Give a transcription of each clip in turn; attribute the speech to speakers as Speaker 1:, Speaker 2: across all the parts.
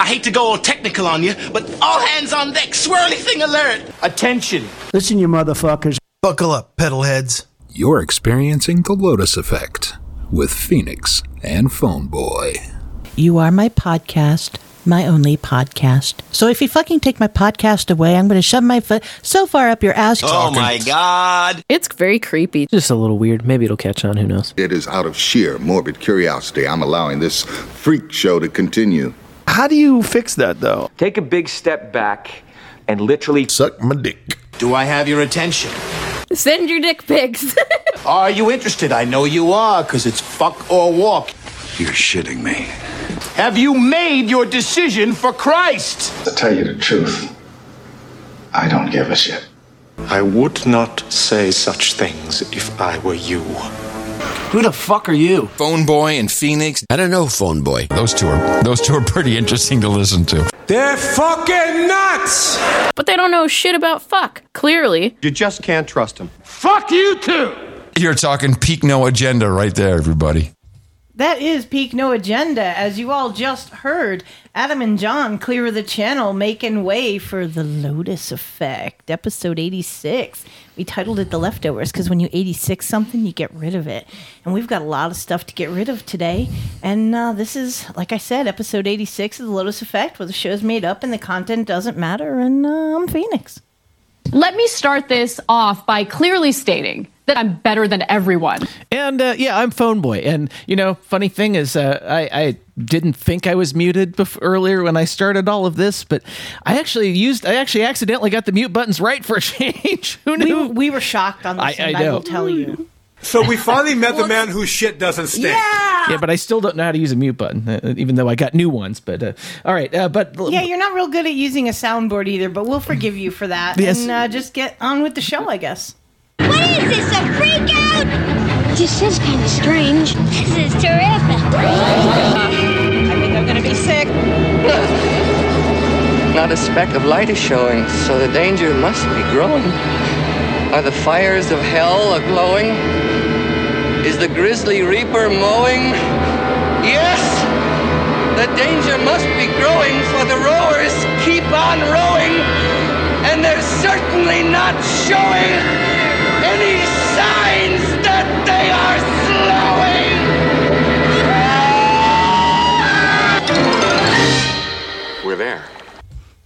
Speaker 1: I hate to go all technical on you, but all hands on deck, swirly thing alert.
Speaker 2: Attention.
Speaker 3: Listen, you motherfuckers.
Speaker 4: Buckle up, pedal heads.
Speaker 5: You're experiencing the Lotus Effect with Phoenix and Phone Boy.
Speaker 6: You are my podcast, my only podcast. So if you fucking take my podcast away, I'm going to shove my foot so far up your ass.
Speaker 1: Oh my god.
Speaker 7: It's very creepy.
Speaker 2: Just a little weird. Maybe it'll catch on. Who knows?
Speaker 8: It is out of sheer morbid curiosity I'm allowing this freak show to continue.
Speaker 9: How do you fix that though?
Speaker 2: Take a big step back and literally
Speaker 8: Suck my dick.
Speaker 1: Do I have your attention?
Speaker 7: Send your dick pics.
Speaker 1: Are you interested? I know you are, because it's fuck or walk.
Speaker 8: You're shitting me.
Speaker 1: Have you made your decision for Christ?
Speaker 8: To tell you the truth, I don't give a shit.
Speaker 10: I would not say such things if I were you.
Speaker 2: Who the fuck are you?
Speaker 11: Phone Boy and Phoenix.
Speaker 12: I don't know, Phone Boy. Those two are those two are pretty interesting to listen to.
Speaker 13: They're fucking nuts!
Speaker 7: but they don't know shit about fuck, clearly.
Speaker 10: You just can't trust them.
Speaker 1: Fuck you too!
Speaker 12: You're talking peak no agenda right there, everybody.
Speaker 14: That is Peak No Agenda, as you all just heard. Adam and John clear the channel, making way for The Lotus Effect, episode 86. We titled it The Leftovers because when you 86 something, you get rid of it. And we've got a lot of stuff to get rid of today. And uh, this is, like I said, episode 86 of The Lotus Effect, where the show's made up and the content doesn't matter. And uh, I'm Phoenix.
Speaker 15: Let me start this off by clearly stating that I'm better than everyone.
Speaker 16: And uh, yeah, I'm Phone Boy. And you know, funny thing is, uh, I, I didn't think I was muted bef- earlier when I started all of this, but I actually used, I actually accidentally got the mute buttons right for a change. Who
Speaker 14: We,
Speaker 16: knew?
Speaker 14: we were shocked on this,
Speaker 16: I-
Speaker 14: and
Speaker 16: I
Speaker 14: I, will tell you.
Speaker 13: So we finally met the man whose shit doesn't stink.
Speaker 16: yeah, yeah, but I still don't know how to use a mute button, uh, even though I got new ones. But uh, all right, uh, but
Speaker 14: Yeah, you're not real good at using a soundboard either, but we'll forgive you for that.
Speaker 16: Yes.
Speaker 14: And uh, just get on with the show, I guess.
Speaker 17: What is this, a freak out? This is kind of strange. This is terrific.
Speaker 18: I think I'm gonna be sick.
Speaker 19: Not a speck of light is showing, so the danger must be growing. Are the fires of hell a glowing? Is the grisly reaper mowing? Yes! The danger must be growing, for the rowers keep on rowing, and they're certainly not showing there.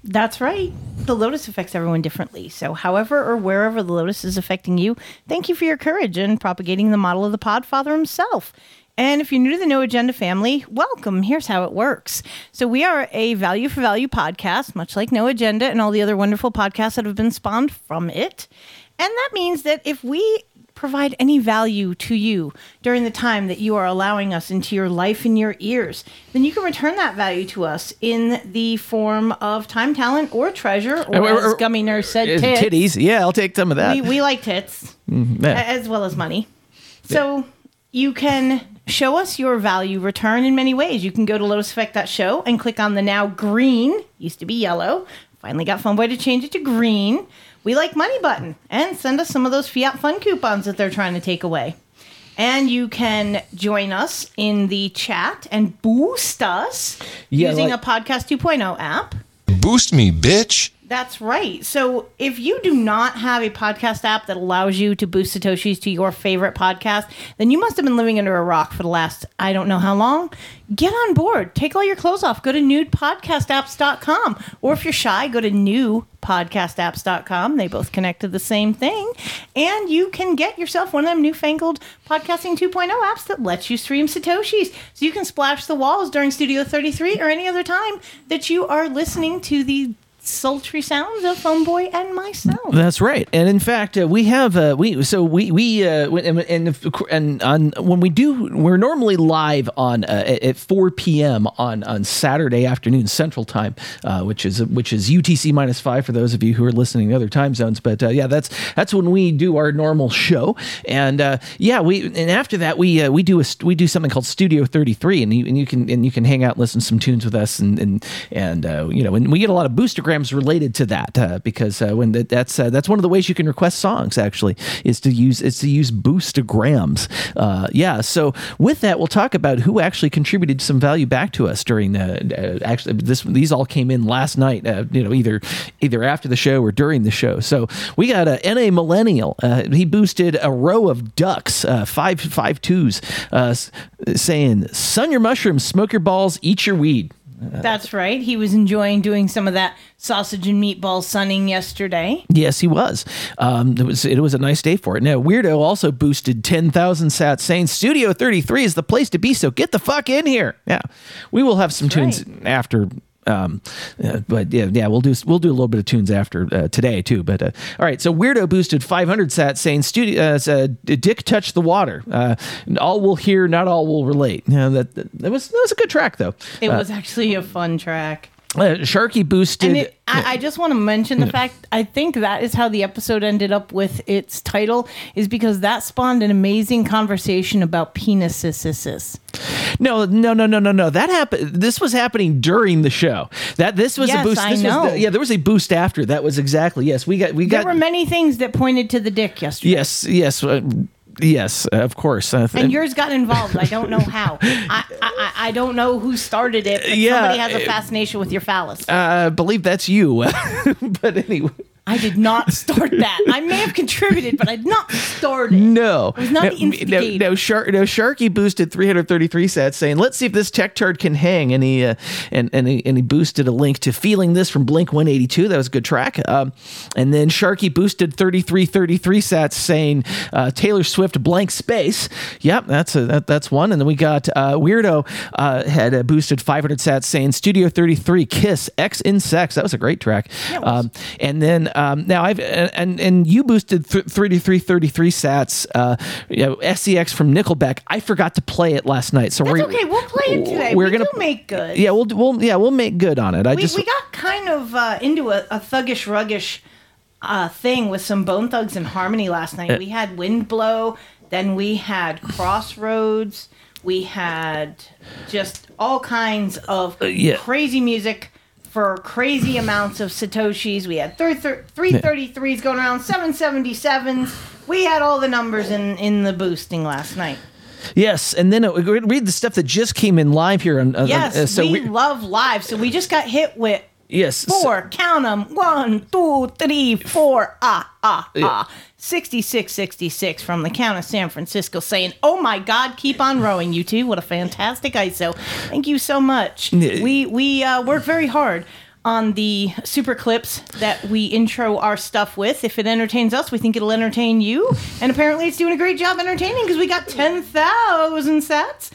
Speaker 14: That's right. The lotus affects everyone differently. So, however or wherever the lotus is affecting you, thank you for your courage in propagating the model of the Podfather himself. And if you're new to the No Agenda family, welcome. Here's how it works. So, we are a value for value podcast, much like No Agenda and all the other wonderful podcasts that have been spawned from it. And that means that if we provide any value to you during the time that you are allowing us into your life and your ears, then you can return that value to us in the form of time, talent, or treasure, or,
Speaker 16: Or- or-
Speaker 14: as Gummy Nurse said,
Speaker 16: Uh,
Speaker 14: tits.
Speaker 16: titties. Yeah, I'll take some of that.
Speaker 14: We, we like tits
Speaker 16: Mhm, yeah.
Speaker 14: as well as money. So you can show us your value return in many ways. You can go to lotuseffect.show and click on the now green, used to be yellow. Finally got Funboy to change it to green. We like money button and send us some of those Fiat Fun coupons that they're trying to take away. And you can join us in the chat and boost us
Speaker 12: Yeah,
Speaker 14: using
Speaker 12: like-
Speaker 14: a Podcast 2.0 app.
Speaker 12: Boost me, bitch.
Speaker 14: That's right. So if you do not have a podcast app that allows you to boost Satoshis to your favorite podcast, then you must have been living under a rock for the last, I don't know how long. Get on board. Take all your clothes off. Go to nudepodcastapps.com. Or if you're shy, go to newpodcastapps.com. They both connect to the same thing. And you can get yourself one of them newfangled Podcasting 2.0 apps that lets you stream Satoshis. So you can splash the walls during Studio 33 or any other time that you are listening to the sultry sounds of Phone Boy and myself.
Speaker 16: That's right, and in fact, uh, we have uh, we so we we uh, and and, and on when we do we're normally live on uh, at- at four p.m. on on Saturday afternoon Central Time, uh, which is which is UTC minus five for those of you who are listening in other time zones. But uh, yeah, that's that's when we do our normal show, and uh, yeah, we and after that we uh, we do a we do something called Studio Thirty Three, and you and you can and you can hang out and listen to some tunes with us, and and and uh, you know, and we get a lot of boostergrams programs related to that uh, because uh, when that, that's uh, that's one of the ways you can request songs actually is to use is to use boostograms. Uh, yeah. So with that, we'll talk about who actually contributed some value back to us during the uh, actually this these all came in last night. Uh, you know, either either after the show or during the show. So we got a NA Millennial. He boosted a row of ducks, five five twos, saying, "Sun your mushrooms, smoke your balls, eat your weed."
Speaker 14: That's right. He was enjoying doing some of that sausage and meatball sunning yesterday.
Speaker 16: Yes, he was. Um, it was it was a nice day for it. Now, Weirdo also boosted ten thousand sats, saying Studio Thirty Three is the place to be. So get the fuck in here. Yeah, we will have some tunes after. Um, uh, but yeah, yeah, we'll do we'll do a little bit of tunes after uh, today too. But uh, all right, so Weirdo boosted 500 sats, saying studio uh, uh, Dick touch the water. Uh, all will hear, not all will relate. Yeah, that, that that was that was a good track though.
Speaker 14: It was actually a fun track.
Speaker 16: Uh, Sharky boosted.
Speaker 14: And it, I, I just want to mention the fact I think that is how the episode ended up with its title is because that spawned an amazing conversation about penises.
Speaker 16: No, no, no, no, no, no. That happened. This was happening during the show. That this was
Speaker 14: Yes,
Speaker 16: a boost.
Speaker 14: I know.
Speaker 16: the- yeah, there was a boost after. That was exactly yes. We got we got.
Speaker 14: There were many things that pointed to the dick yesterday.
Speaker 16: yes, yes, uh, yes. uh, of course. Uh,
Speaker 14: And yours got involved. I don't know how. I, I I- I don't know who started it. But
Speaker 16: Yeah,
Speaker 14: somebody has a fascination with your phallus.
Speaker 16: uh, I believe that's you. but anyway.
Speaker 14: I did not start that. I may have contributed, but I did not start it.
Speaker 16: No,
Speaker 14: It was not
Speaker 16: no,
Speaker 14: the instigator.
Speaker 16: no, no, no, Sharky boosted 333 sats, saying, "Let's see if this tech turd can hang." And he uh, and and he, and he boosted a link to "Feeling This" from Blink 182. That was a good track. Um, and then Sharky boosted 3333 sats, saying uh, Taylor Swift "Blank Space." Yep, that's a that, that's one. And then we got uh, Weirdo uh, had uh, boosted 500 sats, saying "Studio 33 Kiss X in Sex." That was a great track. Um, and then um, now I've and and you boosted th- 3333 sats. Uh, you know, SEX from Nickelback. I forgot to play it last night, so
Speaker 14: That's
Speaker 16: we're
Speaker 14: okay. We'll play it today.
Speaker 16: we're
Speaker 14: we
Speaker 16: gonna
Speaker 14: make good.
Speaker 16: Yeah, we'll we'll yeah we'll make good on it. I
Speaker 14: we,
Speaker 16: just
Speaker 14: we got kind of uh, into a, a thuggish, ruggish uh, thing with some Bone Thugs and Harmony last night. We had Wind Blow, then we had Crossroads, we had just all kinds of
Speaker 16: Uh, yeah.
Speaker 14: crazy music for crazy amounts of Satoshis. We had thir- thir- 333s going around, 777s. We had all the numbers in, in the boosting last night.
Speaker 16: yes, and then uh, read the stuff that just came in live here. On, on-
Speaker 14: Yes,
Speaker 16: uh, so
Speaker 14: we,
Speaker 16: we
Speaker 14: love live. So we just got hit with
Speaker 16: yes so-
Speaker 14: Four, count them. One, two, three, four. Ah, ah,
Speaker 16: Yeah.
Speaker 14: ah. 6666 from the Count of San Francisco saying, Oh my God, keep on rowing, you two. What a fantastic ISO. Thank you so much. We, we uh, work very hard on the super clips that we intro our stuff with. If it entertains us, we think it'll entertain you. And apparently it's doing a great job entertaining because we got 10,000 sats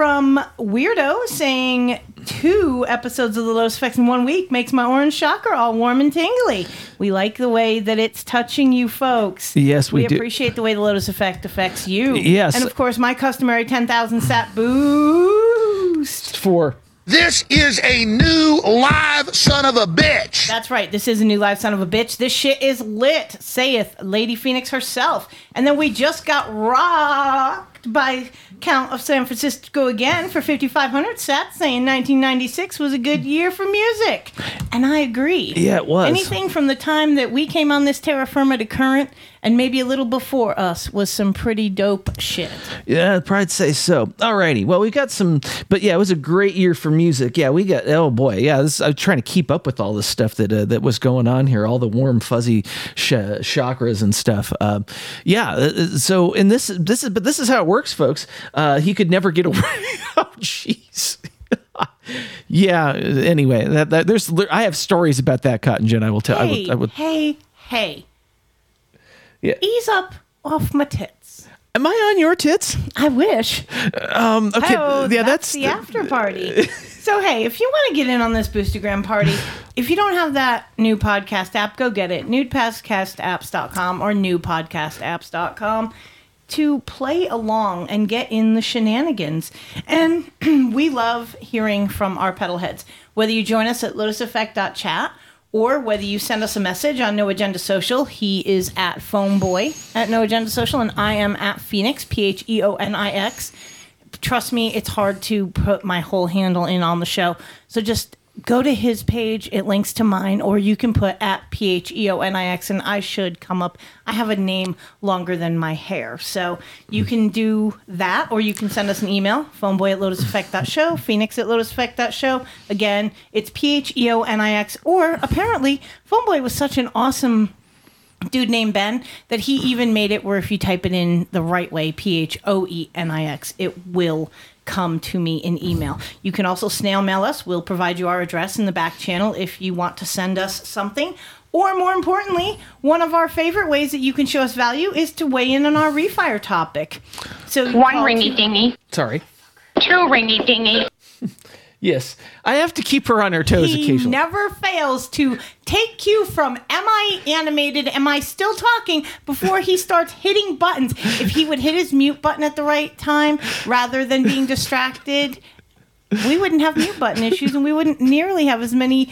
Speaker 14: from Weirdo saying two episodes of the Lotus Effects in one week makes my orange chakra all warm and tingly. We like the way that it's touching you folks.
Speaker 16: Yes, we do.
Speaker 14: appreciate the way the Lotus Effect affects you.
Speaker 16: Yes.
Speaker 14: And of course, my customary 10,000 sat boost.
Speaker 16: for
Speaker 1: This is a new live son of a bitch.
Speaker 14: That's right. This is a new live son of a bitch. This shit is lit, saith Lady Phoenix herself. And then we just got by Count of San Francisco again for 5,500 sats, saying 1996 was a good year for music. And I agree.
Speaker 16: Yeah, it was.
Speaker 14: Anything from the time that we came on this terra firma to current and maybe a little before us was some pretty dope shit.
Speaker 16: Yeah, I'd probably say so. Alrighty. Well, we got some, but yeah, it was a great year for music. Yeah, we got. Oh boy, yeah. This, I'm trying to keep up with all this stuff that uh, that was going on here, all the warm, fuzzy sh- chakras and stuff. Um, yeah. uh, So, and this, this is, but this is how it works, folks. Uh, he could never get away. oh, jeez. yeah. Anyway, that, that there's, I have stories about that cotton gin. I will tell. I
Speaker 14: Hey,
Speaker 16: will. I would.
Speaker 14: hey, hey.
Speaker 16: Yeah.
Speaker 14: Ease up off my tits.
Speaker 16: Am I on your tits?
Speaker 14: I wish.
Speaker 16: Um. Okay.
Speaker 14: Oh,
Speaker 16: yeah.
Speaker 14: that's,
Speaker 16: That's,
Speaker 14: the after party. so hey, if you want to get in on this Boostergram party, if you don't have that new podcast app, go get it. Newpodcastapps.com or newpodcastapps.com to play along and get in the shenanigans. And we love hearing from our pedal heads. Whether you join us at lotuseffect.chat or whether you send us a message on No Agenda Social, he is at Phoneboy at No Agenda Social, and I am at Phoenix, P H E O N I X. Trust me, it's hard to put my whole handle in on the show. So just go to his page. It links to mine, or you can put at P H E O N I X, and I should come up. I have a name longer than my hair. So you can do that, or you can send us an email, phoneboy at lotuseffect.show, phoenix at lotuseffect.show. Again, it's P H E O N I X, or apparently, phoneboy was such an awesome dude named Ben that he even made it where if you type it in the right way, P H O E N I X, it will come to me in email. You can also snail mail us. We'll provide you our address in the back channel if you want to send us something. Or more importantly, one of our favorite ways that you can show us value is to weigh in on our refire topic. So
Speaker 3: One ringy dingy,
Speaker 16: Sorry.
Speaker 3: two ringy dingy.
Speaker 16: Yes, I have to keep her on her toes
Speaker 14: he
Speaker 16: occasionally.
Speaker 14: never fails to take cue from am i animated am i still talking before he starts hitting buttons if he would hit his mute button at the right time rather than being distracted we wouldn't have mute button issues and we wouldn't nearly have as many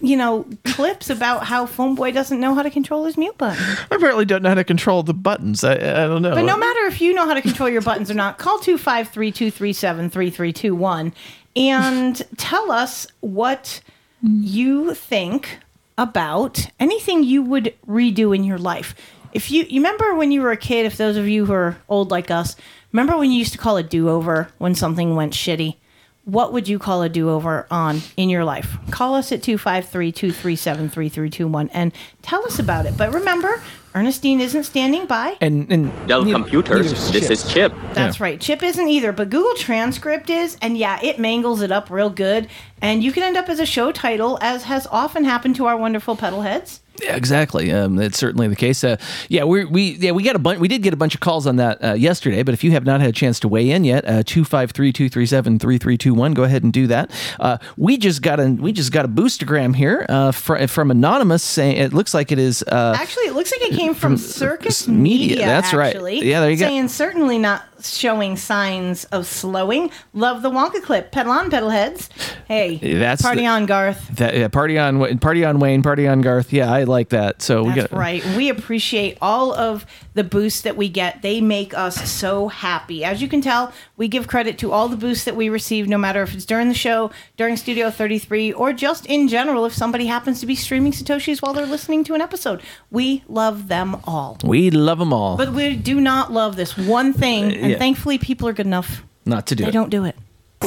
Speaker 14: you know clips about how phone boy doesn't know how to control his mute button
Speaker 16: I apparently don't know how to control the buttons. I, I don't know.
Speaker 14: but no matter if you know how to control your buttons or not, call 253-237-3321 and tell us what you think about anything you would redo in your life. If you you remember when you were a kid, if those of you who are old like us, remember when you used to call a do-over when something went shitty? What would you call a do-over on in your life? Call us at 253-237-3321 and tell us about it. But remember, Ernestine isn't standing by.
Speaker 16: And and
Speaker 11: Dell
Speaker 16: neither-
Speaker 11: Computers,
Speaker 16: neither
Speaker 11: this is Chip.
Speaker 14: That's right. Chip isn't either, but Google Transcript is, and yeah, it mangles it up real good. And you can end up as a show title, as has often happened to our wonderful pedal heads.
Speaker 16: Yeah, exactly. Um, that's certainly the case. Uh, yeah, we we yeah we got a bunch. We did get a bunch of calls on that uh, yesterday. But if you have not had a chance to weigh in yet, uh, two five three two three seven three three two one. Go ahead and do that. Uh, we just got a we just got a boostergram here uh, fr- from anonymous saying it looks like it is. Uh,
Speaker 14: Actually, it looks like it came from, Circus
Speaker 16: Media,
Speaker 14: Media.
Speaker 16: that's right. Yeah, there you go.
Speaker 14: Saying certainly not showing signs of slowing. Love the Wonka clip. Pedal on, pedal heads. Hey,
Speaker 16: That's
Speaker 14: party
Speaker 16: the-
Speaker 14: on, Garth.
Speaker 16: that, yeah, party on party on Wayne, party on Garth. Yeah, I like that. So we
Speaker 14: That's
Speaker 16: got
Speaker 14: right. We appreciate all of the boosts that we get. They make us so happy. As you can tell, we give credit to all the boosts that we receive, no matter if it's during the show, during Studio 33, or just in general if somebody happens to be streaming Satoshis while they're listening to an episode. We love them all.
Speaker 16: We love them all.
Speaker 14: But we do not love this one thing, and
Speaker 16: yeah.
Speaker 14: thankfully people are good enough.
Speaker 16: not to do
Speaker 14: They
Speaker 16: it.
Speaker 14: They don't do it.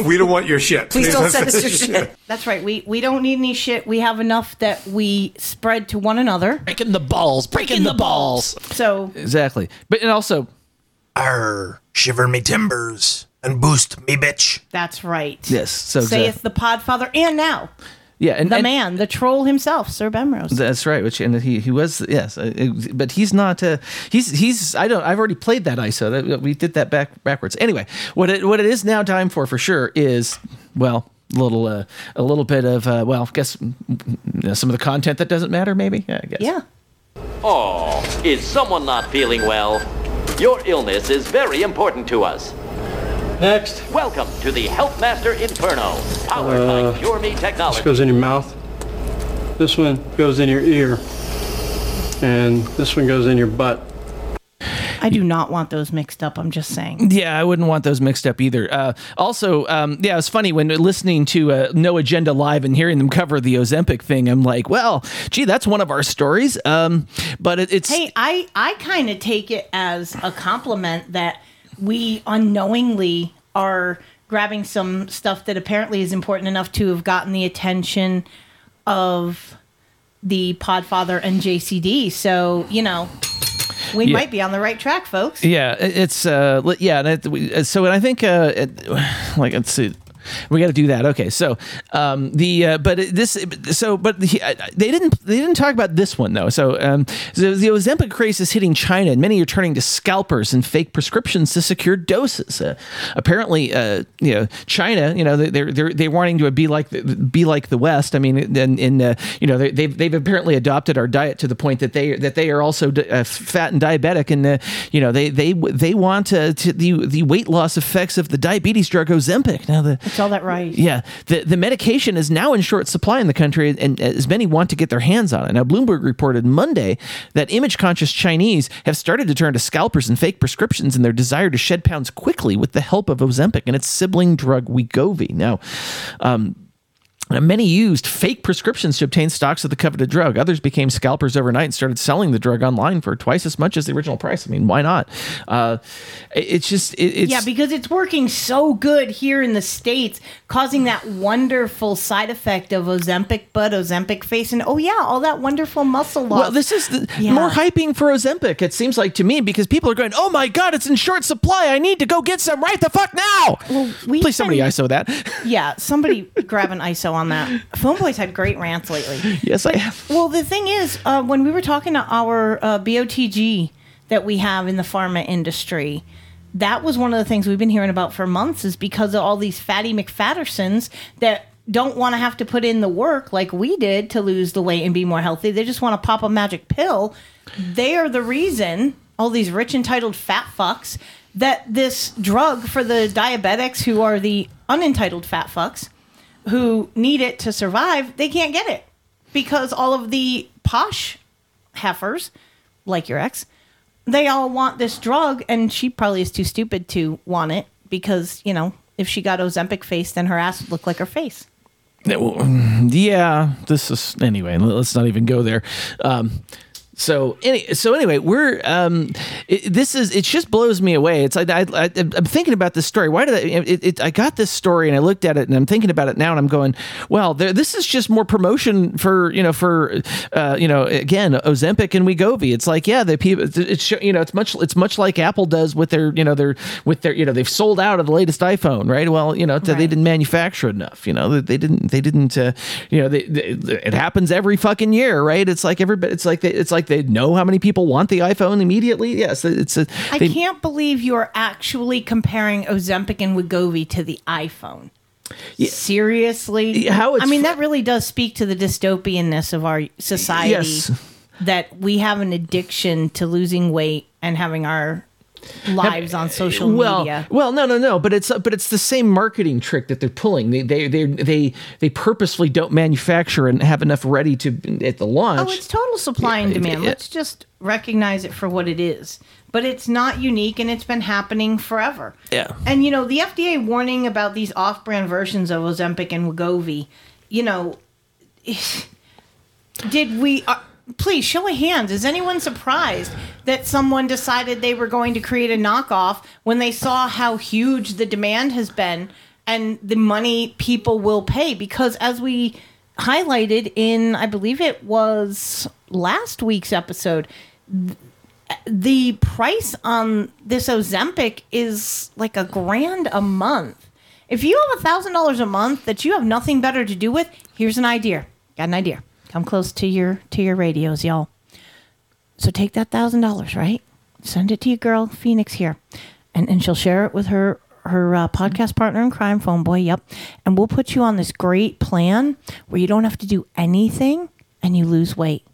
Speaker 13: We don't want your shit.
Speaker 14: Please don't send us your shit. That's right. We we don't need any shit. We have enough that we spread to one another.
Speaker 16: Breaking the balls, breaking the balls.
Speaker 14: So
Speaker 16: Exactly. But and also
Speaker 4: Arr, shiver me timbers and boost me bitch.
Speaker 14: that's right.
Speaker 16: yes. So
Speaker 14: saith
Speaker 16: exactly.
Speaker 14: the Podfather, and now
Speaker 16: yeah, and
Speaker 14: the
Speaker 16: and-
Speaker 14: man, the troll himself, Sir Bemrose.
Speaker 16: That's right. Which and he he was yes, uh, it- but he's not. Uh, he's he's. I don't. I've already played that ISO. That, we did that back backwards. Anyway, what it what it is now time for for sure is well a little uh, a little bit of uh, well I guess mm, mm, some of the content that doesn't matter maybe yeah, I guess
Speaker 14: yeah.
Speaker 11: Oh, is someone not feeling well? Your illness is very important to us.
Speaker 20: Next.
Speaker 11: Welcome to the Health Master Inferno, powered
Speaker 20: Uh,
Speaker 11: by Cure Me
Speaker 20: This goes in your mouth. This one goes in your ear. And this one goes in your butt.
Speaker 14: I do not want those mixed up. I'm just saying.
Speaker 16: Yeah, I wouldn't want those mixed up either. Uh, also, um, yeah, it's funny when listening to uh, No Agenda Live and hearing them cover the Ozempic thing. I'm like, well, gee, that's one of our stories. Um, but it, it's
Speaker 14: Hey, I I kind of take it as a compliment that we unknowingly are grabbing some stuff that apparently is important enough to have gotten the attention of the Podfather and JCD. So you know, we
Speaker 16: Yeah.
Speaker 14: might be on the right track, folks.
Speaker 16: Yeah, it's uh, yeah. and it- we- uh, So, and I think uh, it, like let's see. We got to do that. Okay, so um, the uh, but this so but uh, they didn't they didn't talk about this one though. So um, the, the Ozempic craze is hitting China, and many are turning to scalpers and fake prescriptions to secure doses. Uh, apparently, uh, you know, China, you know, they're they're they're wanting to be like the, be like the West. I mean, and in uh, you know they, they've they've apparently adopted our diet to the point that they that they are also uh, fat and diabetic, and you know they they they want to the the weight loss effects of the diabetes drug Ozempic. Now the
Speaker 14: All that right.
Speaker 16: yeah, the the medication is now in short supply in the country, and as many want to get their hands on it. Now, Bloomberg reported Monday that image conscious Chinese have started to turn to scalpers and fake prescriptions in their desire to shed pounds quickly with the help of Ozempic and its sibling drug Wegovy. Now, um, Many used fake prescriptions to obtain stocks of the coveted drug. Others became scalpers overnight and started selling the drug online for twice as much as the original price. I mean, why not? Uh, it's just it, it's
Speaker 14: yeah, because it's working so good here in the States, causing that wonderful side effect of Ozempic butt, Ozempic face, and oh yeah, all that wonderful muscle loss.
Speaker 16: Well, this is the,
Speaker 14: Yeah.
Speaker 16: more hyping for Ozempic. It seems like to me because people are going, "Oh my god, it's in short supply! I need to go get some right the fuck now!"
Speaker 14: Well, we
Speaker 16: Please, somebody ISO that.
Speaker 14: Yeah, somebody grab an ISO on that. Phone Boys had great rants lately.
Speaker 16: yes, I have.
Speaker 14: Well, the thing is, uh, when we were talking to our uh, BOTG that we have in the pharma industry, that was one of the things we've been hearing about for months is because of all these fatty McFattersons that don't want to have to put in the work like we did to lose the weight and be more healthy. They just want to pop a magic pill. They are the reason, all these rich, entitled fat fucks, that this drug for the diabetics who are the unentitled fat fucks who need it to survive, they can't get it because all of the posh heifers, like your ex, they all want this drug, and she probably is too stupid to want it because you know if she got Ozempic face, then her ass would look like her face.
Speaker 16: Yeah, this is anyway. Let's not even go there. Um, so any, so anyway, we're um, it, this is it just blows me away. It's like I, I I'm thinking about this story. Why did I? It, it, I got this story and I looked at it and I'm thinking about it now and I'm going, well, there, this is just more promotion for you know for uh, you know again Ozempic and Wegovy. It's like yeah, the people. It's you know it's much it's much like Apple does with their you know their with their you know they've sold out of the latest iPhone, right? Well, you know they didn't manufacture enough. You know they didn't they didn't uh, you know they, they, it happens every fucking year, right? It's like everybody. It's like they, it's like they know how many people want the iPhone immediately. Yes, it's a.
Speaker 14: I
Speaker 16: they-
Speaker 14: can't believe you are actually comparing Ozempic and Wegovy to the iPhone. Seriously?
Speaker 16: How
Speaker 14: I mean, that really does speak to the dystopianness of our society.
Speaker 16: Yes.
Speaker 14: That we have an addiction to losing weight and having our lives on social
Speaker 16: well,
Speaker 14: media.
Speaker 16: Well, no, no, no. But it's but it's the same marketing trick that they're pulling. They they they they they purposefully don't manufacture and have enough ready to at the launch.
Speaker 14: Oh, it's total supply and
Speaker 16: Yeah,
Speaker 14: demand.
Speaker 16: yeah.
Speaker 14: Let's just recognize it for what it is. But it's not unique and it's been happening forever.
Speaker 16: Yeah.
Speaker 14: And you know, the FDA warning about these off-brand versions of Ozempic and Wegovy, you know, did we uh, please show of hands is anyone surprised that someone decided they were going to create a knockoff when they saw how huge the demand has been and the money people will pay because as we highlighted in I believe it was last week's episode th- the price on this Ozempic is like a grand a month. If you have a thousand dollars a month that you have nothing better to do with, here's an idea. Got an idea. Come close to your to your radios, y'all. So take that thousand dollars, right? Send it to your girl Phoenix here, and and she'll share it with her her uh, podcast partner in crime, phone boy. Yep, and we'll put you on this great plan where you don't have to do anything and you lose weight.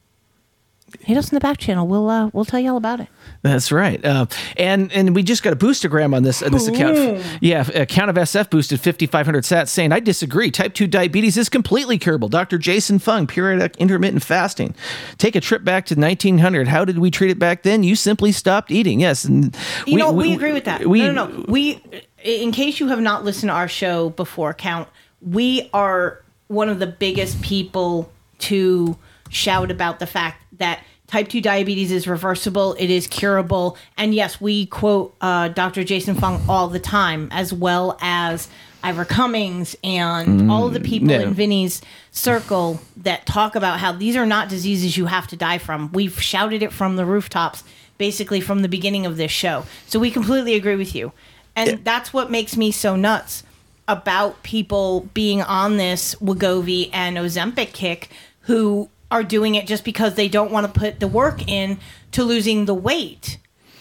Speaker 14: Hit us in the back channel. We'll uh, we'll tell you all about it.
Speaker 16: That's right. Uh, and and we just got a boostergram on this uh, this account.
Speaker 14: Boom.
Speaker 16: Yeah, account of SF boosted 5,500 sats saying, I disagree. Type 2 diabetes is completely curable. Dr. Jason Fung, periodic intermittent fasting. Take a trip back to 1900. How did we treat it back then? You simply stopped eating. Yes. And
Speaker 14: You know, we, agree with that.
Speaker 16: We,
Speaker 14: no, no, no. We, in case you have not listened to our show before, count. We are one of the biggest people to shout about the fact that type two diabetes is reversible. It is curable, and yes, we quote uh, Dr. Jason Fung all the time, as well as Ivor Cummins and
Speaker 16: Mm,
Speaker 14: all of the people
Speaker 16: yeah.
Speaker 14: in Vinny's circle that talk about how these are not diseases you have to die from. We've shouted it from the rooftops basically from the beginning of this show. So we completely agree with you. And that's what makes me so nuts about people being on this Wegovy and Ozempic kick who are doing it just because they don't want to put the work in to losing the weight.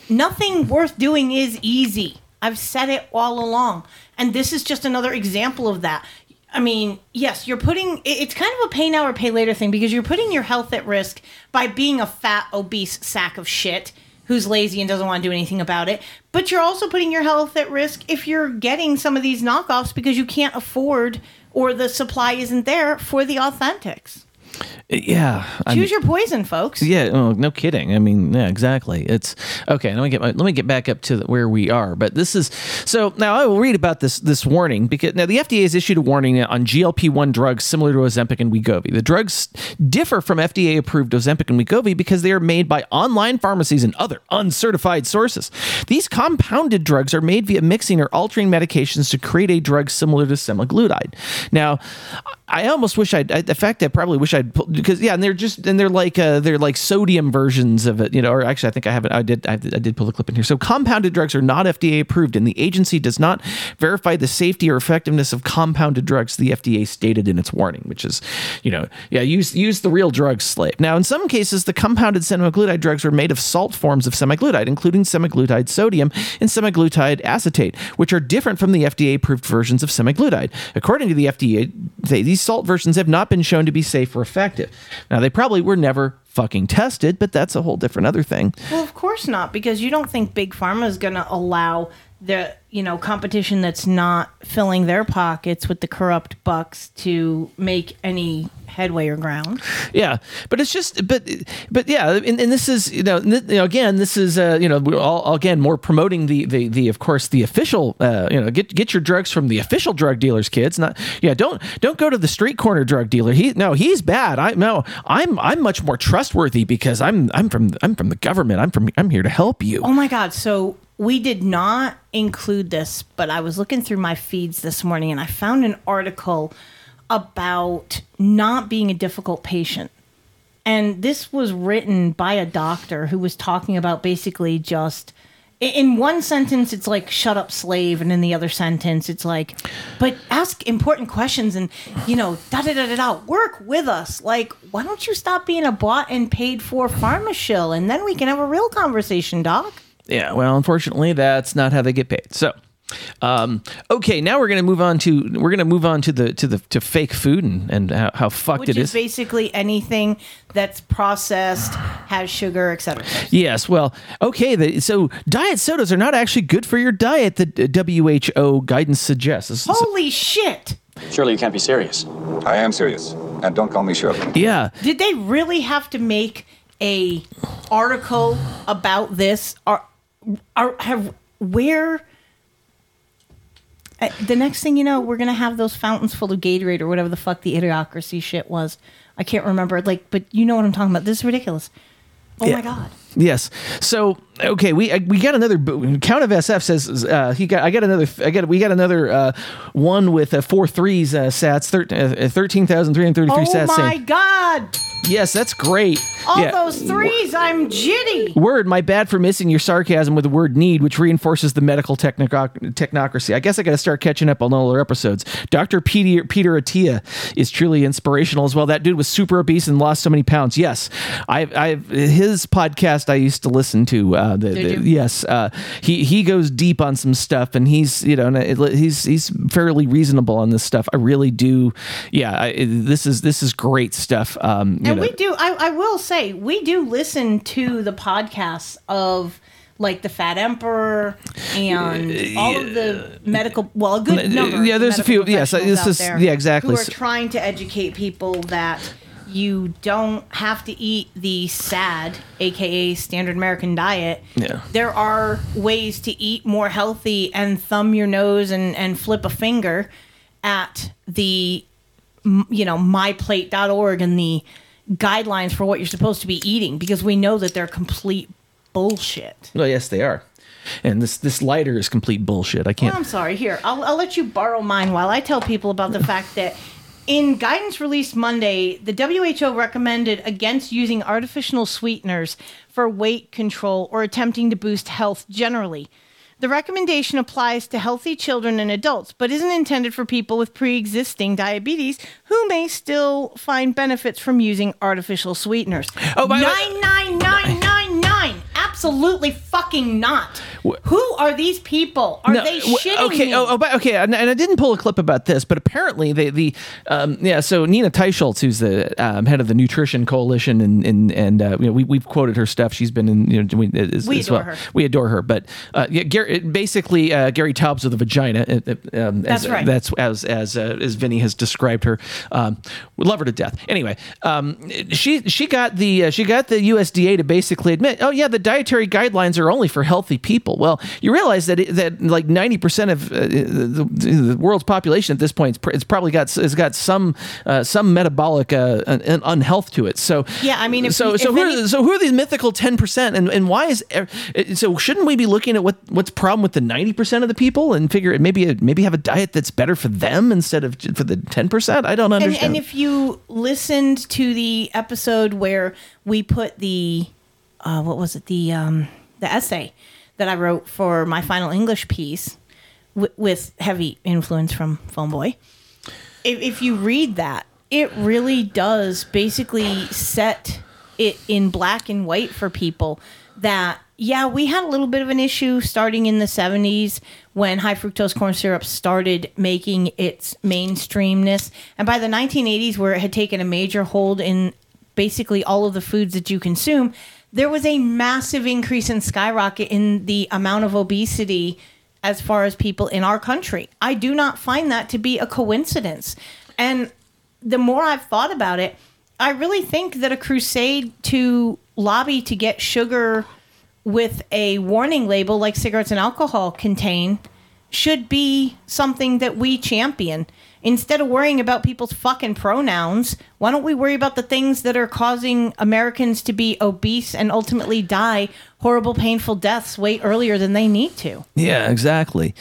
Speaker 14: Nothing worth doing is easy. I've said it all along. And this is just another example of that. I mean, yes, you're putting it's kind of a pay now or pay later thing because you're putting your health at risk by being a fat, obese sack of shit who's lazy and doesn't want to do anything about it. But you're also putting your health at risk if you're getting some of these knockoffs because you can't afford or the supply isn't there for the authentics.
Speaker 16: Yeah. I
Speaker 14: Choose
Speaker 16: mean-
Speaker 14: your poison, folks.
Speaker 16: Yeah, oh, no kidding. I mean, yeah, exactly. It's okay. Let me get my, let me get back up to the, where we are. But this is so now I will read about this this warning because now the FDA has issued a warning on GLP one drugs similar to Ozempic and Wegovy. The drugs differ from FDA approved Ozempic and Wegovy because they are made by online pharmacies and other uncertified sources. These compounded drugs are made via mixing or altering medications to create a drug similar to semaglutide. Now, I almost wish I'd. I, in fact, I probably wish Because yeah, and they're just and they're like uh, they're like sodium versions of it, you know. Or actually, I think I haven't. I did. I did, I did pull the clip in here. So compounded drugs are not FDA approved, and the agency does not verify the safety or effectiveness of compounded drugs. The FDA stated in its warning, which is, you know, yeah, use use the real drug slave. Now, in some cases, the compounded semaglutide drugs were made of salt forms of semaglutide, including semaglutide sodium and semaglutide acetate, which are different from the FDA approved versions of semaglutide. According to the FDA, these salt versions have not been shown to be safe or effective. Now, they probably were never fucking tested, but that's a whole different other thing.
Speaker 14: Well, of course not, because you don't think big pharma is going to allow the you know competition that's not filling their pockets with the corrupt bucks to make any headway or ground.
Speaker 16: Yeah, but it's just, but, but yeah, and, and this is, you know, you know, again, this is, uh, you know, we're all again more promoting the, the, the, of course, the official, uh, you know, get get your drugs from the official drug dealers, kids. Not, yeah, don't don't go to the street corner drug dealer. He, no, he's bad. I no, I'm I'm much more trustworthy because I'm I'm from I'm from the government. I'm from I'm here to help you.
Speaker 14: Oh my God. So we did not include this, but I was looking through my feeds this morning and I found an article about not being a difficult patient. And this was written by a doctor who was talking about basically just in one sentence it's like shut up slave and in the other sentence it's like but ask important questions and you know da da da da da work with us like why don't you stop being a bought and paid for pharma shill and then we can have a real conversation doc
Speaker 16: Yeah, well, unfortunately, that's not how they get paid. So, um, okay, now we're gonna move on to we're gonna move on to the to the to fake food and and how, how fucked
Speaker 14: which
Speaker 16: it
Speaker 14: is
Speaker 16: is.
Speaker 14: basically anything that's processed has sugar etc
Speaker 16: Yes, well, okay. The, so diet sodas are not actually good for your diet. The WHO guidance suggests. This is-
Speaker 14: holy shit
Speaker 21: Surely you can't be serious.
Speaker 8: I am serious. And don't call me Shirley.
Speaker 16: Yeah.
Speaker 14: Did they really have to make a article about this? Are are have where? Uh, the next thing you know, we're gonna have those fountains full of Gatorade or whatever the fuck the idiocracy shit was. I can't remember. Like, but you know what I'm talking about. This is ridiculous. Oh
Speaker 16: Yeah.
Speaker 14: my god.
Speaker 16: Yes. So okay, we uh, we got another count of SF says uh, he got I got another I got we got another uh, one with uh, four threes uh, sats thir- uh, thirteen thousand three hundred thirty three
Speaker 14: Oh
Speaker 16: sats.
Speaker 14: Oh my
Speaker 16: saying,
Speaker 14: god.
Speaker 16: Yes, that's great.
Speaker 14: All
Speaker 16: Yeah.
Speaker 14: those threes, I'm jitty.
Speaker 16: Word, my bad for missing your sarcasm with the word need, which reinforces the medical technico- technocracy. I guess I got to start catching up on all our episodes. Dr. Peter, Peter Attia is truly inspirational as well. That dude was super obese and lost so many pounds. Yes. I've, I've, his podcast I used to listen to. Uh, the, the- yes. Uh, he, he goes deep on some stuff and he's, you know, he's, he's fairly reasonable on this stuff. I really do. Yeah. I, this is, this is great stuff. Um,
Speaker 14: And
Speaker 16: know.
Speaker 14: we do. I, I will say we do listen to the podcasts of like the Fat Emperor and all of the medical. Well, a good number.
Speaker 16: yeah, there's a few- yes, this is- yeah, exactly.
Speaker 14: Who are trying to educate people that you don't have to eat the SAD, aka Standard American Diet.
Speaker 16: Yeah.
Speaker 14: There are ways to eat more healthy and thumb your nose and, and flip a finger at the you know myplate.org and the guidelines for what you're supposed to be eating because we know that they're complete bullshit.
Speaker 16: Oh yes, they are. And this this lighter is complete bullshit. I can't.
Speaker 14: I'm sorry. Here, I'll, I'll let you borrow mine while I tell people about the fact that in guidance released Monday, the WHO recommended against using artificial sweeteners for weight control or attempting to boost health generally. The recommendation applies to healthy children and adults, but isn't intended for people with pre existing diabetes who may still find benefits from using artificial sweeteners.
Speaker 16: Oh, by the way-
Speaker 14: nine nine nine nine nine! Absolutely fucking not. Who are these people? Are
Speaker 16: No,
Speaker 14: they shitting
Speaker 16: okay,
Speaker 14: me?
Speaker 16: Oh, oh, okay, and, and I didn't pull a clip about this, but apparently they, the um, yeah. So Nina Teicholz, who's the um, head of the Nutrition Coalition, and and and uh, you know, we we've quoted her stuff. She's been in you know we, as,
Speaker 14: We
Speaker 16: as
Speaker 14: adore
Speaker 16: well.
Speaker 14: her.
Speaker 16: We adore her, but uh, yeah, Gary, basically uh, Gary Taubes of the vagina. uh, uh, Um,
Speaker 14: That's
Speaker 16: as,
Speaker 14: right.
Speaker 16: That's as as uh, as Vinny has described her. Um, we love her to death. Anyway, um, she she got the uh, she got the USDA to basically admit, oh yeah, the dietary guidelines are only for healthy people. Well, you realize that it, that like ninety percent of uh, the, the world's population at this point, it's pr- it's probably got has got some uh, some metabolic uh, un- unhealth to it. So
Speaker 14: Yeah, I mean, if-
Speaker 16: so
Speaker 14: if
Speaker 16: so who
Speaker 14: any-
Speaker 16: are, so who are these mythical ten percent, and and why is so shouldn't we be looking at what what's problem with the ninety percent of the people and figure maybe maybe have a diet that's better for them instead of for the ten percent? I don't
Speaker 14: and,
Speaker 16: understand.
Speaker 14: and if you listened to the episode where we put the uh, what was it the um, the essay that I wrote for my final English piece w- with heavy influence from Phone Boy, if, if you read that, it really does basically set it in black and white for people that yeah, we had a little bit of an issue starting in the 70s when high fructose corn syrup started making its mainstreamness. And by the 1980s, where it had taken a major hold in basically all of the foods that you consume, there was a massive increase in skyrocket in the amount of obesity as far as people in our country. I do not find that to be a coincidence. And the more I've thought about it, I really think that a crusade to lobby to get sugar with a warning label like cigarettes and alcohol contain should be something that we champion. Instead of worrying about people's fucking pronouns, why don't we worry about the things that are causing Americans to be obese and ultimately die horrible, painful deaths way earlier than they need to?
Speaker 16: Yeah, exactly.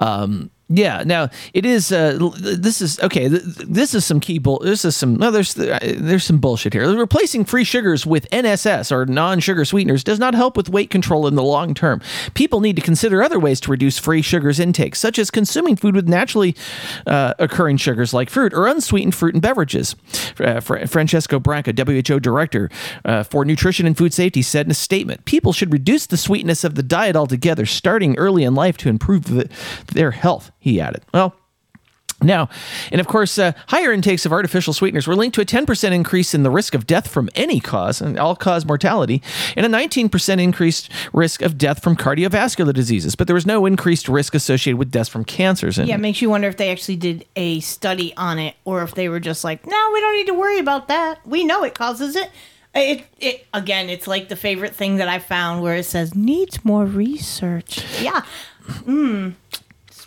Speaker 16: Um, yeah. Now it is. Uh, this is okay. This is some key bull. This is some. No, there's there's some bullshit here. Replacing free sugars with NSS or non-sugar sweeteners does not help with weight control in the long term. People need to consider other ways to reduce free sugars intake, such as consuming food with naturally uh, occurring sugars like fruit or unsweetened fruit and beverages. Uh, Fra- Francesco Branca, WHO director uh, for nutrition and food safety, said in a statement, "People should reduce the sweetness of the diet altogether, starting early in life to improve the, their health." He added. Well. Now, and of course, uh, higher intakes of artificial sweeteners were linked to a 10% increase in the risk of death from any cause, and all cause mortality, and a 19% increased risk of death from cardiovascular diseases. But there was no increased risk associated with deaths from cancers.
Speaker 14: Yeah, it makes you wonder if they actually did a study on it or if they were just like, no, we don't need to worry about that. We know it causes it. It, it again, it's like the favorite thing that I found where it says needs more research. Yeah. Mm.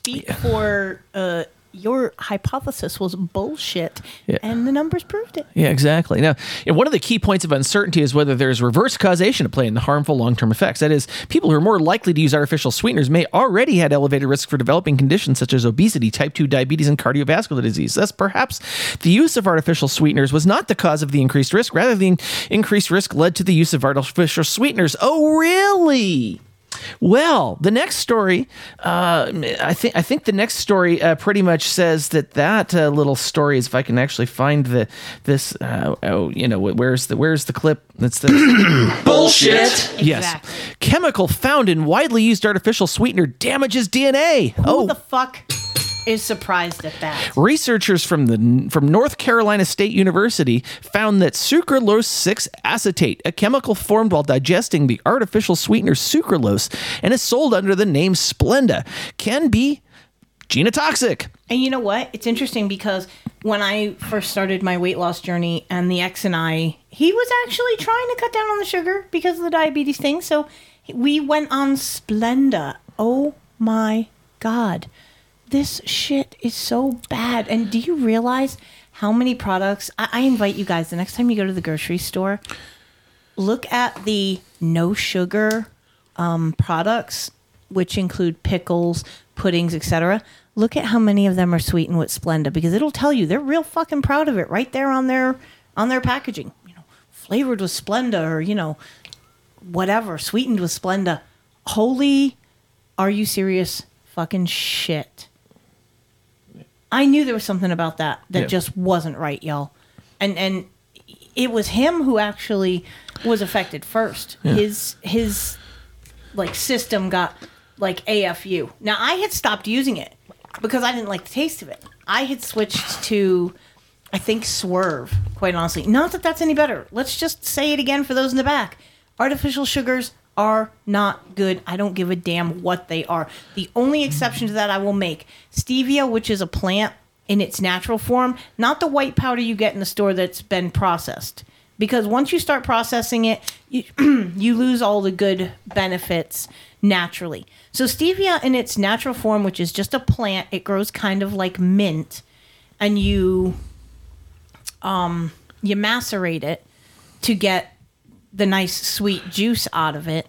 Speaker 14: Speak for uh, your hypothesis was bullshit,
Speaker 16: Yeah.
Speaker 14: and the numbers proved it.
Speaker 16: Yeah, exactly. Now, one of the key points of uncertainty is whether there's reverse causation at play in the harmful long-term effects. That is, people who are more likely to use artificial sweeteners may already had elevated risk for developing conditions such as obesity, type 2 diabetes, and cardiovascular disease. Thus, perhaps the use of artificial sweeteners was not the cause of the increased risk. Rather, the increased risk led to the use of artificial sweeteners. Oh, really? Well, the next story, uh, I think I think the next story uh, pretty much says that that uh, little story is if I can actually find the this uh, oh you know where's the where's the clip? That's the
Speaker 11: Bullshit.
Speaker 16: yes. Chemical found in widely used artificial sweetener damages DNA
Speaker 14: Who
Speaker 16: oh.
Speaker 14: the fuck is surprised at that?
Speaker 16: Researchers from the from North Carolina State University found that sucralose 6 acetate, a chemical formed while digesting the artificial sweetener sucralose and is sold under the name Splenda, can be genotoxic.
Speaker 14: And you know what? It's interesting because when I first started my weight loss journey and the ex and I, he was actually trying to cut down on the sugar because of the diabetes thing. So we went on Splenda. Oh my God. This shit is so bad. And do you realize how many products? I, I invite you guys the next time you go to the grocery store, look at the no sugar um, products, which include pickles, puddings, etc. Look at how many of them are sweetened with Splenda because it'll tell you they're real fucking proud of it right there on their on their packaging. You know, flavored with Splenda or you know, whatever, sweetened with Splenda. Holy, are you serious? Fucking shit. I knew there was something about that that
Speaker 16: Yeah.
Speaker 14: just wasn't right, y'all. And and it was him who actually was affected first.
Speaker 16: Yeah.
Speaker 14: His his like system got like AFU. Now I had stopped using it because I didn't like the taste of it. I had switched to I think Swerve, quite honestly. Not that that's any better. Let's just say it again for those in the back. Artificial sugars are not good. I don't give a damn what they are. The only exception to that I will make stevia, which is a plant in its natural form, not the white powder you get in the store that's been processed. Because once you start processing it, you, you lose all the good benefits naturally. So, stevia in its natural form, which is just a plant, it grows kind of like mint, and you um, you macerate it to get the nice sweet juice out of it.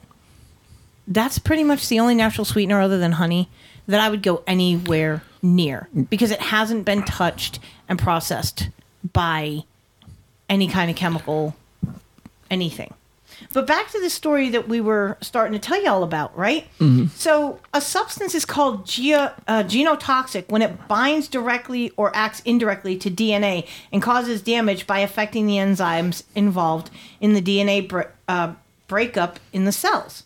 Speaker 14: That's pretty much the only natural sweetener other than honey that I would go anywhere near because it hasn't been touched and processed by any kind of chemical anything. But back to the story that we were starting to tell you all about, right?
Speaker 16: Mhm.
Speaker 14: So, a substance is called ge- uh, genotoxic when it binds directly or acts indirectly to DNA and causes damage by affecting the enzymes involved in the DNA bre- uh, breakup in the cells.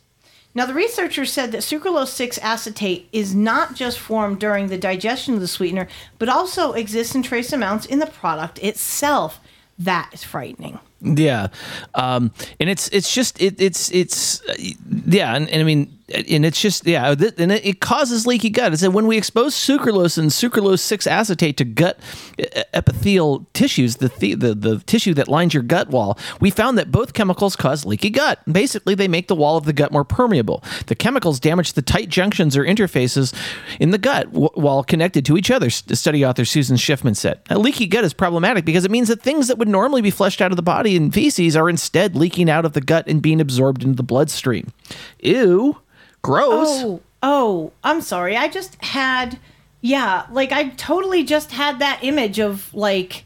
Speaker 14: Now, the researchers said that sucralose 6 acetate is not just formed during the digestion of the sweetener, but also exists in trace amounts in the product itself. That is frightening.
Speaker 16: Yeah, um, and it's it's just it, it's it's uh, yeah, and, and I mean, and it's just yeah, th- and it, it causes leaky gut. It said when we expose sucralose and sucralose six acetate to gut epithelial tissues, the, the the the tissue that lines your gut wall, we found that both chemicals cause leaky gut. Basically, they make the wall of the gut more permeable. The chemicals damage the tight junctions or interfaces in the gut w- while connected to each other. Study author Susan Schiffman said, "A leaky gut is problematic because it means that things that would normally be flushed out of the body in feces are instead leaking out of the gut and being absorbed into the bloodstream." Ew, gross.
Speaker 14: Oh, oh, I'm sorry. I just had, yeah, like I totally just had that image of like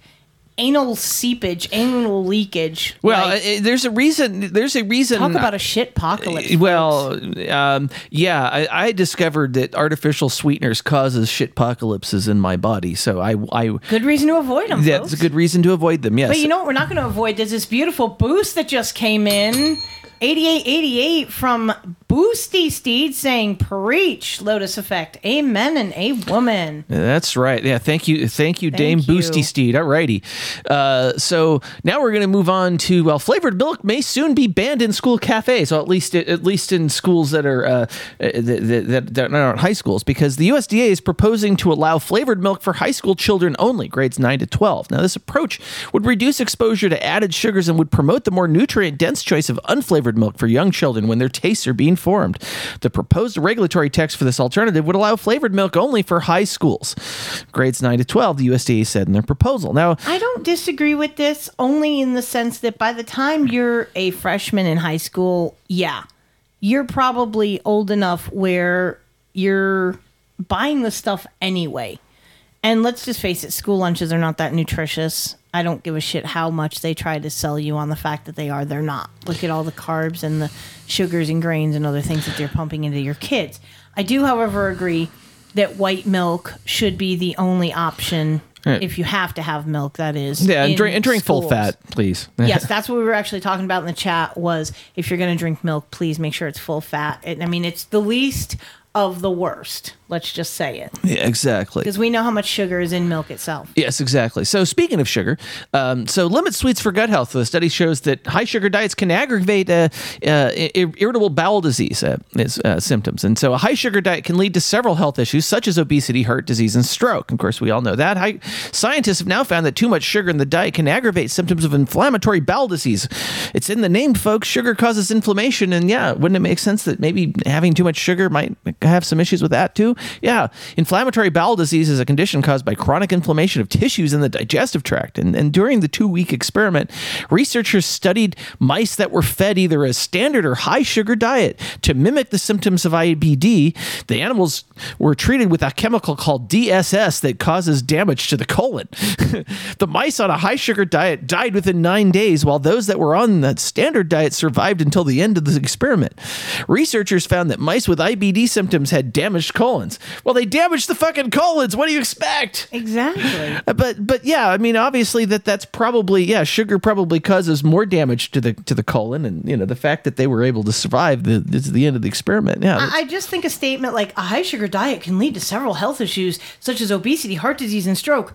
Speaker 14: anal seepage, anal leakage.
Speaker 16: Well,
Speaker 14: Like,
Speaker 16: uh, there's a reason. There's a reason.
Speaker 14: talk about a shit apocalypse.
Speaker 16: Uh, Well, um, yeah, I, I discovered that artificial sweeteners causes shit apocalypses in my body. So I, I
Speaker 14: Good reason to avoid them.
Speaker 16: that's a good reason to avoid them. Yes.
Speaker 14: But you know what we're not going to avoid? There's this beautiful boost that just came in. 8888 from Boosty Steed saying, Preach, Lotus Effect. Amen and a woman.
Speaker 16: That's right. Yeah, thank you, thank you,
Speaker 14: Thank
Speaker 16: Dame
Speaker 14: you.
Speaker 16: Boosty Steed. Alrighty. Uh, so now we're going to move on to well, flavored milk may soon be banned in school cafes, or at least at least in schools that are uh, that, that, that aren't high schools, because the USDA is proposing to allow flavored milk for high school children only, grades nine to twelve. Now, this approach would reduce exposure to added sugars and would promote the more nutrient dense choice of unflavored milk for young children when their tastes are being formed. The proposed regulatory text for this alternative would allow flavored milk only for high schools, grades 9 to 12, the USDA said in their proposal. Now,
Speaker 14: I don't disagree with this only in the sense that by the time you're a freshman in high school, yeah, you're probably old enough where you're buying the stuff anyway. And let's just face it, school lunches are not that nutritious. I don't give a shit how much they try to sell you on the fact that they are. They're not. Look at all the carbs and the sugars and grains and other things that they're pumping into your kids. I do, however, agree that white milk should be the only option
Speaker 16: Right.
Speaker 14: if you have to have milk. That is,
Speaker 16: yeah, and drink, and drink full fat, please.
Speaker 14: yes, that's what we were actually talking about in the chat. Was if you're going to drink milk, please make sure it's full fat. And I mean, it's the least of the worst. Let's just say it
Speaker 16: yeah, exactly.
Speaker 14: because we know how much sugar is in milk itself.
Speaker 16: Yes, exactly. So speaking of sugar, um, so limit sweets for gut health. The study shows that high sugar diets can aggravate uh, uh, ir- irritable bowel disease uh, is, uh, symptoms, and so a high sugar diet can lead to several health issues such as obesity, heart disease, and stroke. Of course, we all know that. High, scientists have now found that too much sugar in the diet can aggravate symptoms of inflammatory bowel disease. It's in the name, folks. Sugar causes inflammation, and yeah, wouldn't it make sense that maybe having too much sugar might have some issues with that too? Yeah, inflammatory bowel disease is a condition caused by chronic inflammation of tissues in the digestive tract. And, and during the two week experiment, researchers studied mice that were fed either a standard or high sugar diet to mimic the symptoms of IBD. The animals were treated with a chemical called DSS that causes damage to the colon. the mice on a high sugar diet died within nine days, while those that were on the standard diet survived until the end of the experiment. Researchers found that mice with IBD symptoms symptoms had damaged colons. Well, they damaged the fucking colons. What do you expect?
Speaker 14: Exactly.
Speaker 16: Uh, But but yeah, I mean, obviously that that's probably yeah, sugar probably causes more damage to the to the colon, and you know the fact that they were able to survive the this is the end of the experiment. Yeah,
Speaker 14: I I just think a statement like a high sugar diet can lead to several health issues such as obesity, heart disease, and stroke.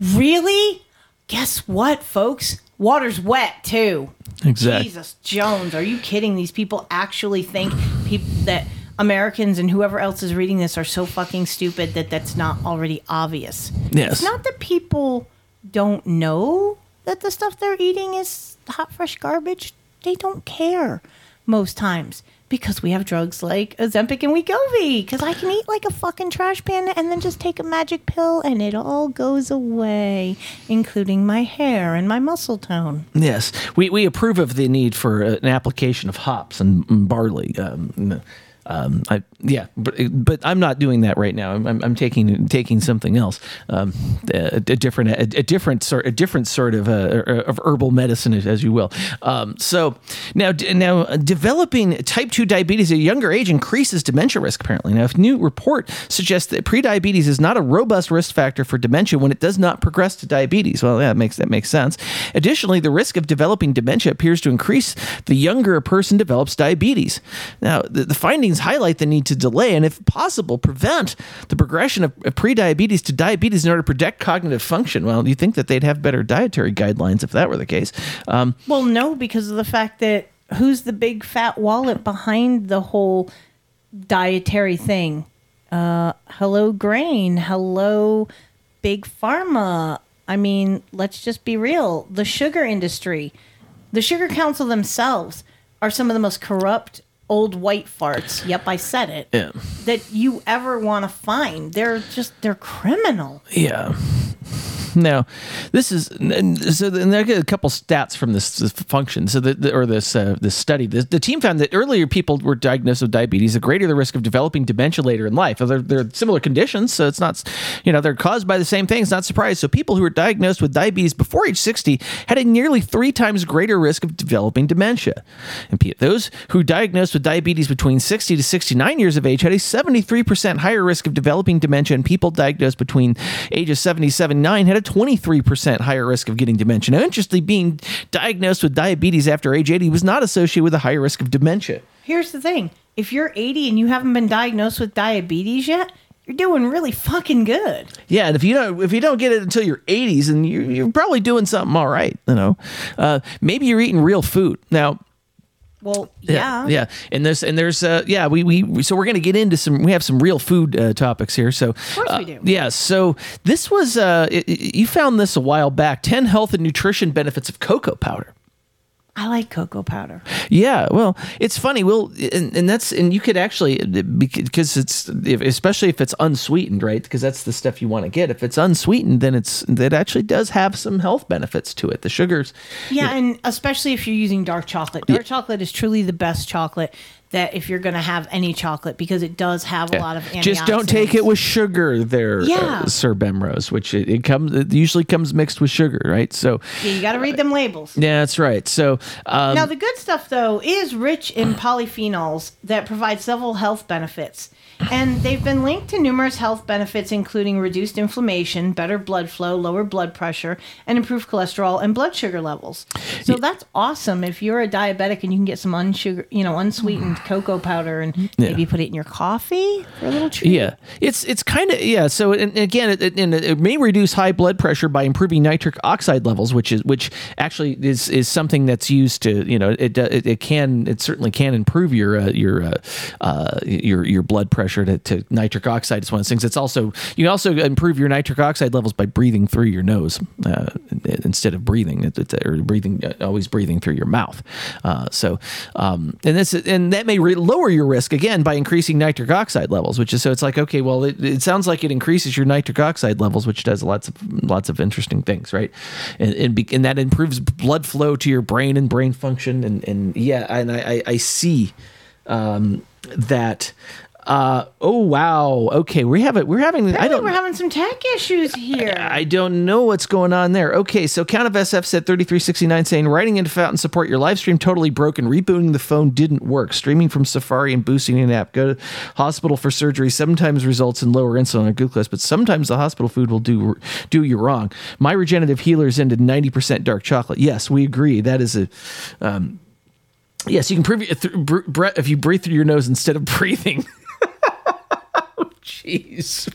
Speaker 14: Really? Guess what, folks? Water's wet too.
Speaker 16: Exactly.
Speaker 14: Jesus Jones, are you kidding? These people actually think people that Americans and whoever else is reading this are so fucking stupid that that's not already obvious.
Speaker 16: Yes.
Speaker 14: It's not that people don't know that the stuff they're eating is hot, fresh garbage. They don't care most times because we have drugs like Ozempic and Wegovy. Because I can eat like a fucking trash pan and then just take a magic pill and it all goes away, including my hair and my muscle tone.
Speaker 16: Yes, we, we approve of the need for uh, an application of hops and, and barley. Um, um, I, yeah, but, but I'm not doing that right now. I'm, I'm, I'm taking taking something else, um, a, a different a, a different sort a different sort of uh, of herbal medicine, as you will. Um, so now now uh, developing type two diabetes at a younger age increases dementia risk. Apparently, now a new report suggests that prediabetes is not a robust risk factor for dementia when it does not progress to diabetes. Well, yeah, that makes that makes sense. Additionally, the risk of developing dementia appears to increase the younger a person develops diabetes. Now, the, the findings highlight the need to delay and, if possible, prevent the progression of, of prediabetes to diabetes in order to protect cognitive function. Well, you think that they'd have better dietary guidelines if that were the case. Um,
Speaker 14: Well, no, because of the fact that who's the big fat wallet behind the whole dietary thing? Uh, hello, grain. Hello, big pharma. I mean, let's just be real. The sugar industry, the Sugar Council themselves are some of the most corrupt old white farts. Yep, I said it.
Speaker 16: Yeah.
Speaker 14: That you ever want to find. They're just, they're criminal.
Speaker 16: Yeah. Now, this is so. Then I get a couple stats from this, this function. So, the, the- or this uh, this study, the, the team found that earlier people were diagnosed with diabetes, the greater the risk of developing dementia later in life. So they're, they're similar conditions, so it's not, you know, they're caused by the same things. Not surprised. So, people who were diagnosed with diabetes before age sixty had a nearly three times greater risk of developing dementia. And those who diagnosed with diabetes between sixty to sixty nine years of age had a seventy three percent higher risk of developing dementia, and people diagnosed between ages 77 and 9 had a 23% higher risk of getting dementia. Now, interestingly, being diagnosed with diabetes after age 80 was not associated with a higher risk of dementia.
Speaker 14: Here's the thing if you're 80 and you haven't been diagnosed with diabetes yet, you're doing really fucking good.
Speaker 16: Yeah, and if you don't if you don't get it until your 80s, and you're, you're probably doing something all right, you know. Uh, maybe you're eating real food. Now,
Speaker 14: Well, yeah.
Speaker 16: yeah, and there's and there's uh yeah we we so we're gonna get into some we have some real food uh, topics here so of
Speaker 14: course we do.
Speaker 16: yeah so this was uh i- i- you found this a while back ten health and nutrition benefits of cocoa powder
Speaker 14: I like cocoa powder.
Speaker 16: yeah, well, it's funny. Well, and, and that's and you could actually because it's especially if it's unsweetened, right? Because that's the stuff you want to get. If it's unsweetened, then it's that actually does have some health benefits to it. The sugars,
Speaker 14: Yeah, and especially if you're using dark chocolate. Dark chocolate is truly the best chocolate that if you're going to have any chocolate because it does have a lot of antioxidants.
Speaker 16: just don't take it with sugar, there,
Speaker 14: Yeah.
Speaker 16: uh, Sir Bemrose. Which it, it comes it usually comes mixed with sugar, right? So
Speaker 14: Yeah, you got to read them labels.
Speaker 16: yeah, that's right. So um,
Speaker 14: now the good stuff though is rich in polyphenols that provide several health benefits. And they've been linked to numerous health benefits, including reduced inflammation, better blood flow, lower blood pressure, and improved cholesterol and blood sugar levels. So that's awesome if you're a diabetic and you can get some unsugar, you know, unsweetened cocoa powder and
Speaker 16: Yeah.
Speaker 14: maybe put it in your coffee for a little treat.
Speaker 16: Yeah, it's it's kind of yeah. So and again, it, it, and it may reduce high blood pressure by improving nitric oxide levels, which is which actually is is something that's used to you know it it, it can it certainly can improve your uh, your uh, uh, your your blood pressure to, to nitric oxide is one of those things. It's also you can also improve your nitric oxide levels by breathing through your nose uh, instead of breathing or breathing uh, always breathing through your mouth. Uh, so um, and this and that may re- lower your risk again by increasing nitric oxide levels, which is so it's like okay, well it, it sounds like it increases your nitric oxide levels, which does lots of lots of interesting things, right? And and, be, and that improves blood flow to your brain and brain function, and and yeah, and I I, I see um, that Uh, oh wow. Okay, we have it. We're having. I don't.
Speaker 14: we're having some tech issues here.
Speaker 16: I don't know what's going on there. Okay, so Count of SF said 3369 saying writing into Fountain support your live stream totally broken. Rebooting the phone didn't work. Streaming from Safari and boosting an app. Go to hospital for surgery sometimes results in lower insulin or glucose, but sometimes the hospital food will do do you wrong. My regenerative healers ended 90% dark chocolate. Yes, we agree. That is a um, Yes, you can prove it bre- if you breathe through your nose instead of breathing. Jeez.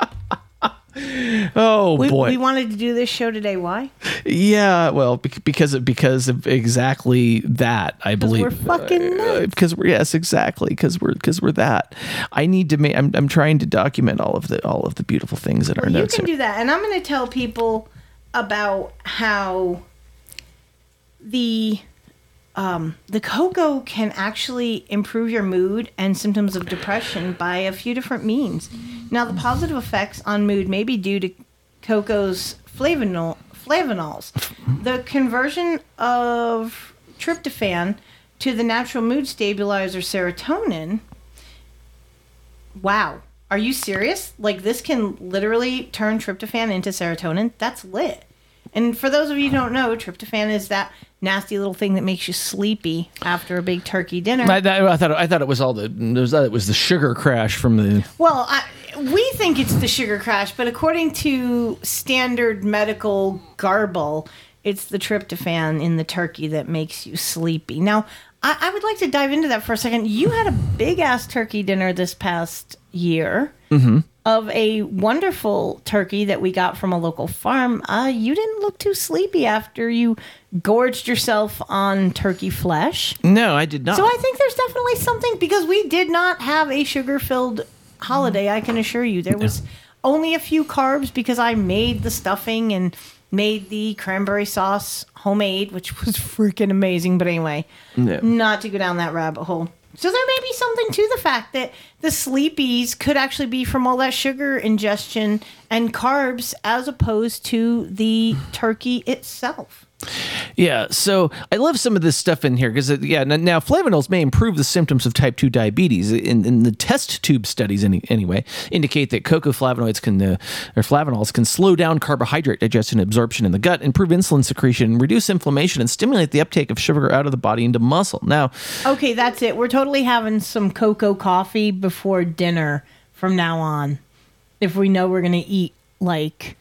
Speaker 16: oh
Speaker 14: we,
Speaker 16: boy.
Speaker 14: we wanted to do this show today. Why?
Speaker 16: Yeah, well, because of, because of exactly that, I believe.
Speaker 14: we're fucking
Speaker 16: Uh, because we're yes, exactly because we're because we're that. I need to make. I'm, I'm trying to document all of the all of the beautiful things in our
Speaker 14: You
Speaker 16: notes.
Speaker 14: can
Speaker 16: here.
Speaker 14: do that, and I'm going to tell people about how the um, the cocoa can actually improve your mood and symptoms of depression by a few different means. Now, the positive effects on mood may be due to cocoa's flavanol, flavonols. The conversion of tryptophan to the natural mood stabilizer serotonin. Wow. Are you serious? Like this can literally turn tryptophan into serotonin? That's lit. And for those of you who don't know, tryptophan is that nasty little thing that makes you sleepy after a big turkey dinner.
Speaker 16: I, I, I thought I thought it was all the it was, it was the sugar crash from the
Speaker 14: Well, I, we think it's the sugar crash, but according to standard medical garble, it's the tryptophan in the turkey that makes you sleepy. Now, I, I would like to dive into that for a second. You had a big ass turkey dinner this past year
Speaker 16: Mm-hmm.
Speaker 14: of a wonderful turkey that we got from a local farm. Uh, you didn't look too sleepy after you gorged yourself on turkey flesh.
Speaker 16: No, I did not.
Speaker 14: So I think there's definitely something because we did not have a sugar filled holiday. I can assure you, there was only a few carbs because I made the stuffing and made the cranberry sauce homemade, which was freaking amazing. But anyway,
Speaker 16: No.
Speaker 14: not to go down that rabbit hole. So there may be something to the fact that the sleepies could actually be from all that sugar ingestion and carbs as opposed to the turkey itself.
Speaker 16: Yeah, so I love some of this stuff in here because yeah, now flavonols may improve the symptoms of type two diabetes. In, in the test tube studies, any, anyway, indicate that cocoa flavonoids can uh, or flavanols can slow down carbohydrate digestion and absorption in the gut, improve insulin secretion, reduce inflammation, and stimulate the uptake of sugar out of the body into muscle. Now,
Speaker 14: Okay, that's it. We're totally having some cocoa coffee before dinner from now on. If we know we're going to eat like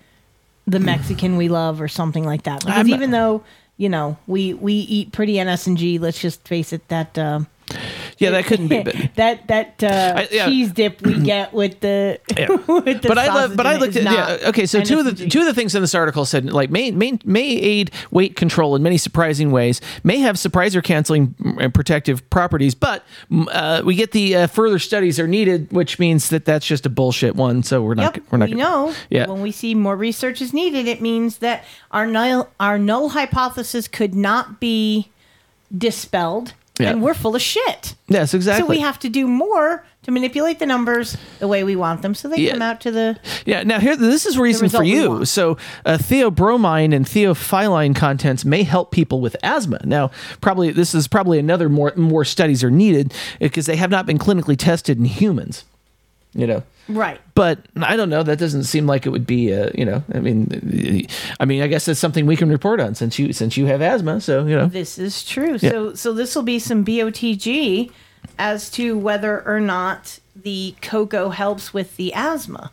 Speaker 14: the Mexican we love or something like that. Because
Speaker 16: I'm-
Speaker 14: even though, you know, we we eat pretty NSNG, let's just face it that um
Speaker 16: yeah, that couldn't be. But,
Speaker 14: that that uh,
Speaker 16: I- yeah.
Speaker 14: cheese dip we get with the with the
Speaker 16: but I love, but I looked at yeah. Okay, so two of the two of the things in this article said like may may may aid weight control in many surprising ways, may have surpriser canceling and protective properties, but mm, uh, we get the uh, further studies are needed, which means that that's just a bullshit one. So we're not
Speaker 14: Yep,
Speaker 16: we're not
Speaker 14: we know.
Speaker 16: Yeah.
Speaker 14: When we see more research is needed, it means that our null our null hypothesis could not be dispelled,
Speaker 16: Yeah.
Speaker 14: and we're full of shit.
Speaker 16: Yes, exactly.
Speaker 14: So we have to do more to manipulate the numbers the way we want them, so they
Speaker 16: Yeah.
Speaker 14: come out to the.
Speaker 16: Yeah, now here this is reason for you. So uh, theobromine and theophylline contents may help people with asthma. Now, probably this is probably another more more studies are needed because they have not been clinically tested in humans. You know.
Speaker 14: Right.
Speaker 16: But I don't know. That doesn't seem like it would be. Uh, you know. I mean, I mean, I guess that's something we can report on since you since you have asthma. So you know.
Speaker 14: This is true.
Speaker 16: Yeah.
Speaker 14: So so this will be some BOTG as to whether or not the cocoa helps with the asthma.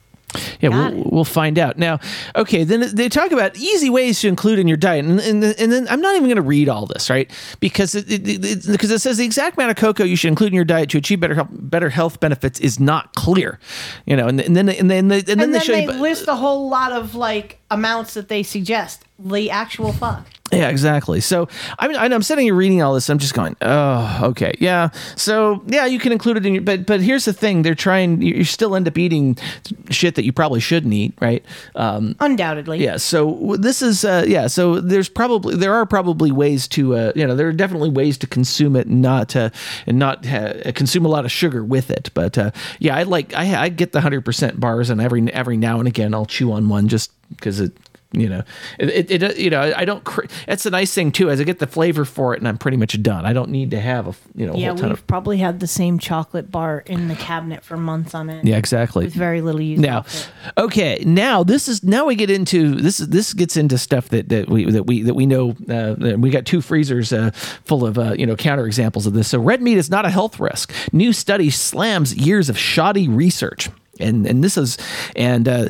Speaker 16: Yeah, we'll, we'll find out. Now, okay, then they talk about easy ways to include in your diet, and and, and then I'm not even going to read all this, right? Because it, it, it, because it says the exact amount of cocoa you should include in your diet to achieve better health, better health benefits is not clear, you know. And, and then and then they, and then
Speaker 14: And
Speaker 16: they show
Speaker 14: they
Speaker 16: you.
Speaker 14: list a whole lot of like amounts that they suggest. The actual fuck.
Speaker 16: Yeah, exactly. So I mean, I'm sitting here reading all this. I'm just going, oh, okay, yeah. So yeah, you can include it in your, but but here's the thing: they're trying. You still end up eating shit that you probably shouldn't eat, right? Um,
Speaker 14: Undoubtedly.
Speaker 16: yeah. So this is uh, yeah. So there's probably there are probably ways to uh, you know there are definitely ways to consume it and not uh, and not uh, consume a lot of sugar with it. But uh, yeah, I like I I get the hundred percent bars and every every now and again I'll chew on one just because it you know, it, it, it you know, I don't. Cr- it's a nice thing too, as I get the flavor for it, and I'm pretty much done. I don't need to have a you know a
Speaker 14: yeah,
Speaker 16: whole
Speaker 14: we've
Speaker 16: of.
Speaker 14: probably had the same chocolate bar in the cabinet for months on it.
Speaker 16: Yeah, exactly.
Speaker 14: With very little use.
Speaker 16: Now, okay, now this is now we get into this is this gets into stuff that, that we that we that we know. Uh, that we got two freezers uh, full of uh, you know counter examples of this. So red meat is not a health risk. New study slams years of shoddy research, and and this is and. Uh,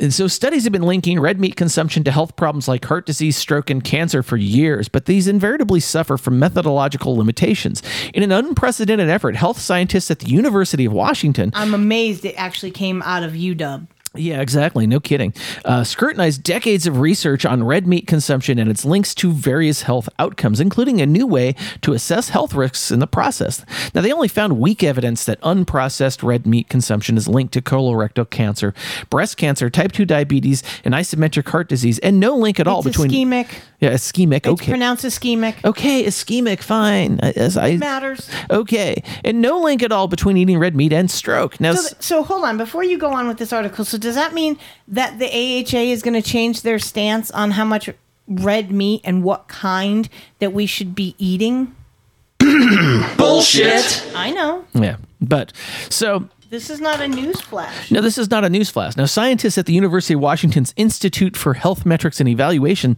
Speaker 16: and so studies have been linking red meat consumption to health problems like heart disease, stroke, and cancer for years, but these invariably suffer from methodological limitations. In an unprecedented effort, health scientists at the University of Washington
Speaker 14: I'm amazed it actually came out of UW.
Speaker 16: Yeah, exactly. No kidding. Uh, scrutinized decades of research on red meat consumption and its links to various health outcomes, including a new way to assess health risks in the process. Now, they only found weak evidence that unprocessed red meat consumption is linked to colorectal cancer, breast cancer, type 2 diabetes, and ischemic heart disease, and no link at all
Speaker 14: It's
Speaker 16: between.
Speaker 14: ischemic.
Speaker 16: Yeah, ischemic.
Speaker 14: It's
Speaker 16: Okay.
Speaker 14: pronounced ischemic.
Speaker 16: Okay, ischemic, fine. As I
Speaker 14: matters.
Speaker 16: Okay, and no link at all between eating red meat and stroke. Now,
Speaker 14: So, so hold on before you go on with this article. So does that mean that the AHA is going to change their stance on how much red meat and what kind that we should be eating?
Speaker 16: Bullshit.
Speaker 14: I know.
Speaker 16: yeah, but so
Speaker 14: This is not a news flash.
Speaker 16: No, this is not a newsflash. Now, scientists at the University of Washington's Institute for Health Metrics and Evaluation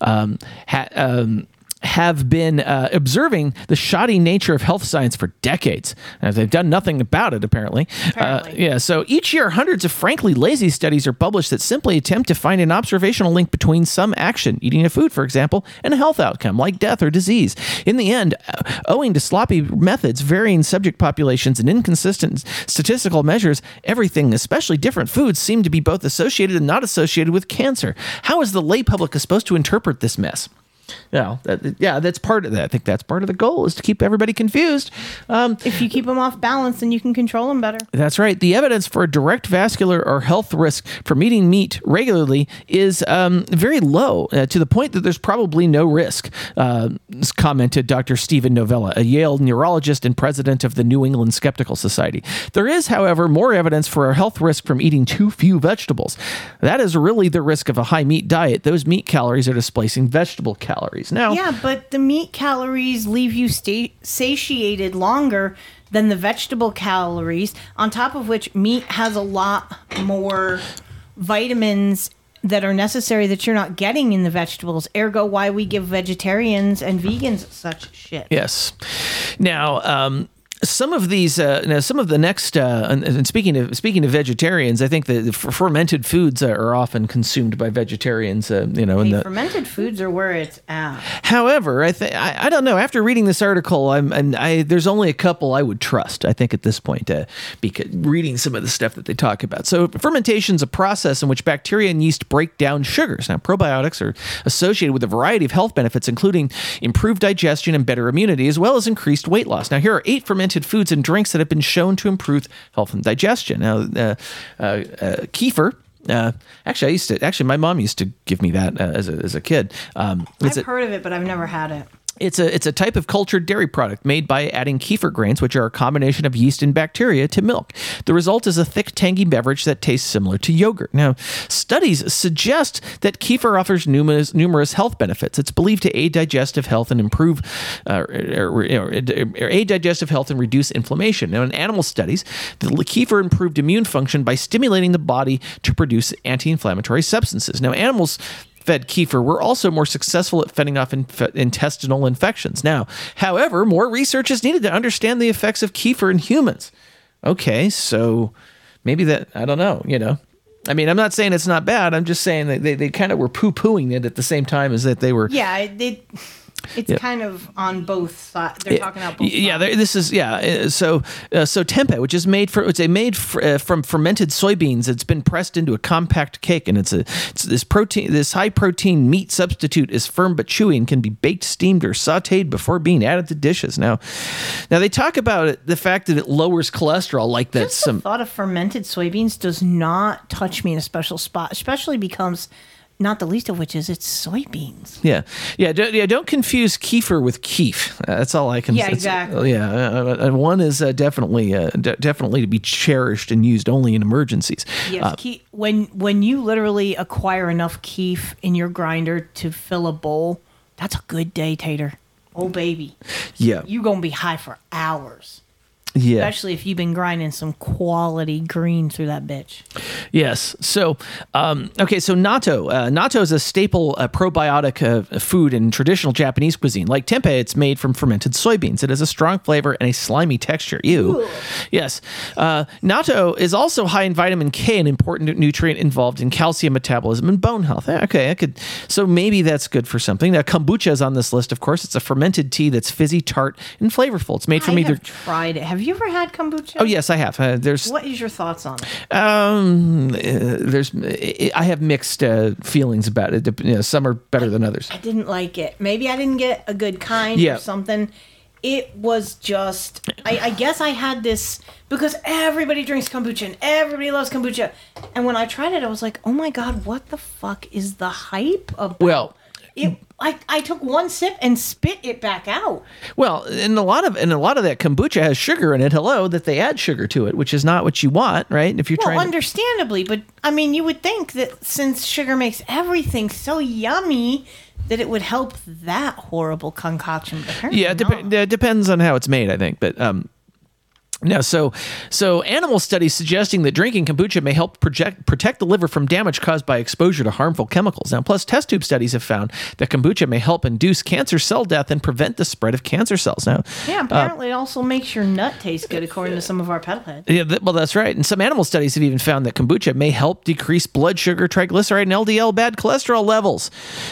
Speaker 16: um, ha- um, have been uh, observing the shoddy nature of health science for decades. Uh, they've done nothing about it, apparently. Uh, yeah, so each year, hundreds of frankly lazy studies are published that simply attempt to find an observational link between some action, eating a food, for example, and a health outcome like death or disease. In the end, uh, owing to sloppy methods, varying subject populations, and inconsistent statistical measures, everything, especially different foods, seem to be both associated and not associated with cancer. How is the lay public supposed to interpret this mess? Yeah, that, yeah, that's part of that. I think that's part of the goal is to keep everybody confused. Um,
Speaker 14: if you keep them off balance, then you can control them better.
Speaker 16: That's right. The evidence for a direct vascular or health risk from eating meat regularly is um, very low, uh, to the point that there's probably no risk, uh, commented Dr. Steven Novella, a Yale neurologist and president of the New England Skeptical Society. There is, however, more evidence for a health risk from eating too few vegetables. That is really the risk of a high meat diet. Those meat calories are displacing vegetable calories. Now,
Speaker 14: Yeah, but the meat calories leave you sta- satiated longer than the vegetable calories. On top of which, meat has a lot more vitamins that are necessary that you're not getting in the vegetables. Ergo, why we give vegetarians and vegans such shit.
Speaker 16: Yes. Now, um, some of these, uh, now some of the next, uh, and, and speaking of speaking of vegetarians, I think that the f- fermented foods are often consumed by vegetarians. Uh, you know, the
Speaker 14: fermented foods are where it's at.
Speaker 16: However, I think I don't know. After reading this article, I'm and I there's only a couple I would trust. I think at this point, uh, because reading some of the stuff that they talk about. So fermentation is a process in which bacteria and yeast break down sugars. Now, probiotics are associated with a variety of health benefits, including improved digestion and better immunity, as well as increased weight loss. Now, here are eight fermented foods and drinks that have been shown to improve health and digestion. Now, uh, uh, uh, kefir. Uh, actually, I used to. Actually, my mom used to give me that uh, as a as a kid. Um, it's
Speaker 14: I've
Speaker 16: a-
Speaker 14: heard of it, but I've never had it.
Speaker 16: It's a it's a type of cultured dairy product made by adding kefir grains, which are a combination of yeast and bacteria, to milk. The result is a thick, tangy beverage that tastes similar to yogurt. Now, studies suggest that kefir offers numerous numerous health benefits. It's believed to aid digestive health and improve uh, or, or, or aid digestive health and reduce inflammation. Now, in animal studies, the kefir improved immune function by stimulating the body to produce anti-inflammatory substances. Now, animals fed kefir were also more successful at fending off inf- intestinal infections. Now, however, more research is needed to understand the effects of kefir in humans. Okay, so maybe that, I don't know, you know. I mean, I'm not saying it's not bad. I'm just saying that they, they kind of were poo pooing it at the same time as that they were.
Speaker 14: Yeah, it it's
Speaker 16: Yeah.
Speaker 14: kind of on both sides. They're talking about both
Speaker 16: yeah, this is yeah. uh, So uh, so tempeh, which is made for it's a made fr- uh, from fermented soybeans. It's been pressed into a compact cake, and it's a it's this protein this high protein meat substitute is firm but chewy and can be baked, steamed, or sautéed before being added to dishes. Now, now they talk about it, the fact that it lowers cholesterol, like that some
Speaker 14: thought of fermented soybeans does not touch me in a special spot, especially because not the least of which is it's soybeans.
Speaker 16: Yeah, yeah, don't, yeah. Don't confuse kefir with keef. Uh, That's all I can.
Speaker 14: Yeah, exactly.
Speaker 16: yeah, uh, uh, one is uh, definitely, uh, de- definitely to be cherished and used only in emergencies.
Speaker 14: Yes,
Speaker 16: Uh,
Speaker 14: ke- when when you literally acquire enough keef in your grinder to fill a bowl, that's a good day, Tater. Oh baby,
Speaker 16: yeah,
Speaker 14: you gonna be high for hours.
Speaker 16: Yeah.
Speaker 14: Especially if you've been grinding some quality green through that bitch.
Speaker 16: Yes. So, um, okay. So natto, uh, natto is a staple uh, probiotic uh, food in traditional Japanese cuisine. Like tempeh, it's made from fermented soybeans. It has a strong flavor and a slimy texture. Ew. Yes. Uh, natto is also high in vitamin K, an important nutrient involved in calcium metabolism and bone health. Eh, Okay, I could. So maybe that's good for something. Now, kombucha is on this list. Of course, it's a fermented tea that's fizzy, tart, and flavorful. It's made from
Speaker 14: I
Speaker 16: either.
Speaker 14: have tried it. Have you ever had kombucha?
Speaker 16: Oh yes, I have. Uh, there's
Speaker 14: What is your thoughts on it?
Speaker 16: um, uh, there's I have mixed uh, feelings about it. You know, some are better than others.
Speaker 14: I didn't like it. Maybe I didn't get a good kind
Speaker 16: Yeah.
Speaker 14: or something. It was just, I, I guess I had this because everybody drinks kombucha and everybody loves kombucha. And when I tried it, I was like, oh my God, what the fuck is the hype about?
Speaker 16: Well,
Speaker 14: it, I, I took one sip and spit it back out.
Speaker 16: well, and a lot of and a lot of that kombucha has sugar in it. Hello, that they add sugar to it, which is not what you want, right? If you're
Speaker 14: Well,
Speaker 16: trying. to,
Speaker 14: understandably, but I mean, you would think that since sugar makes everything so yummy, that it would help that horrible concoction.
Speaker 16: Yeah, it, dep- it depends on how it's made, I think. But um, no, so so animal studies suggesting that drinking kombucha may help project, protect the liver from damage caused by exposure to harmful chemicals. Now, plus test tube studies have found that kombucha may help induce cancer cell death and prevent the spread of cancer cells. Now,
Speaker 14: Yeah,
Speaker 16: uh,
Speaker 14: apparently it also makes your nut taste good, according to some of our pedal heads.
Speaker 16: Yeah, th- well, that's right. And some animal studies have even found that kombucha may help decrease blood sugar, triglyceride, and LDL bad cholesterol levels.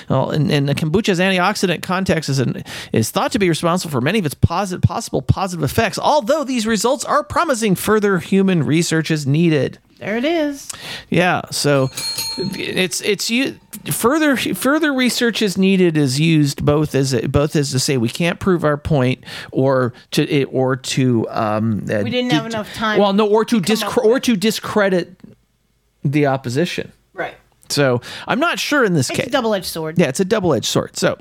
Speaker 16: Well, and, and the kombucha's antioxidant context is, an, is thought to be responsible for many of its posit- possible positive effects. Although these results are promising, further human research is needed.
Speaker 14: There it is.
Speaker 16: Yeah, so it's it's you further further research is needed is used both as a, both as to say we can't prove our point or to it or to um uh,
Speaker 14: We didn't have enough time
Speaker 16: Well, no, or to,
Speaker 14: to
Speaker 16: discre- or to discredit the opposition.
Speaker 14: Right.
Speaker 16: So I'm not sure in this
Speaker 14: It's
Speaker 16: case.
Speaker 14: a double edged sword.
Speaker 16: Yeah, it's a double edged sword. So,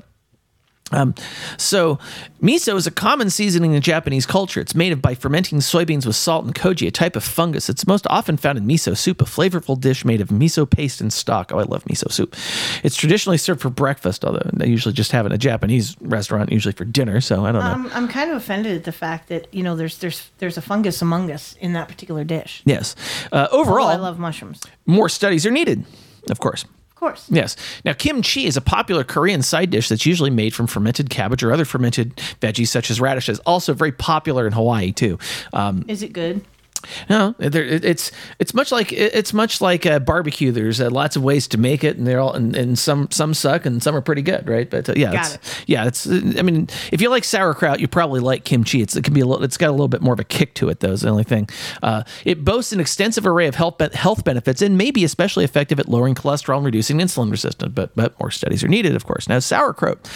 Speaker 16: um, so miso is a common seasoning in Japanese culture. It's made by fermenting soybeans with salt and koji, a type of fungus. It's most often found in miso soup, a flavorful dish made of miso paste and stock. Oh, I love miso soup. It's traditionally served for breakfast, although they usually just have it in a Japanese restaurant, usually for dinner. So I don't know.
Speaker 14: Um, I'm kind of offended at the fact that you know there's there's there's a fungus among us in that particular dish.
Speaker 16: yes. Uh, overall,
Speaker 14: Although I love mushrooms.
Speaker 16: more studies are needed, of course.
Speaker 14: Course.
Speaker 16: Yes. Now, kimchi is a popular Korean side dish that's usually made from fermented cabbage or other fermented veggies such as radishes. Also very popular in Hawaii too. Um,
Speaker 14: Is it good?
Speaker 16: No, it's it's much like it's much like a barbecue. There's uh, lots of ways to make it, and they're all and, and some some suck and some are pretty good, right? But uh, yeah,
Speaker 14: Got
Speaker 16: it's, yeah, it's. uh, I mean, if you like sauerkraut, you probably like kimchi. It's it can be a little. It's got a little bit more of a kick to it, though. Is the only thing. Uh, it boasts an extensive array of health health benefits and may be especially effective at lowering cholesterol and reducing insulin resistance. But but more studies are needed, of course. Now sauerkraut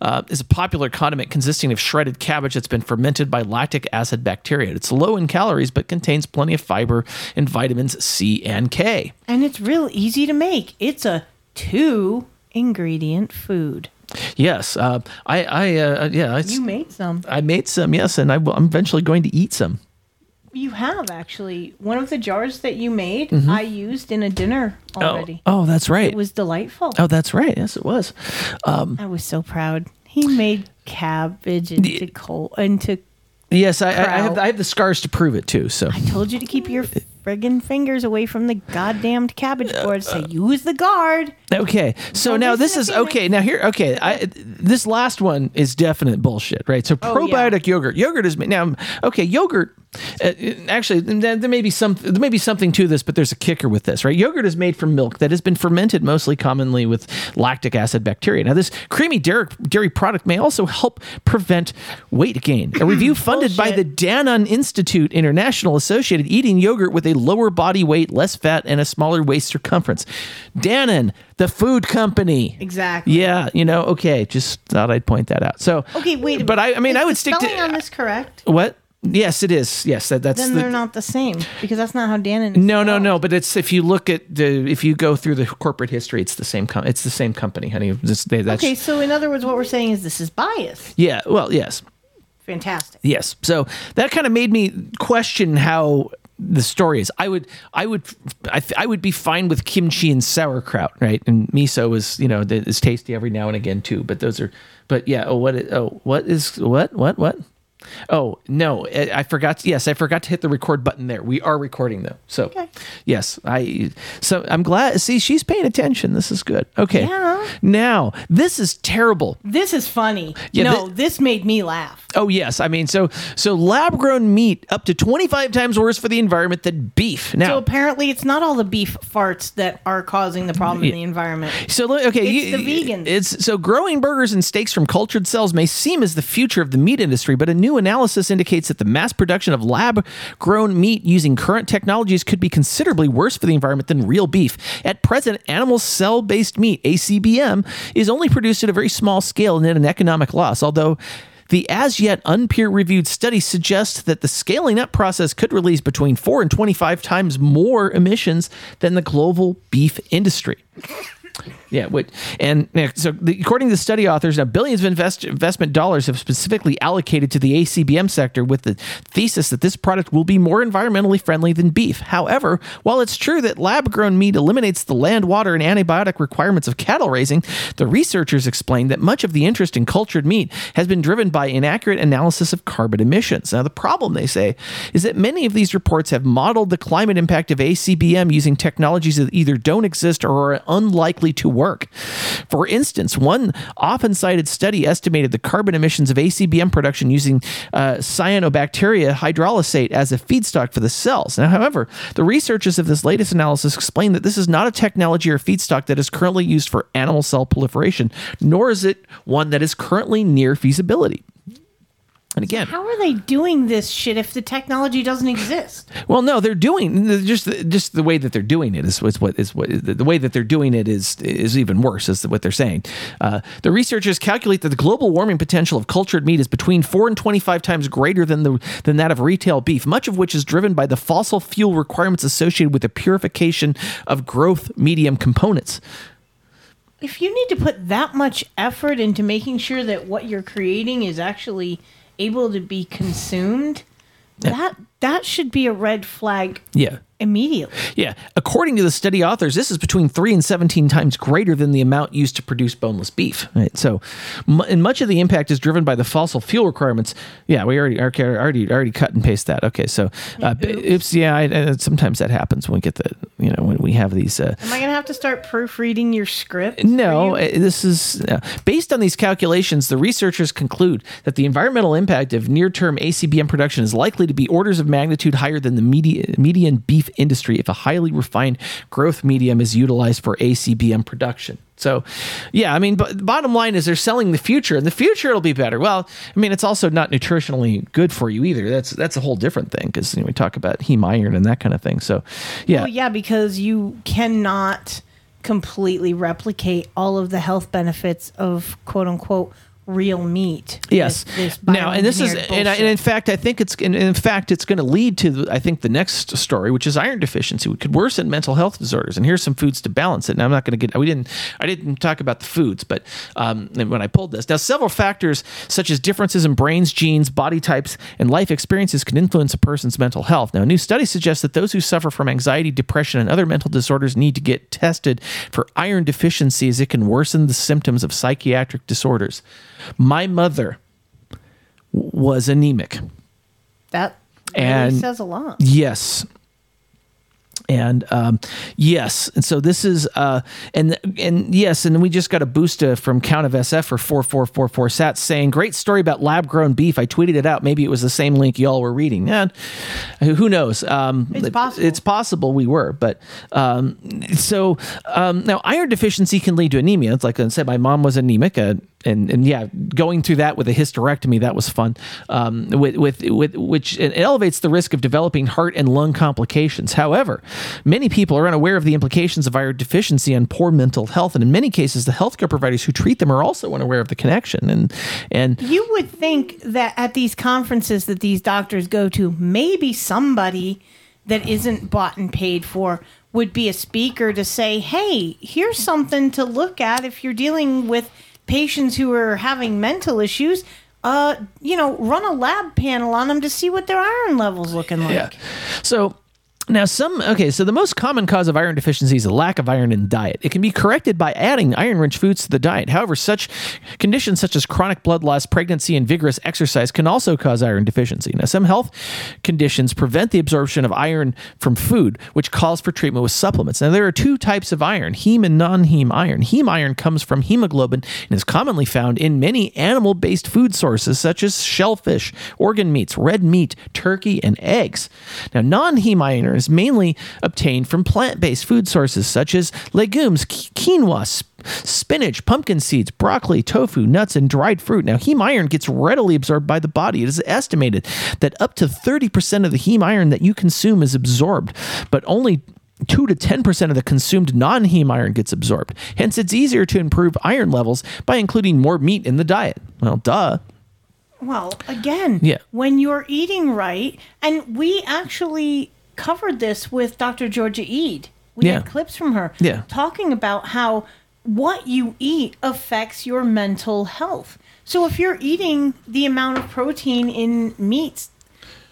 Speaker 16: uh, is a popular condiment consisting of shredded cabbage that's been fermented by lactic acid bacteria. It's low in calories but contains plenty of fiber and vitamins C and K.
Speaker 14: And it's real easy to make. It's a two ingredient food.
Speaker 16: Yes, uh, I, I, uh, yeah, it's,
Speaker 14: You made some.
Speaker 16: I made some, yes, and I, I'm eventually going to eat some.
Speaker 14: You have actually one of the jars that you made.
Speaker 16: Mhm.
Speaker 14: I used in a dinner already.
Speaker 16: Oh, that's right.
Speaker 14: It was delightful.
Speaker 16: Oh, that's right. Yes, it was. Um,
Speaker 14: I was so proud. He made cabbage into coal into.
Speaker 16: Yes, I, I, I have, I have the scars to prove it too. So
Speaker 14: I told you to keep your friggin' fingers away from the goddamned cabbage board. So use the guard.
Speaker 16: Okay, so now this is okay. Now here, okay, I, this last one is definite bullshit, right? So
Speaker 14: Oh, yeah.
Speaker 16: probiotic yogurt, yogurt is made now. Okay, yogurt. Uh, actually, there, there may be some, there may be something to this, but there's a kicker with this, right? Yogurt is made from milk that has been fermented, mostly commonly with lactic acid bacteria. Now, this creamy dairy, dairy product may also help prevent weight gain. A review funded by the Danone Institute International associated eating yogurt with a lower body weight, less fat, and a smaller waist circumference. Danone, the food company.
Speaker 14: Exactly.
Speaker 16: Yeah, you know, okay, just thought I'd point that out. So,
Speaker 14: Okay, wait.
Speaker 16: But I, I mean. I would stick to
Speaker 14: spelling on this correct.
Speaker 16: what? Yes, it is. Yes, that, that's
Speaker 14: then
Speaker 16: the,
Speaker 14: they're not the same because that's not how Dannon. Is
Speaker 16: No, no, no. But it's if you look at the if you go through the corporate history, it's the same. Com- it's the same company, honey. It's- they- that's,
Speaker 14: Okay, so in other words, what we're saying is this is bias.
Speaker 16: Yeah. Well, yes,
Speaker 14: Fantastic.
Speaker 16: yes. So that kind of made me question how the story is. I would, I would, I, I would be fine with kimchi and sauerkraut, right? And miso is, you know, is tasty every now and again too. But those are, but yeah. Oh, what? Is, oh, what is what? What? What? Oh no, I, forgot. Yes, I forgot to hit the record button there. We are recording though. So yes, I. So I'm glad. See, she's paying attention. This is good. Okay.
Speaker 14: Yeah.
Speaker 16: Now this is terrible.
Speaker 14: This is funny.
Speaker 16: Yeah,
Speaker 14: no,
Speaker 16: thi-
Speaker 14: this made me laugh.
Speaker 16: Oh yes, I mean so so lab grown meat up to 25 times worse for the environment than beef. Now
Speaker 14: so apparently, it's not all the beef farts that are causing the problem in the environment.
Speaker 16: So okay,
Speaker 14: It's
Speaker 16: you-
Speaker 14: the vegans.
Speaker 16: It's so growing burgers and steaks from cultured cells may seem as the future of the meat industry, but a new analysis indicates that the mass production of lab-grown meat using current technologies could be considerably worse for the environment than real beef. At present, animal cell-based meat (ACBM) is only produced at a very small scale and at an economic loss, although the as yet unpeer reviewed study suggests that the scaling up process could release between 4 and 25 times more emissions than the global beef industry. Yeah, what, and so the, according to the study authors, now billions of invest, investment dollars have specifically allocated to the ACBM sector with the thesis that this product will be more environmentally friendly than beef. However, while it's true that lab grown meat eliminates the land, water, and antibiotic requirements of cattle raising, the researchers explained that much of the interest in cultured meat has been driven by inaccurate analysis of carbon emissions. Now, the problem, they say, is that many of these reports have modeled the climate impact of ACBM using technologies that either don't exist or are unlikely to work. For instance, one often cited study estimated the carbon emissions of ACBM production using uh, cyanobacteria hydrolysate as a feedstock for the cells. Now, however, the researchers of this latest analysis explain that this is not a technology or feedstock that is currently used for animal cell proliferation, nor is it one that is currently near feasibility. And again,
Speaker 14: How are they doing this shit if the technology doesn't exist?
Speaker 16: Well, no, they're doing just just the way that they're doing it is, is what is what the way that they're doing it is is even worse. Is what they're saying. Uh, the researchers calculate that the global warming potential of cultured meat is between four and twenty five times greater than the than that of retail beef. Much of which is driven by the fossil fuel requirements associated with the purification of growth medium components.
Speaker 14: If you need to put that much effort into making sure that what you're creating is actually able to be consumed, that that should be a red flag
Speaker 16: Yeah.
Speaker 14: immediately.
Speaker 16: Yeah. According to the study authors, this is between 3 and 17 times greater than the amount used to produce boneless beef. Right? So, mu- and much of the impact is driven by the fossil fuel requirements. Yeah, we already okay, already already cut and paste that. Okay, so uh, oops, yeah, I, uh, sometimes that happens when we get the, you know, when we have these uh,
Speaker 14: Am I going to have to start proofreading your script?
Speaker 16: no, uh, this is uh, based on these calculations. The researchers conclude that the environmental impact of near-term ACBM production is likely to be orders of magnitude higher than the media, median beef industry if a highly refined growth medium is utilized for ACBM production. So, yeah, I mean, but bottom line is they're selling the future, and the future it'll be better. Well, I mean, it's also not nutritionally good for you either. That's that's a whole different thing because you know, we talk about heme iron and that kind of thing. So, yeah,
Speaker 14: Well, yeah, because you cannot completely replicate all of the health benefits of quote unquote real meat.
Speaker 16: Yes.
Speaker 14: with this
Speaker 16: Now, and this is, and, I, and in fact, I think it's, and in fact, it's going to lead to, I think, the next story, which is iron deficiency, which could worsen mental health disorders. And here's some foods to balance it. And I'm not going to get, we didn't, I didn't talk about the foods, but um, when I pulled this, now several factors such as differences in brains, genes, body types, and life experiences can influence a person's mental health. Now, a new study suggests that those who suffer from anxiety, depression, and other mental disorders need to get tested for iron deficiency as it can worsen the symptoms of psychiatric disorders. My mother was anemic.
Speaker 14: That really
Speaker 16: And-
Speaker 14: says a lot.
Speaker 16: Yes. And um, yes, and so this is uh, and and yes, and we just got a boost uh, from Count of SF for four four four four sats saying great story about lab grown beef. I tweeted it out. Maybe it was the same link y'all were reading. And who knows? Um,
Speaker 14: It's possible.
Speaker 16: It's possible we were, but um, so um, now iron deficiency can lead to anemia. It's like I said, my mom was anemic. Uh, and and yeah, going through that with a hysterectomy that was fun. Um, with with with which elevates the risk of developing heart and lung complications. However, many people are unaware of the implications of iron deficiency on poor mental health, and in many cases, the healthcare providers who treat them are also unaware of the connection. And and
Speaker 14: You would think that at these conferences that these doctors go to, maybe somebody that isn't bought and paid for would be a speaker to say, hey, here's something to look at if you're dealing with patients who are having mental issues. Uh, you know, run a lab panel on them to see what their iron levels looking like.
Speaker 16: Yeah. So now some okay, so the most common cause of iron deficiency is a lack of iron in diet. It can be corrected by adding iron-rich foods to the diet. However, such conditions such as chronic blood loss, pregnancy, and vigorous exercise can also cause iron deficiency. Now, some health conditions prevent the absorption of iron from food, which calls for treatment with supplements. Now, there are two types of iron, heme and non-heme iron. Heme iron comes from hemoglobin and is commonly found in many animal-based food sources such as shellfish, organ meats, red meat, turkey, and eggs. Now, non-heme iron is mainly obtained from plant-based food sources such as legumes, quinoa, spinach, pumpkin seeds, broccoli, tofu, nuts, and dried fruit. Now, heme iron gets readily absorbed by the body. It is estimated that up to 30% of the heme iron that you consume is absorbed, but only 2 to 10% of the consumed non heme iron gets absorbed. Hence, it's easier to improve iron levels by including more meat in the diet. Well, duh.
Speaker 14: Well, again,
Speaker 16: Yeah.
Speaker 14: when you're eating right, and we actually covered this with Dr. Georgia Ede. We
Speaker 16: Yeah.
Speaker 14: had clips from her
Speaker 16: Yeah.
Speaker 14: talking about how what you eat affects your mental health. So if you're eating the amount of protein in meats,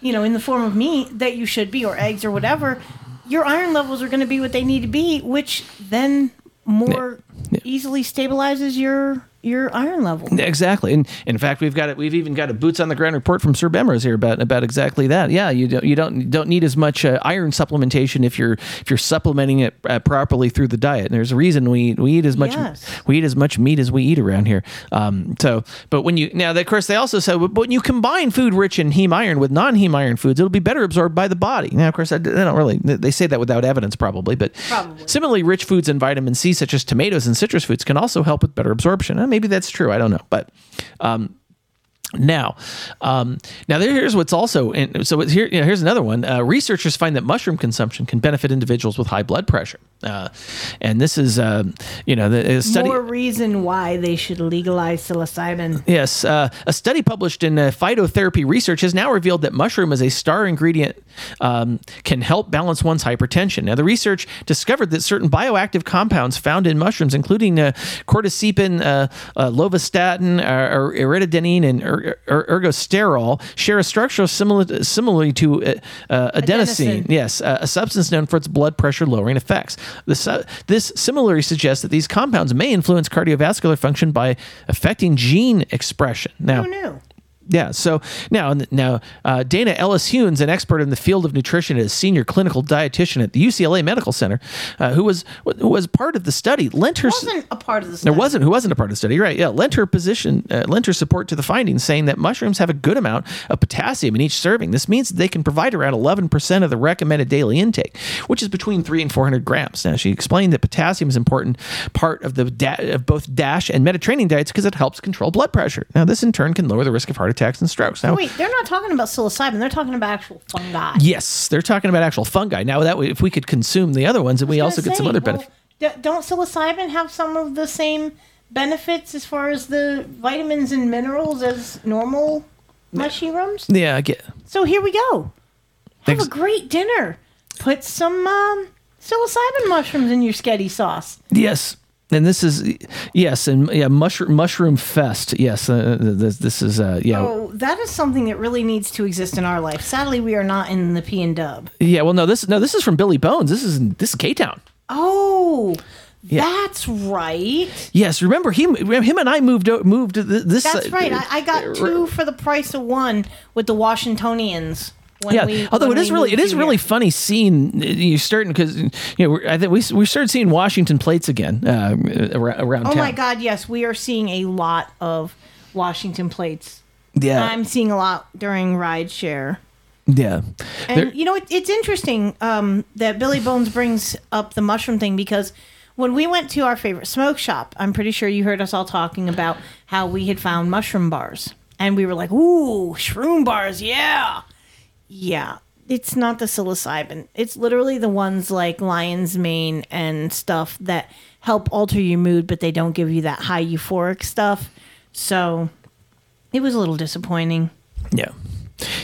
Speaker 14: you know, in the form of meat that you should be, or eggs or whatever, your iron levels are going to be what they need to be, which then more easily stabilizes your your iron level.
Speaker 16: Exactly, and in fact, we've got it. We've even got a boots on the ground report from Sir Bemrose here about about exactly that. Yeah, you don't you don't don't need as much uh, iron supplementation if you're if you're supplementing it uh, properly through the diet. And there's a reason we we eat as much
Speaker 14: Yes.
Speaker 16: we eat as much meat as we eat around here. Um, so, but when you now, of course, they also said, but when you combine food rich in heme iron with non heme iron foods, it'll be better absorbed by the body. Now, of course, I- they don't really they say that without evidence, probably, but similarly, rich foods in vitamin C, such as tomatoes and citrus foods, can also help with better absorption. Uh, maybe that's true. I don't know, but. Um, now, um, now there- here's what's also and so here. You know, here's another one. Uh, researchers find that mushroom consumption can benefit individuals with high blood pressure, uh, and this is uh, you know the a study.
Speaker 14: More reason why they should legalize psilocybin.
Speaker 16: Yes, uh, a study published in uh, Phytotherapy Research has now revealed that mushroom as a star ingredient um, can help balance one's hypertension. Now, the research discovered that certain bioactive compounds found in mushrooms, including uh, cordycepin, uh, uh, lovastatin, uh, or eritadenine, and er- er- ergosterol, share a structure similar similarly to uh, uh, adenosine.
Speaker 14: Adenosine.
Speaker 16: Yes, uh, a substance known for its blood pressure lowering effects. This, this similarly suggests that these compounds may influence cardiovascular function by affecting gene expression. Now,
Speaker 14: Who knew?
Speaker 16: Yeah. So now, now uh, Dana Ellis Hunnes, an expert in the field of nutrition and a senior clinical dietitian at the UCLA Medical Center, uh, who was who was part of the study, lent her.
Speaker 14: Wasn't a part of the study.
Speaker 16: There wasn't who wasn't a part of the study, right? Yeah, lent her position, uh, lent her support to the findings, saying that mushrooms have a good amount of potassium in each serving. This means that they can provide around 11% of the recommended daily intake, which is between three and 400 grams. Now, she explained that potassium is an important part of the da- of both DASH and Mediterranean diets because it helps control blood pressure. Now, this in turn can lower the risk of heart attacks and strokes. Now,
Speaker 14: Wait, they're not talking about psilocybin. They're talking about actual fungi.
Speaker 16: Yes, they're talking about actual fungi. Now that way, if we could consume the other ones, and we also get some other benefits.
Speaker 14: don't psilocybin have some of the same benefits as far as the vitamins and minerals as normal mushrooms?
Speaker 16: Yeah, I get.
Speaker 14: So here we go. Have
Speaker 16: Ex-
Speaker 14: a great dinner. Put some um, psilocybin mushrooms in your sketty sauce.
Speaker 16: Yes, and this is yes, and yeah, mushroom mushroom fest. Yes, uh, this this is uh, yeah.
Speaker 14: Oh, that is something that really needs to exist in our life. Sadly, we are not in the P and Dub.
Speaker 16: Yeah, well, no, this no, this is from Billy Bones. This is this is K Town.
Speaker 14: Oh, that's right.
Speaker 16: Yes, remember him? Him and I moved moved this.
Speaker 14: That's
Speaker 16: uh,
Speaker 14: right. I, I got two for the price of one with the Washingtonians. When
Speaker 16: yeah,
Speaker 14: we,
Speaker 16: although it is really it
Speaker 14: moved
Speaker 16: really
Speaker 14: here.
Speaker 16: funny seeing you starting because you know I think we we started seeing Washington plates again uh, around, around
Speaker 14: Oh
Speaker 16: town.
Speaker 14: my God! Yes, we are seeing a lot of Washington plates.
Speaker 16: Yeah.
Speaker 14: I'm seeing a lot during ride share.
Speaker 16: Yeah,
Speaker 14: And
Speaker 16: There-
Speaker 14: you know, it, it's interesting um, that Billy Bones brings up the mushroom thing because when we went to our favorite smoke shop, I'm pretty sure you heard us all talking about how we had found mushroom bars. And we were like, ooh, shroom bars, yeah. Yeah, it's not the psilocybin. It's literally the ones like lion's mane and stuff that help alter your mood, but they don't give you that high euphoric stuff. So it was a little disappointing.
Speaker 16: Yeah.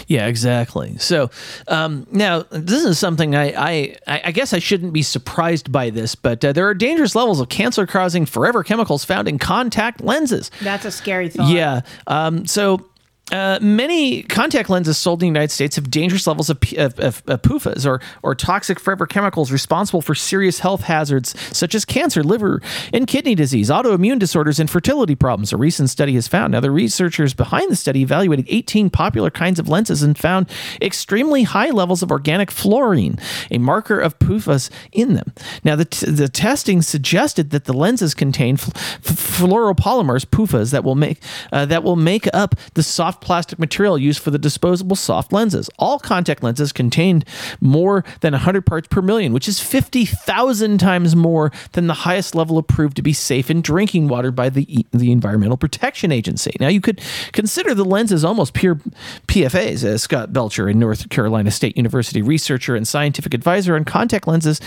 Speaker 16: Yeah, exactly. So um, now this is something I, I I guess I shouldn't be surprised by this, but uh, there are dangerous levels of cancer-causing forever chemicals found in contact lenses.
Speaker 14: That's a scary thought.
Speaker 16: Yeah. Um, so. Uh, many contact lenses sold in the United States have dangerous levels of, of, of, of PFAs or, or toxic forever chemicals responsible for serious health hazards such as cancer, liver, and kidney disease, autoimmune disorders, and fertility problems. A recent study has found. Now, the researchers behind the study evaluated 18 popular kinds of lenses and found extremely high levels of organic fluorine, a marker of PFAs in them. Now, the, t- the testing suggested that the lenses contain fl- fluoropolymers, PFAs, that will make uh, that will make up the soft plastic material used for the disposable soft lenses. All contact lenses contained more than 100 parts per million, which is 50,000 times more than the highest level approved to be safe in drinking water by the the Environmental Protection Agency. Now, you could consider the lenses almost pure PFAs, as Scott Belcher, a North Carolina State University researcher and scientific advisor on contact lenses,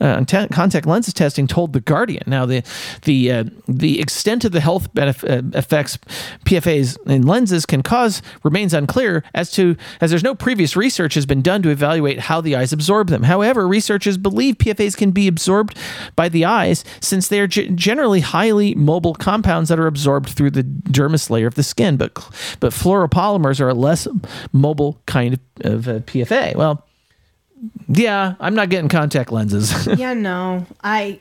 Speaker 16: uh, te- contact lenses testing, told the Guardian. Now, the the uh, the extent of the health benef- uh, effects PFAs in lenses can cause remains unclear as to as there's no previous research has been done to evaluate how the eyes absorb them. However, researchers believe PFAs can be absorbed by the eyes since they are ge- generally highly mobile compounds that are absorbed through the dermis layer of the skin. But but fluoropolymers are a less mobile kind of, of PFA. Well, yeah, I'm not getting contact lenses.
Speaker 14: yeah, no. I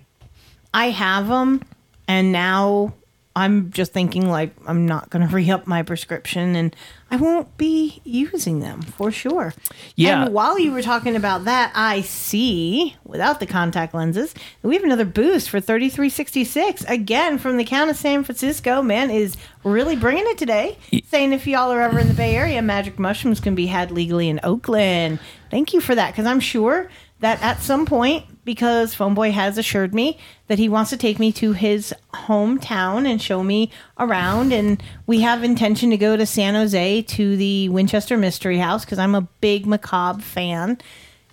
Speaker 14: I have them and now I'm just thinking like I'm not going to re-up my prescription and I won't be using them for sure.
Speaker 16: Yeah.
Speaker 14: And while you were talking about that, I see without the contact lenses, we have another boost for 3366 again from the count of San Francisco. Man is really bringing it today. Saying if y'all are ever in the Bay Area, magic mushrooms can be had legally in Oakland. Thank you for that because I'm sure that at some point because Phoneboy has assured me that he wants to take me to his hometown and show me around and we have intention to go to San Jose to the Winchester Mystery House because I'm a big macabre fan.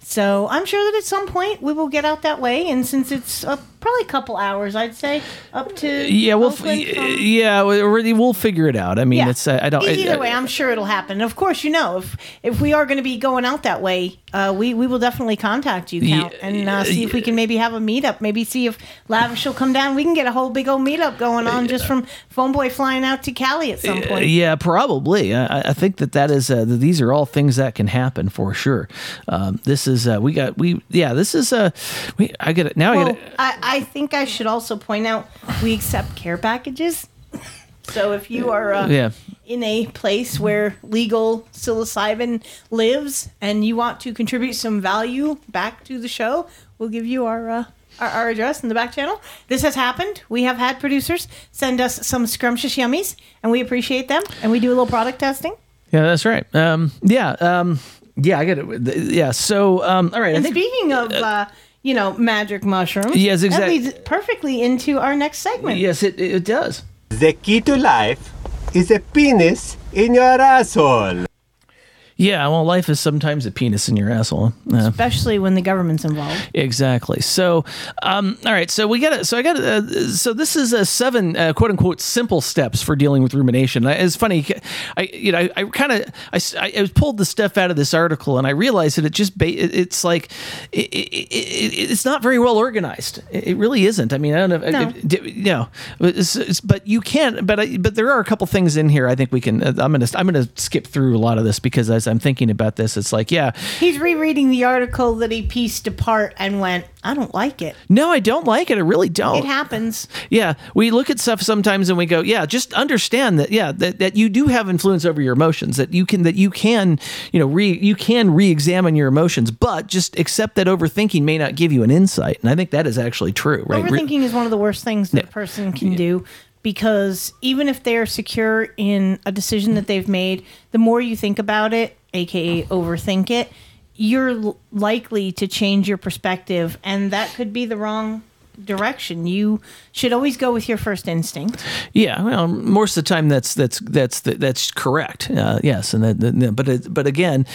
Speaker 14: So I'm sure that at some point we will get out that way and since it's uh, probably a couple hours I'd say up to
Speaker 16: yeah, we'll f- yeah, we- we'll figure it out. I mean,
Speaker 14: Yeah.
Speaker 16: it's uh, I don't
Speaker 14: Either
Speaker 16: I-
Speaker 14: way, I'm sure it'll happen. Of course, you know if if we are going to be going out that way, uh, we we will definitely contact you, Count, and uh, see if we can maybe have a meetup. Maybe see if Lavish will come down. We can get a whole big old meetup going on just from Phone Boy flying out to Cali at some
Speaker 16: Uh,
Speaker 14: point.
Speaker 16: yeah, probably. I, I think that that is uh, these are all things that can happen for sure. Um, this is uh, we got we yeah this is uh we I get it now. I get it.
Speaker 14: I, I think I should also point out we accept care packages. So if you are uh,
Speaker 16: Yeah.
Speaker 14: in a place where legal psilocybin lives and you want to contribute some value back to the show, we'll give you our uh, our, our address in the back channel. This has happened. We have had producers send us some scrumptious yummies, and we appreciate them. And we do a little product testing.
Speaker 16: Yeah, that's right. Um, yeah, um, yeah, I get it. Yeah, so um, all right. I
Speaker 14: And
Speaker 16: think
Speaker 14: speaking of, uh, you know, magic mushrooms,
Speaker 16: Yes,
Speaker 14: That leads perfectly into our next segment.
Speaker 16: yes, it it does.
Speaker 21: The key to life is a penis in your asshole.
Speaker 16: Yeah, well, life is sometimes a penis in your asshole.
Speaker 14: Especially when the government's involved.
Speaker 16: Exactly. So, um, all right. So we got it. So I got. Uh, so this is a seven uh, quote unquote simple steps for dealing with rumination. I- It's funny. I you know I, I kind of I, I- pulled the stuff out of this article and I realized that it just ba- it, it's like it, it, it, it's not very well organized. It, really isn't. I mean I don't know.
Speaker 14: No.
Speaker 16: If, if- you know, it's, it's- but you can. But I, but there are a couple things in here. I think we can. uh, I'm gonna I'm gonna skip through a lot of this because as I'm thinking about this, it's like yeah.
Speaker 14: He's rereading the article that he pieced apart and went, I don't like it.
Speaker 16: No, I don't like it. I really don't.
Speaker 14: It happens.
Speaker 16: Yeah, we look at stuff sometimes and we go, yeah, just understand that, yeah, that, that you do have influence over your emotions. That you can that you can, you know, re you can re-examine your emotions, but just accept that overthinking may not give you an insight. And I think that is actually true, right? Re-
Speaker 14: Overthinking is one of the worst things that a person can do because even if they're secure in a decision that they've made, the more you think about it, aka overthink it, you're l- likely to change your perspective, and that could be the wrong direction. You should always go with your first instinct.
Speaker 16: Yeah, well, most of the time that's that's that's that's correct. Uh, yes, and that, that- but it, but again,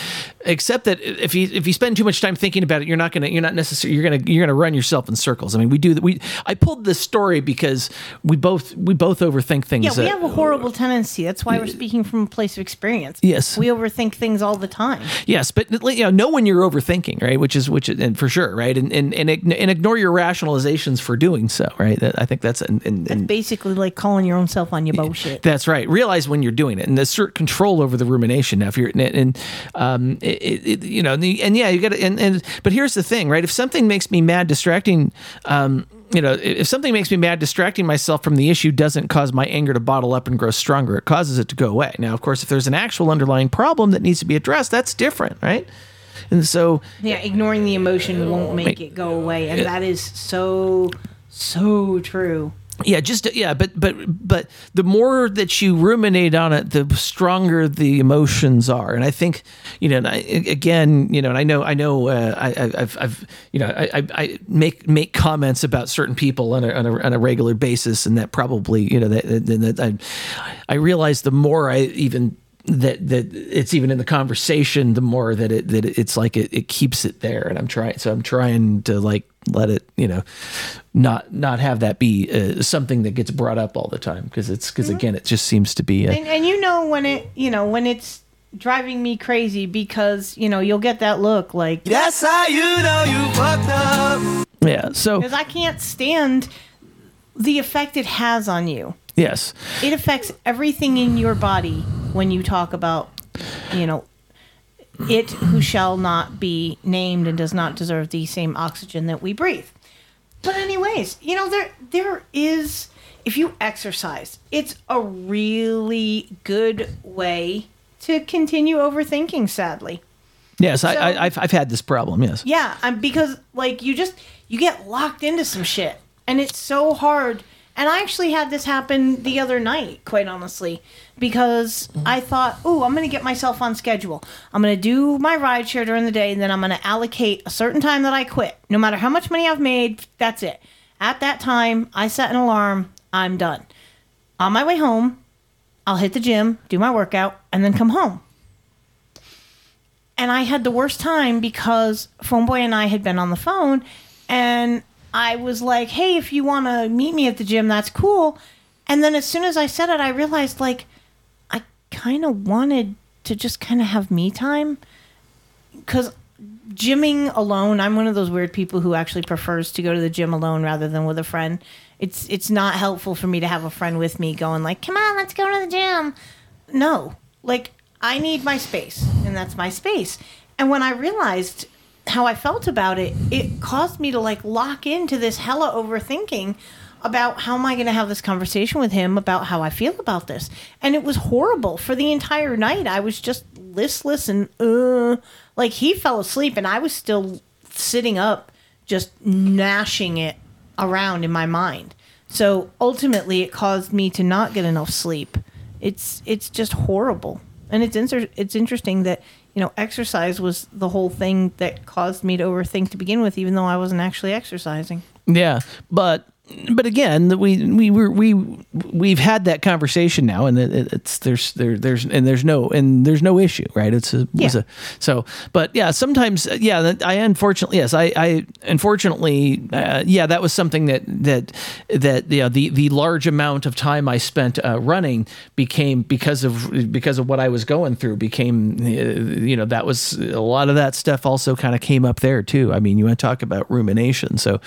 Speaker 16: except that if you if you spend too much time thinking about it, you're not gonna you're not necessarily you're gonna you're gonna run yourself in circles. I mean, we do that. We I pulled this story because we both we both overthink things.
Speaker 14: Yeah, we
Speaker 16: uh,
Speaker 14: have a horrible tendency. That's why we're speaking from a place of experience.
Speaker 16: Yes.
Speaker 14: We overthink things all the time.
Speaker 16: Yes, but you know, know when you're overthinking, right? Which is which, and for sure, right? And and and, and ignore your rationalizations for doing so, right? That, I think that's and, and, and
Speaker 14: Basically, like calling your own self on your bullshit.
Speaker 16: That's right. Realize when you're doing it, and assert control over the rumination. Now, if you're and, and um, it, it, you know, and, the, and yeah, you got to. And, and but here's the thing, right? If something makes me mad, distracting, um, you know, if something makes me mad, distracting myself from the issue doesn't cause my anger to bottle up and grow stronger. It causes it to go away. Now, of course, if there's an actual underlying problem that needs to be addressed, that's different, right? And so,
Speaker 14: Yeah, ignoring the emotion won't make it go away, and that is so so true.
Speaker 16: Yeah, just yeah, but but but the more that you ruminate on it, the stronger the emotions are, and I think you know, I, again, you know, and I know, I know, uh, I, I- I've, I've, you know, I, I- I make make comments about certain people on a, on a on a regular basis, and that probably, you know, that, that, that I, I realize the more I even that that it's even in the conversation, the more that it that it's like it, it keeps it there, and I'm trying, so I'm trying to like let it, you know, not not have that be uh, something that gets brought up all the time because it's because again, it just seems to be. Uh,
Speaker 14: And, and you know when it, you know when it's driving me crazy because you know you'll get that look like
Speaker 1: That's how you know you fucked up.
Speaker 16: yeah. So
Speaker 14: because I can't stand the effect it has on you.
Speaker 16: yes,
Speaker 14: It affects everything in your body when you talk about, you know, it who shall not be named and does not deserve the same oxygen that we breathe. But anyways, you know there there is if you exercise, it's a really good way to continue overthinking sadly.
Speaker 16: yes, I, I I've I've had this problem. Yes.
Speaker 14: Yeah, I'm because like you just you get locked into some shit, and it's so hard. And I actually had this happen the other night, quite honestly, because I thought, "Oh, I'm gonna get myself on schedule. I'm gonna do my ride share during the day, and then I'm gonna allocate a certain time that I quit. No matter how much money I've made, that's it. At that time, I set an alarm. I'm done. On my way home, I'll hit the gym, do my workout, and then come home and I had the worst time because Phoneboy and I had been on the phone, and I was like, "Hey, if you want to meet me at the gym, that's cool." And then as soon as I said it, I realized like I kind of wanted to just kind of have me time because gymming alone, I'm one of those weird people who actually prefers to go to the gym alone rather than with a friend. It's it's not helpful for me to have a friend with me going like, "Come on, let's go to the gym." No. Like I need my space, and that's my space. And when I realized how I felt about it, it caused me to like lock into this hella overthinking about how am I going to have this conversation with him about how I feel about this. And it was horrible for the entire night. I was just listless and uh like he fell asleep and I was still sitting up just gnashing it around in my mind. So ultimately it caused me to not get enough sleep. It's it's just horrible. And it's inter- it's interesting that you know exercise was the whole thing that caused me to overthink to begin with even though I wasn't actually exercising.
Speaker 16: Yeah, but but again, we we were we we've had that conversation now, and it, it- it's there's there there's and there's no and there's no issue, right? It's a, was
Speaker 14: Yeah.
Speaker 16: a so, but yeah, sometimes uh, yeah, I unfortunately yes, I I unfortunately uh, yeah, that was something that that that know, the the large amount of time I spent uh, running became because of because of what I was going through became uh, you know that was a lot of that stuff also kind of came up there too. I mean, you want to talk about rumination, so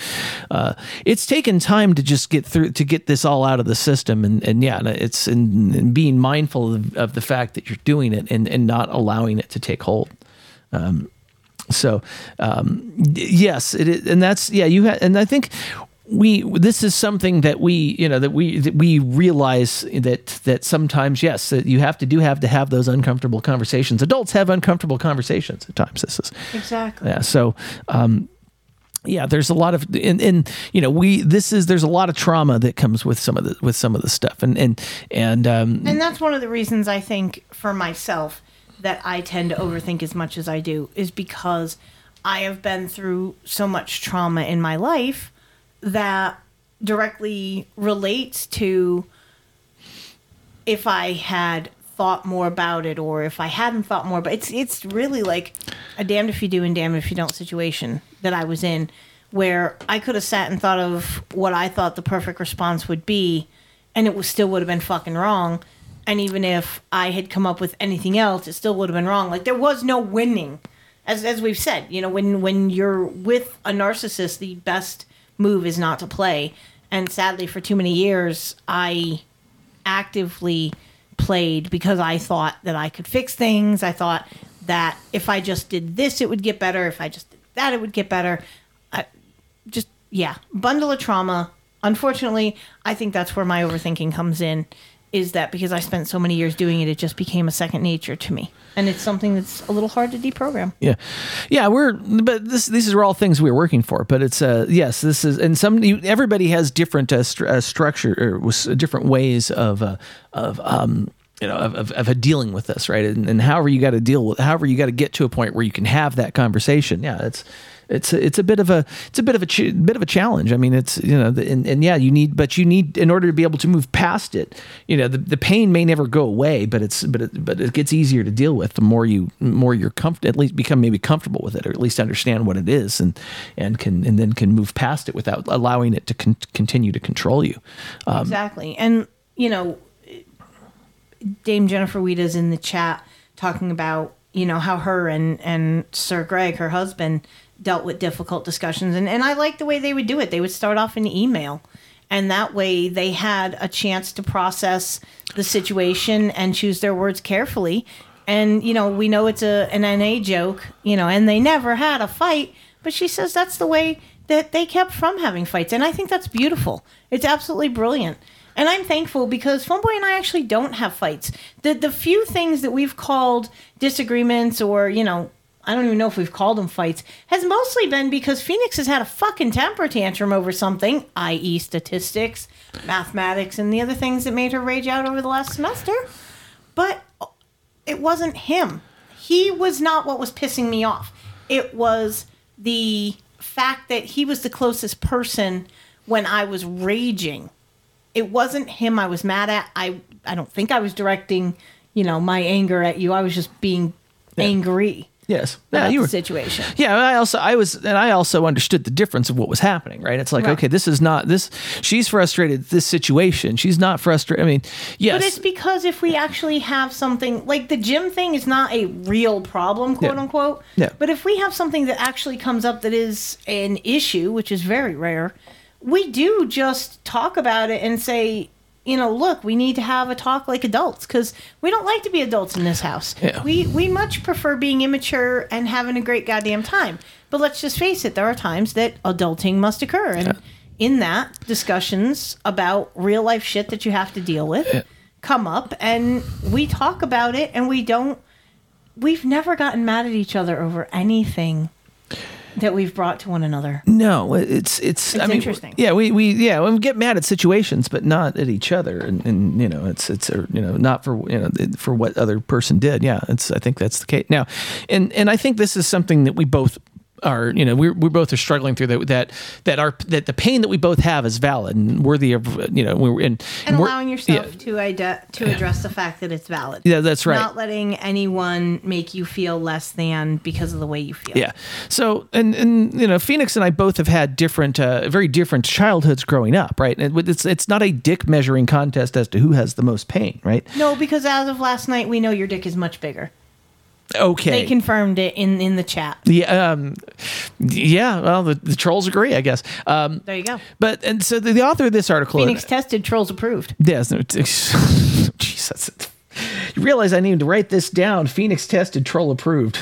Speaker 16: uh, it's taken time to just get through to get this all out of the system, and and yeah, it's and, in being mindful of, of the fact that you're doing it and and not allowing it to take hold. Um, so um, yes, it is, and that's yeah. You ha- and I think we this is something that we you know that we that we realize that that sometimes yes that you have to do have to have those uncomfortable conversations. Adults have uncomfortable conversations at times. This is
Speaker 14: Exactly.
Speaker 16: yeah. So. Um, yeah, there's a lot of and, and you know we this is there's a lot of trauma that comes with some of the with some of the stuff. And and and um,
Speaker 14: And that's one of the reasons I think for myself that I tend to overthink as much as I do is because I have been through so much trauma in my life that directly relates to if I had thought more about it or if I hadn't thought more. But it's it's really like a damned if you do and damned if you don't situation that I was in where I could have sat and thought of what I thought the perfect response would be and it was still would have been fucking wrong and even if I had come up with anything else it still would have been wrong like there was no winning as as we've said you know when when you're with a narcissist the best move is not to play and sadly for too many years I actively played because I thought that I could fix things. I thought that if I just did this, it would get better. If I just that, it would get better. I, just, yeah, bundle of trauma. Unfortunately, I think that's where my overthinking comes in. Is that because I spent so many years doing it, it just became a second nature to me. And it's something that's a little hard to deprogram.
Speaker 16: Yeah, yeah, we're but this these are all things we're working for. But it's uh yes, this is and some you- everybody has different uh, stru- uh, structure or different ways of uh, of um you know of, of, of dealing with this right and, and however you got to deal with however you got to get to a point where you can have that conversation. Yeah, it's it's a, it's a bit of a it's a bit of a ch- bit of a challenge. I mean, it's you know, and, and yeah, you need, but you need in order to be able to move past it. You know, the, the pain may never go away, but it's but it, but it gets easier to deal with the more you more you're comfortable, at least become maybe comfortable with it, or at least understand what it is, and and can and then can move past it without allowing it to con- continue to control you. Um,
Speaker 14: exactly. And, you know, Dame Jennifer Weeda's in the chat talking about, you know, how her and, and Sir Greg, her husband, dealt with difficult discussions. And, and I like the way they would do it. They would start off in email. And that way they had a chance to process the situation and choose their words carefully. And, you know, we know it's a an NA joke, you know, and they never had a fight, but she says that's the way that they kept from having fights. And I think that's beautiful. It's absolutely brilliant. And I'm thankful because Phoneboy and I actually don't have fights. The the few things that we've called disagreements or, you know, I don't even know if we've called them fights, has mostly been because Phoenix has had a fucking temper tantrum over something, i.e., statistics, mathematics, and the other things that made her rage out over the last semester. But it wasn't him. He was not what was pissing me off. It was the fact that he was the closest person when I was raging. It wasn't him I was mad at. I I don't think I was directing, you know, my anger at you. I was just being angry
Speaker 16: yes, yeah, you
Speaker 14: the
Speaker 16: were.
Speaker 14: situation.
Speaker 16: Yeah, I also I was and I also understood the difference of what was happening, right? It's like,
Speaker 14: Right.
Speaker 16: okay, this is not this she's frustrated this situation. She's not frustrated. I mean, yes.
Speaker 14: But it's because if we actually have something like the gym thing is not a real problem, quote
Speaker 16: Yeah.
Speaker 14: unquote.
Speaker 16: Yeah.
Speaker 14: But if we have something that actually comes up that is an issue, which is very rare, we do just talk about it and say, you know, look, we need to have a talk like adults because we don't like to be adults in this house.
Speaker 16: Yeah.
Speaker 14: We we much prefer being immature and having a great goddamn time. But let's just face it, there are times that adulting must occur, and in that, discussions about real life shit that you have to deal with come up, and we talk about it, and we don't. We've never gotten mad at each other over anything that we've brought to one another.
Speaker 16: No, it's it's.
Speaker 14: It's
Speaker 16: I mean,
Speaker 14: interesting.
Speaker 16: Yeah, we we yeah we get mad at situations, but not at each other, and, and you know it's it's uh, you know not for you know for what other person did. Yeah, it's I think that's the case now, and and I think this is something that we both are you know we're we both are struggling through that that that our that the pain that we both have is valid and worthy of you know we're in
Speaker 14: And
Speaker 16: we're-
Speaker 14: allowing yourself to ide- to address the fact that it's valid.
Speaker 16: Yeah, that's right.
Speaker 14: Not letting anyone make you feel less than because of the way you feel.
Speaker 16: Yeah. So, and and you know, Phoenix and I both have had different, uh, very different childhoods growing up, right? And it's it's not a dick measuring contest as to who has the most pain, right?
Speaker 14: No, because as of last night, we know your dick is much bigger.
Speaker 16: Okay.
Speaker 14: They confirmed it in in the chat.
Speaker 16: yeah, um, yeah. Well, the, the trolls agree, I guess. Um,
Speaker 14: There you go.
Speaker 16: but and so the, the author of this article,
Speaker 14: Phoenix tested, trolls approved.
Speaker 16: Yes, no, Jesus. You realize I need to write this down. Phoenix tested, troll approved.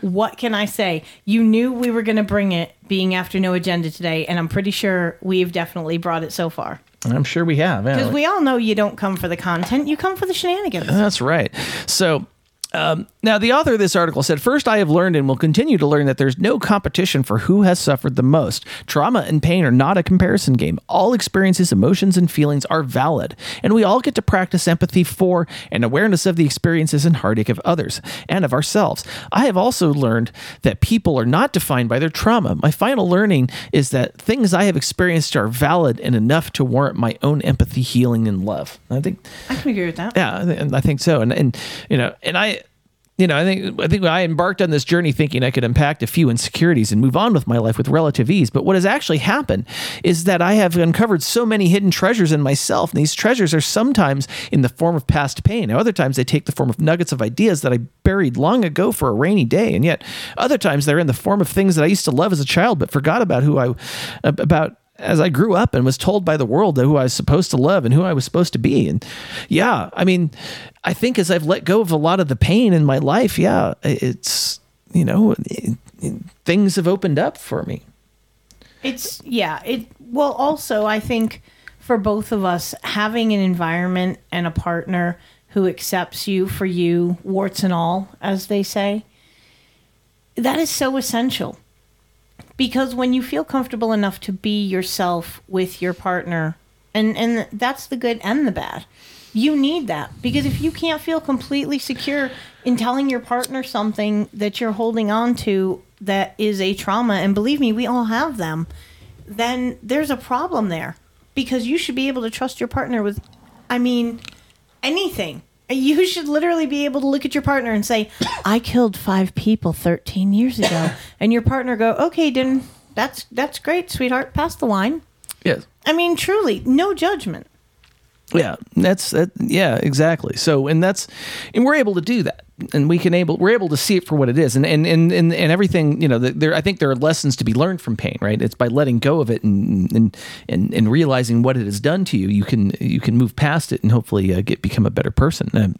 Speaker 14: What can I say? You knew we were going to bring it, being after no agenda today, and I'm pretty sure we've definitely brought it so far.
Speaker 16: I'm sure we have. yeah.
Speaker 14: Because we all know you don't come for the content, you come for the shenanigans.
Speaker 16: That's right. So, Um, now, the author of this article said, First, I have learned and will continue to learn that there's no competition for who has suffered the most. Trauma and pain are not a comparison game. All experiences, emotions, and feelings are valid, and we all get to practice empathy for and awareness of the experiences and heartache of others and of ourselves. I have also learned that people are not defined by their trauma. My final learning is that things I have experienced are valid and enough to warrant my own empathy, healing, and love. I think
Speaker 14: I can agree with that.
Speaker 16: yeah, thi- I think so. And and you know, and I you know, I think I think I embarked on this journey thinking I could impact a few insecurities and move on with my life with relative ease. But what has actually happened is that I have uncovered so many hidden treasures in myself. And these treasures are sometimes in the form of past pain. Now, other times they take the form of nuggets of ideas that I buried long ago for a rainy day. And yet other times they're in the form of things that I used to love as a child but forgot about who I about as I grew up and was told by the world who I was supposed to love and who I was supposed to be. And yeah, I mean, I think as I've let go of a lot of the pain in my life, yeah, it's, you know, it- it- things have opened up for me.
Speaker 14: It's yeah, it well also I think for both of us having an environment and a partner who accepts you for you, warts and all, as they say, that is so essential. Because when you feel comfortable enough to be yourself with your partner, and and that's the good and the bad. You need that because if you can't feel completely secure in telling your partner something that you're holding on to that is a trauma, and believe me, we all have them, then there's a problem there because you should be able to trust your partner with, I mean, anything. You should literally be able to look at your partner and say, "I killed five people 13 years ago," and your partner go, "Okay, then that's that's great, sweetheart. Pass the wine."
Speaker 16: Yes.
Speaker 14: I mean, truly, no judgment.
Speaker 16: Yeah, that's that. Yeah, exactly. So, and that's, and we're able to do that, and we can able we're able to see it for what it is, and and and and, and everything. You know, the- there. I think there are lessons to be learned from pain. Right. It's by letting go of it and and and, and realizing what it has done to you. You can you can move past it and hopefully uh, get become a better person. Um,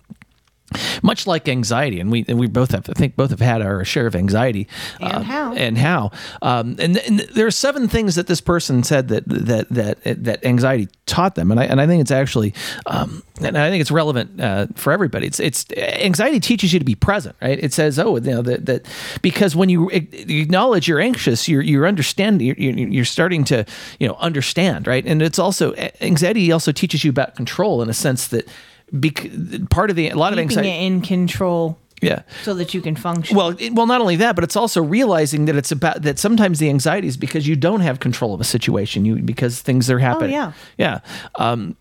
Speaker 16: much like anxiety, and we and we both have, I think, both have had our share of anxiety,
Speaker 14: And
Speaker 16: um,
Speaker 14: how.
Speaker 16: and how, um, and, and there are seven things that this person said that that that that anxiety taught them, and I and I think it's actually, um, and I think it's relevant uh, for everybody. It's it's anxiety teaches you to be present, right? It says, oh, you know that that because when you acknowledge you're anxious, you're you're understanding, you're you're starting to you know understand, right? And it's also anxiety also teaches you about control in a sense that. Bec- part of the a lot of
Speaker 14: Keeping
Speaker 16: anxiety
Speaker 14: it in control
Speaker 16: yeah
Speaker 14: so that you can function.
Speaker 16: well, it, well, not only that, but it's also realizing that it's about that sometimes the anxiety is because you don't have control of a situation, you because things are happening.
Speaker 14: yeah.
Speaker 16: yeah. Um,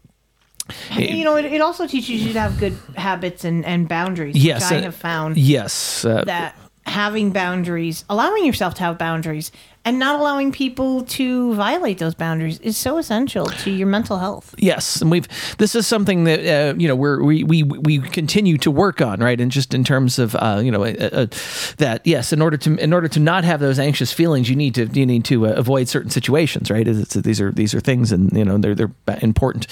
Speaker 14: you know, it, it also teaches you to have good habits and, and boundaries.
Speaker 16: yes,
Speaker 14: which I
Speaker 16: uh,
Speaker 14: have found
Speaker 16: Yes, uh,
Speaker 14: that having boundaries, allowing yourself to have boundaries, and not allowing people to violate those boundaries is so essential to your mental health.
Speaker 16: Yes, and we've this is something that uh, you know we're, we we we continue to work on, right? And just in terms of uh, you know uh, uh, that yes, in order to in order to not have those anxious feelings, you need to you need to uh, avoid certain situations, right? It's, these are these are things, and you know they're they're important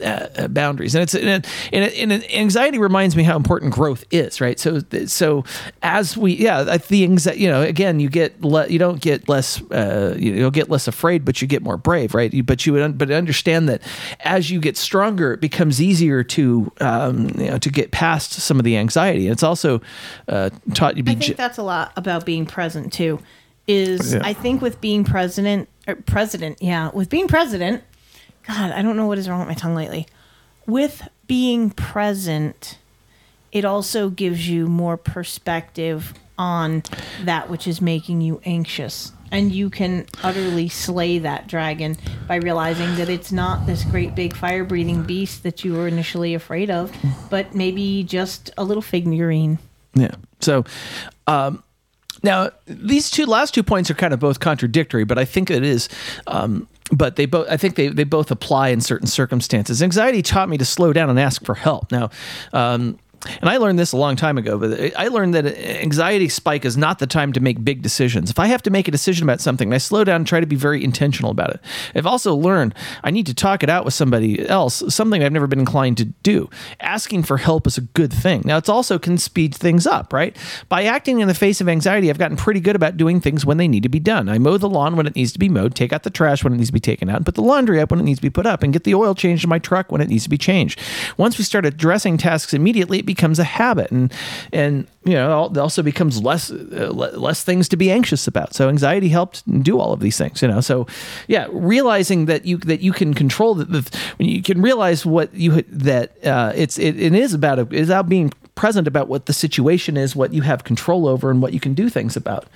Speaker 16: uh, uh, boundaries, and it's and, and, and anxiety reminds me how important growth is, right? So so as we yeah the anxiety you know again you get you don't get less uh, you- you'll get less afraid, but you get more brave, right? You, but you would un- but understand that as you get stronger, it becomes easier to um, you know to get past some of the anxiety. And it's also uh, taught you to be
Speaker 14: I think that's a lot about being present too. Is
Speaker 16: Yeah.
Speaker 14: I think with being president, or president, yeah, with being president. God, I don't know what is wrong with my tongue lately. With being present, it also gives you more perspective on that which is making you anxious. And you can utterly slay that dragon by realizing that it's not this great big fire breathing beast that you were initially afraid of, but maybe just a little figurine.
Speaker 16: Yeah. So, um, now these two last two points are kind of both contradictory, but I think it is. Um, but they both, I think they, they both apply in certain circumstances. Anxiety taught me to slow down and ask for help. Now, um, and I learned this a long time ago, but I learned that anxiety spike is not the time to make big decisions. If I have to make a decision about something, I slow down and try to be very intentional about it. I've also learned I need to talk it out with somebody else, something I've never been inclined to do. Asking for help is a good thing. Now, it's also can speed things up, right? By acting in the face of anxiety, I've gotten pretty good about doing things when they need to be done. I mow the lawn when it needs to be mowed, take out the trash when it needs to be taken out, and put the laundry up when it needs to be put up, and get the oil changed in my truck when it needs to be changed. Once we start addressing tasks immediately, it becomes a habit, and and you know it also becomes less uh, less things to be anxious about. So anxiety helped do all of these things. You know, so yeah, realizing that you that you can control the when you can realize what you that uh, it's it, it is about a, is about being present about what the situation is, what you have control over, and what you can do things about.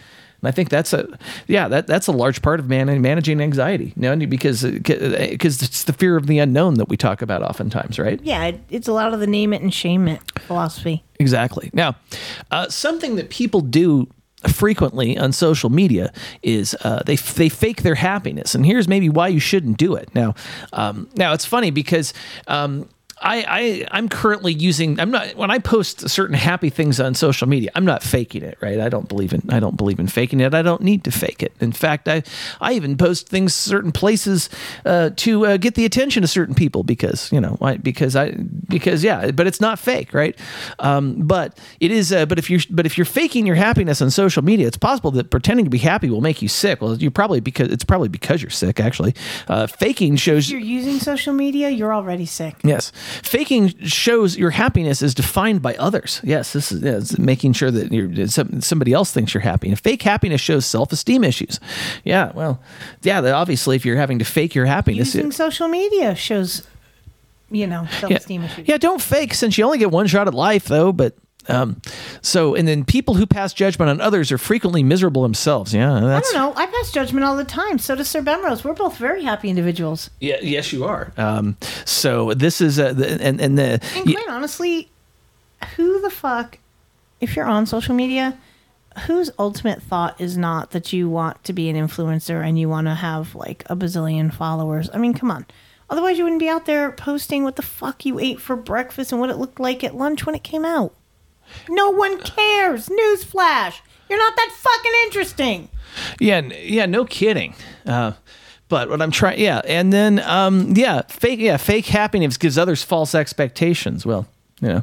Speaker 16: And I think that's a yeah that that's a large part of man- managing anxiety. You know, because because it's the fear of the unknown that we talk about oftentimes, right?
Speaker 14: Yeah, it, it's a lot of the name it and shame it philosophy.
Speaker 16: Exactly. Now, uh, something that people do frequently on social media is uh, they they fake their happiness, and here's maybe why you shouldn't do it. Now, um, now it's funny because. Um, I, I I'm currently using I'm not when I post certain happy things on social media I'm not faking it right? I don't believe in I don't believe in faking it. I don't need to fake it. In fact I I even post things certain places uh, to uh, get the attention of certain people because you know I, because I because yeah but it's not fake right? Um, but it is uh, but if you're but if you're faking your happiness on social media it's possible that pretending to be happy will make you sick. Well you probably because it's probably because you're sick actually. Uh, faking shows
Speaker 14: If you're using social media, you're already sick.
Speaker 16: Yes. Faking shows your happiness is defined by others. Yes, this is yeah, making sure that you're, somebody else thinks you're happy. And fake happiness shows self esteem issues. Yeah, well, yeah, obviously, if you're having to fake your happiness,
Speaker 14: Using
Speaker 16: it-
Speaker 14: social media shows, you know, self-esteem
Speaker 16: yeah,
Speaker 14: issues.
Speaker 16: yeah, don't fake since you only get one shot at life, though. But um, so, and then people who pass judgment on others are frequently miserable themselves. Yeah,
Speaker 14: I don't know. I pass judgment all the time. So does Sir Bemrose. We're both very happy individuals.
Speaker 16: yeah, yes, you are. Um, so this is uh, the, and and the
Speaker 14: And quite honestly, who the fuck, if you're on social media, whose ultimate thought is not that you want to be an influencer and you want to have like a bazillion followers? I mean, come on. Otherwise, you wouldn't be out there posting what the fuck you ate for breakfast and what it looked like at lunch when it came out. No one cares. Newsflash. You're not that fucking interesting.
Speaker 16: Yeah, n- yeah, no kidding. Uh, but what I'm trying, yeah, and then um, yeah, fake, yeah, fake happiness gives others false expectations. Well, you know,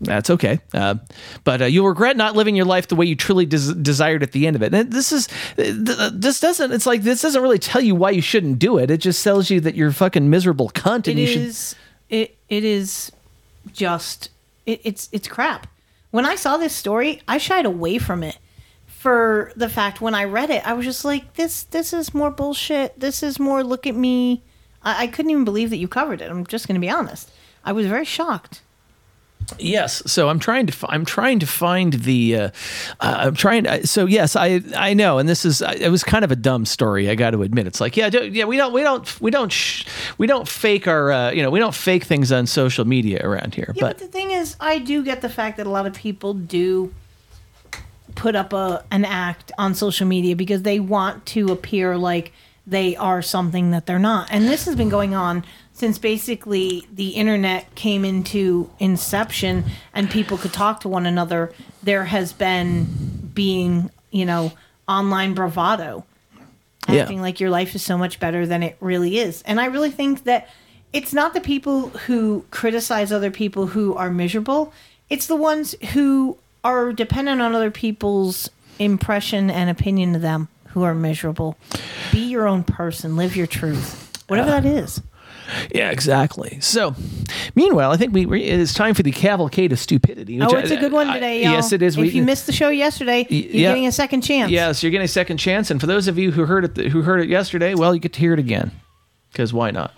Speaker 16: that's okay. Uh, but uh, you'll regret not living your life the way you truly des- desired at the end of it. And this is th- this doesn't. It's like this doesn't really tell you why you shouldn't do it. It just tells you that you're a fucking miserable cunt, and
Speaker 14: It
Speaker 16: you should.
Speaker 14: It it is just. It, it's it's crap. When I saw this story, I shied away from it for the fact when I read it, I was just like, this this is more bullshit. This is more look at me. I, I couldn't even believe that you covered it. I'm just going to be honest. I was very shocked.
Speaker 16: Yes, so I'm trying to fi- I'm trying to find the uh, uh, I'm trying to, so yes I I know and this is it was kind of a dumb story I got to admit it's like yeah do, yeah we don't we don't we don't sh- we don't fake our uh, you know we don't fake things on social media around here
Speaker 14: Yeah, but,
Speaker 16: but
Speaker 14: the thing is, I do get the fact that a lot of people do put up a an act on social media because they want to appear like they are something that they're not. And this has been going on since basically the internet came into inception and people could talk to one another. There has been being, you know, online bravado
Speaker 16: Yeah.
Speaker 14: acting like your life is so much better than it really is. And I really think that it's not the people who criticize other people who are miserable, it's the ones who are dependent on other people's impression and opinion of them who are miserable. Be your own person, live your truth, whatever uh, that is.
Speaker 16: Yeah exactly so meanwhile I think we we- it is time for the cavalcade of stupidity
Speaker 14: Oh, it's
Speaker 16: I-
Speaker 14: a good one
Speaker 16: I-
Speaker 14: today, y'all.
Speaker 16: yes it is
Speaker 14: If you missed the show yesterday, you're
Speaker 16: yeah.
Speaker 14: getting a second chance.
Speaker 16: Yes, you're getting a second chance, and for those of you who heard it, who heard it yesterday, well, you get to hear it again, because why not?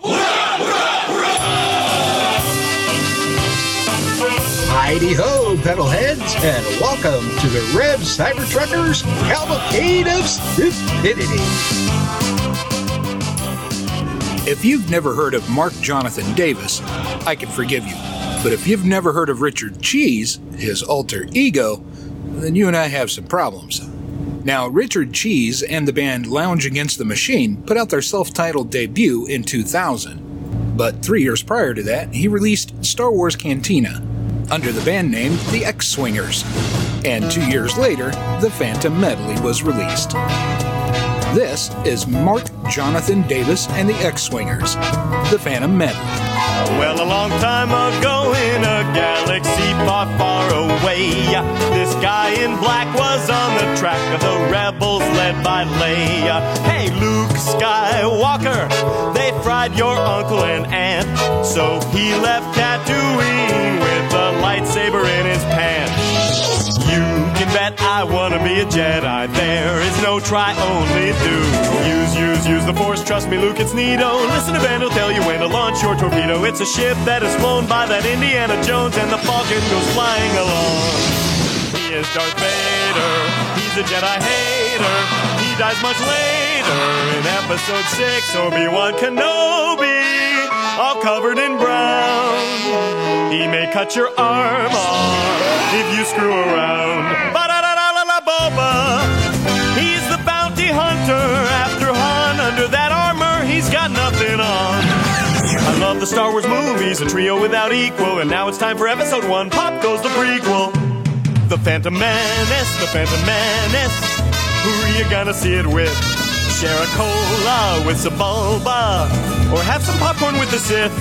Speaker 22: Heidi ho, pedalheads, and welcome to the Rev Cybertruckers Cavalcade of Stupidity.
Speaker 23: If you've never heard of Mark Jonathan Davis, I can forgive you. But if you've never heard of Richard Cheese, his alter ego, then you and I have some problems. Now, Richard Cheese and the band Lounge Against the Machine put out their self titled debut in 2000. But three years prior to that, he released Star Wars Cantina under the band name The X Swingers. And two years later, The Phantom Medley was released. This is Mark Jonathan Davis and the X Swingers, the Phantom Men.
Speaker 24: Well, a long time ago in a galaxy far, far away, uh, this guy in black was on the track of the rebels led by Leia. Hey, Luke Skywalker, they fried your uncle and aunt, so he left Tatooine with a lightsaber in his pants. Bet I wanna be a Jedi. There is no try, only do. Use, use, use the Force. Trust me, Luke, it's neato. Oh, listen to Ben, he'll tell you when to launch your torpedo. It's a ship that is flown by that Indiana Jones, and the Falcon goes flying along. He is Darth Vader. He's a Jedi hater. He dies much later in Episode Six. Obi Wan Kenobi, all covered in brown. He may cut your arm off if you screw around. Ba-da-da-da-da-da-boba. He's the bounty hunter. After Han, under that armor, he's got nothing on. I love the Star Wars movies, a trio without equal. And now it's time for episode one. Pop goes the prequel. The Phantom Menace, the Phantom Menace. Who are you gonna see it with? Share a cola with some bulba, or have some popcorn with the Sith.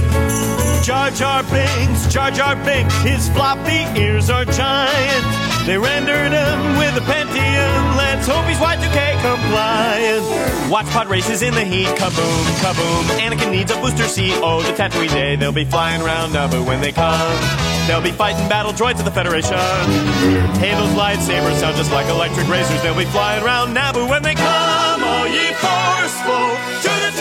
Speaker 24: Jar Jar Binks, Jar Jar Binks, his floppy ears are giant. They rendered him with a Pentium. Let's hope he's Y2K compliant. Watch pod races in the heat, kaboom, kaboom. Anakin needs a booster seat. Oh, the Tatooine day, they'll be flying around Naboo when they come. They'll be fighting battle droids of the Federation. Hey, those lightsabers sound just like electric razors. They'll be flying around Naboo when they come. All ye forceful to the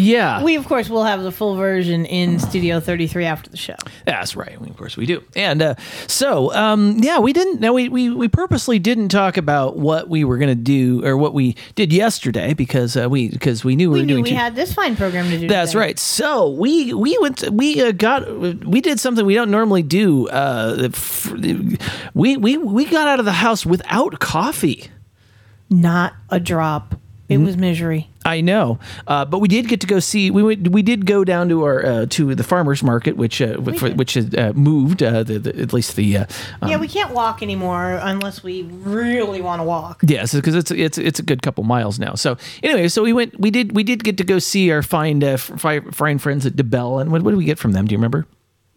Speaker 16: Yeah.
Speaker 14: We, of course, will have the full version in Studio 33 after the show.
Speaker 16: That's right. Of course we do. And uh, so, um, yeah, we didn't. No, we, we we purposely didn't talk about what we were going to do or what we did yesterday because uh, we because we knew we,
Speaker 14: We
Speaker 16: were
Speaker 14: knew
Speaker 16: doing.
Speaker 14: we
Speaker 16: two-
Speaker 14: had this fine program to do.
Speaker 16: That's
Speaker 14: today.
Speaker 16: right. So we we went we uh, got we did something we don't normally do. Uh, f- we we we got out of the house without coffee.
Speaker 14: Not a drop. It
Speaker 16: Mm-hmm.
Speaker 14: was misery.
Speaker 16: I know, uh, but we did get to go see. We went, we did go down to our uh, to the farmers market, which uh, for, which has uh, moved. Uh, the, the, at least the uh,
Speaker 14: yeah,
Speaker 16: um,
Speaker 14: we can't walk anymore unless we really want to walk.
Speaker 16: Yes, because it's it's it's a good couple miles now. So anyway, so we went. We did we did get to go see our fine uh, fi- fine friends at DeBell, and what, what did we get from them? Do you remember?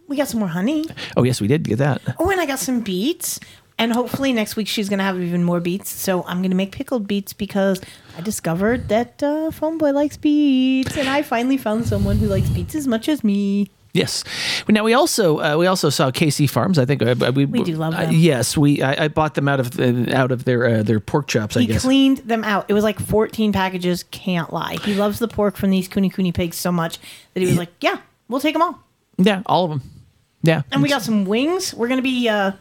Speaker 14: We got some more honey.
Speaker 16: Oh yes, we did get that.
Speaker 14: Oh, and I got some beets. And hopefully next week she's going to have even more beets. So I'm going to make pickled beets because I discovered that uh, Phone Boy likes beets. And I finally found someone who likes beets as much as me.
Speaker 16: Yes. Now we also uh, we also saw KC Farms. I think uh, we,
Speaker 14: We do love
Speaker 16: uh,
Speaker 14: them.
Speaker 16: yes, we I, I bought them out of the, out of their uh, their pork chops. I
Speaker 14: He
Speaker 16: guess.
Speaker 14: cleaned them out. It was like 14 packages. Can't lie. He loves the pork from these Kunekune pigs so much that he was like, yeah, we'll take them all.
Speaker 16: yeah, all of them. Yeah.
Speaker 14: And we got some wings. We're going to be uh,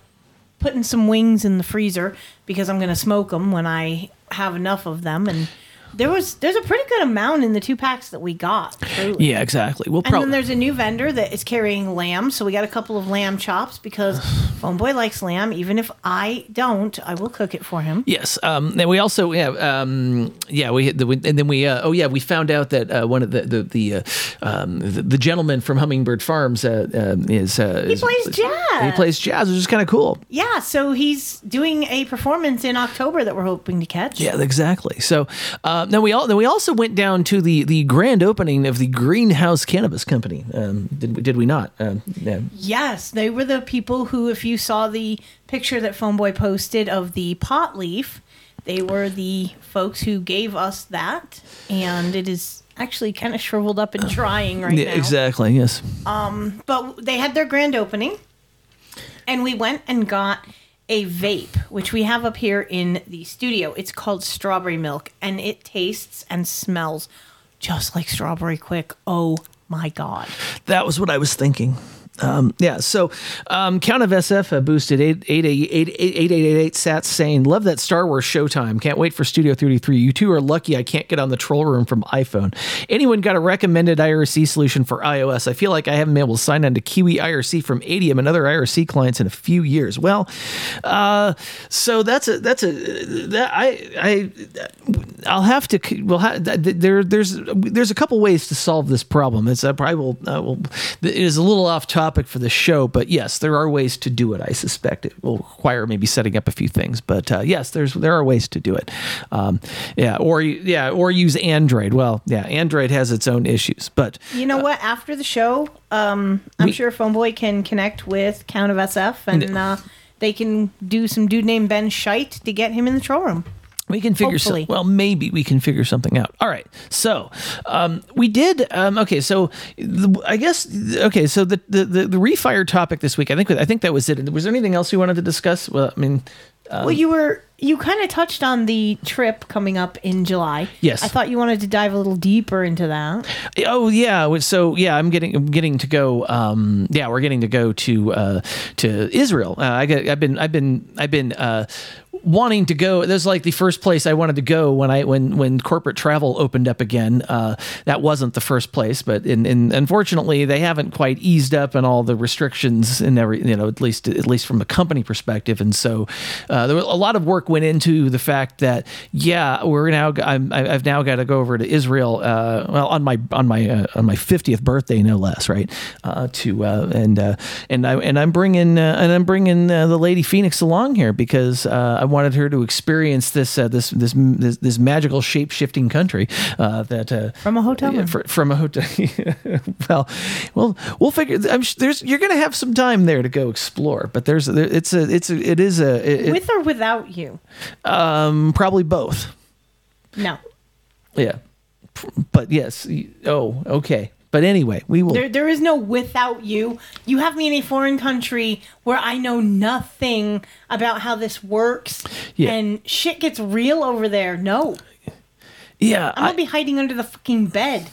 Speaker 14: putting some wings in the freezer because I'm going to smoke them when I have enough of them. And there was there's a pretty good amount in the two packs that we got. truly.
Speaker 16: Yeah, exactly. We'll
Speaker 14: And then there's a new vendor that is carrying lamb, so we got a couple of lamb chops because Phone Boy likes lamb. Even if I don't, I will cook it for him.
Speaker 16: Yes. Um, and we also, yeah, um, yeah, we the, and then we, uh, oh yeah, we found out that uh, one of the the the, uh, um, the the gentleman from Hummingbird Farms uh, um, is uh,
Speaker 14: He
Speaker 16: is-
Speaker 14: plays jazz.
Speaker 16: He plays jazz, which is kind of cool.
Speaker 14: Yeah, so he's doing a performance in October that we're hoping to catch.
Speaker 16: Yeah, exactly. So uh, then we all then we also went down to the the grand opening of the Greenhouse Cannabis Company. Um, did we, did we not? Um, yeah.
Speaker 14: Yes, they were the people who, if you saw the picture that Phone Boy posted of the pot leaf, they were the folks who gave us that, and it is actually kind of shriveled up and drying right
Speaker 16: yeah,
Speaker 14: now.
Speaker 16: exactly. Yes.
Speaker 14: Um, but they had their grand opening, and we went and got a vape, which we have up here in the studio. It's called Strawberry Milk, and it tastes and smells just like Strawberry Quik. Oh my god!
Speaker 16: That was what I was thinking. Um, yeah, so um, Count of SF boosted 8888 sats saying, Love that Star Wars showtime. Can't wait for Studio 33. You two are lucky I can't get on the troll room from iPhone. Anyone got a recommended IRC solution for iOS? I feel like I haven't been able to sign on to Kiwi IRC from Adium and other IRC clients in a few years. Well, uh, so that's a, that's a, that I, I, I'll have to. Well, ha, th- there, there's, there's a couple ways to solve this problem. It's I probably will. Uh, will it is a little off topic topic for the show, but yes, there are ways to do it. I suspect it will require maybe setting up a few things, but uh, yes, there's there are ways to do it. Um, yeah, or yeah, or use Android. Well, yeah, Android has its own issues, but
Speaker 14: You know what? After the show, um, I'm sure Phoneboy can connect with Count of SF and uh, they can do some dude named Ben Scheidt to get him in the troll room.
Speaker 16: We can figure
Speaker 14: Hopefully.
Speaker 16: some, well, maybe we can figure something out. All right. So, um, we did, um, okay. So the, I guess, okay. So the, the, the, the refire topic this week, I think, I think that was it. Was there anything else you wanted to discuss? Well, I mean, um,
Speaker 14: well, you were you kind of touched on the trip coming up in July.
Speaker 16: Yes.
Speaker 14: I thought you wanted to dive a little deeper into that.
Speaker 16: Oh yeah, so yeah, I'm getting I'm getting to go. Um, yeah, we're getting to go to uh, to Israel. Uh, I got, I've been I've been I've been uh, wanting to go. That's like the first place I wanted to go when I when when corporate travel opened up again. Uh, that wasn't the first place, but in, in unfortunately they haven't quite eased up on all the restrictions and every you know at least at least from a company perspective. And so uh, there was a lot of work went into the fact that yeah we're now I'm, I've now got to go over to Israel. Uh, well on my on my uh, on my 50th birthday no less right uh, to uh, and and I and I'm bringing and I'm bringing the lady Phoenix along here because I wanted her to experience this uh, this, this this this magical shape shifting country uh, that uh,
Speaker 14: From a hotel
Speaker 16: yeah, fr- from a hotel. well, well, we'll figure. I'm sh- there's you're gonna have some time there to go explore, but there's there, it's a it's a it is a it,
Speaker 14: With or without you?
Speaker 16: um probably both.
Speaker 14: No.
Speaker 16: Yeah, but yes. Oh, okay. But anyway, we will.
Speaker 14: There, there is no without you. You have me in a foreign country where I know nothing about how this works,
Speaker 16: Yeah.
Speaker 14: and shit gets real over there. No,
Speaker 16: yeah,
Speaker 14: I'm gonna be hiding under the fucking bed.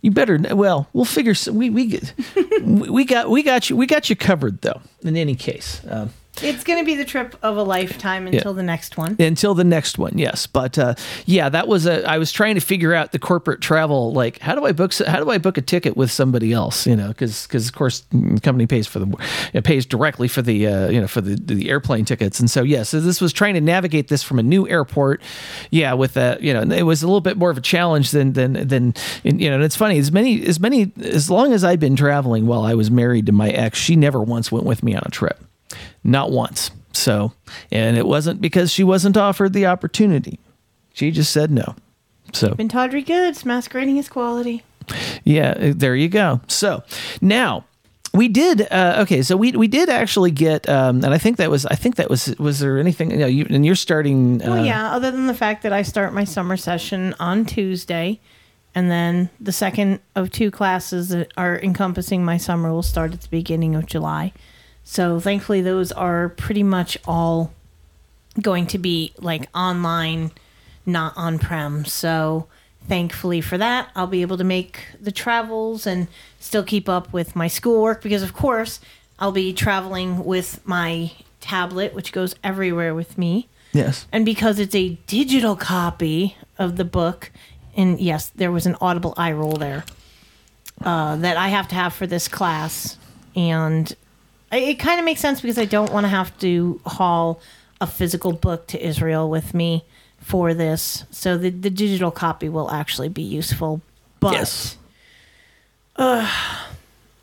Speaker 16: You better. Well, we'll figure. We we get- we we got we got you we got you covered though. In any case, um,
Speaker 14: It's gonna be the trip of a lifetime
Speaker 16: Yeah.
Speaker 14: until the next one.
Speaker 16: until the next one, yes. But uh, yeah, that was a. I was trying to figure out the corporate travel. Like, how do I book? How do I book a ticket with somebody else? You know, because because of course the company pays for the it pays directly for the uh, you know for the the airplane tickets. And so yeah, so this was trying to navigate this from a new airport. Yeah, with that you know, it was a little bit more of a challenge than than than you know. And it's funny as many as many as long as I've been traveling while I was married to my ex, she never once went with me on a trip not once. So, and it wasn't because she wasn't offered the opportunity. She just said no. So,
Speaker 14: Been Tawdry Goods masquerading as quality.
Speaker 16: yeah, uh, there you go. So, now we did uh, okay. So we we did actually get, um, and I think that was I think that was was there anything? You know, you, and you're starting. Uh,
Speaker 14: Well, yeah. Other than the fact that I start my summer session on Tuesday, and then the second of two classes that are encompassing my summer will start at the beginning of July. So thankfully, those are pretty much all going to be like online, not on prem. So thankfully for that, I'll be able to make the travels and still keep up with my schoolwork because, of course, I'll be traveling with my tablet, which goes everywhere with me.
Speaker 16: Yes.
Speaker 14: And because it's a digital copy of the book, and yes, there was an audible eye roll there uh, that I have to have for this class. And it kind of makes sense because I don't want to have to haul a physical book to Israel with me for this. So the, the digital copy will actually be useful. But
Speaker 16: Yes.
Speaker 14: uh,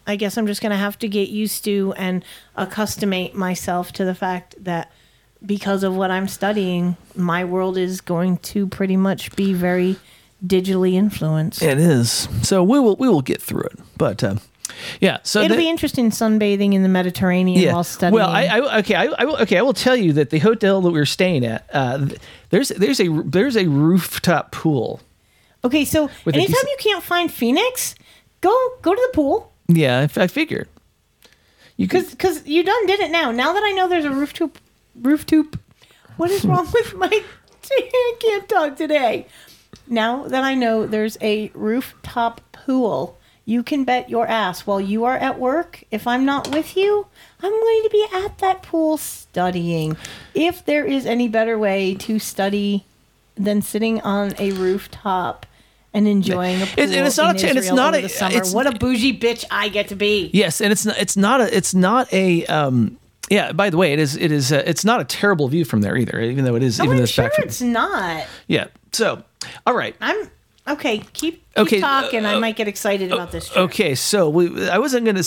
Speaker 14: I guess I'm just going to have to get used to and accustomate myself to the fact that because of what I'm studying, my world is going to pretty much be very digitally influenced.
Speaker 16: It is. So we will we will get through it. But uh, yeah. So
Speaker 14: It'll
Speaker 16: the-
Speaker 14: be interesting sunbathing in the Mediterranean while studying.
Speaker 16: Well, I, I okay, I, I will okay, I will tell you that the hotel that we were staying at, uh, there's there's a there's a rooftop pool.
Speaker 14: okay, so anytime you can't find Phoenix, go go to the pool
Speaker 16: Yeah, I, I figured. You could
Speaker 14: because you done did it now. Now that I know there's a rooftop, rooftop. What is wrong with my? I can't talk today. Now that I know there's a rooftop pool, you can bet your ass while you are at work. If I'm not with you, I'm going to be at that pool studying. If there is any better way to study than sitting on a rooftop and enjoying a pool
Speaker 16: It's- and it's not
Speaker 14: in
Speaker 16: a- and it's not a-
Speaker 14: the summer,
Speaker 16: it's-
Speaker 14: what a bougie bitch I get to be.
Speaker 16: Yes, and it's not it's not a it's not a um yeah, by the way, it is it is uh, it's not a terrible view from there either, even though it is
Speaker 14: No,
Speaker 16: even
Speaker 14: I'm
Speaker 16: the
Speaker 14: sure
Speaker 16: fact from-
Speaker 14: it's not.
Speaker 16: Yeah. So, all right.
Speaker 14: I'm Okay, keep, keep
Speaker 16: Okay,
Speaker 14: talking. I
Speaker 16: uh,
Speaker 14: might get excited about this. Trip.
Speaker 16: Okay, so we I wasn't gonna,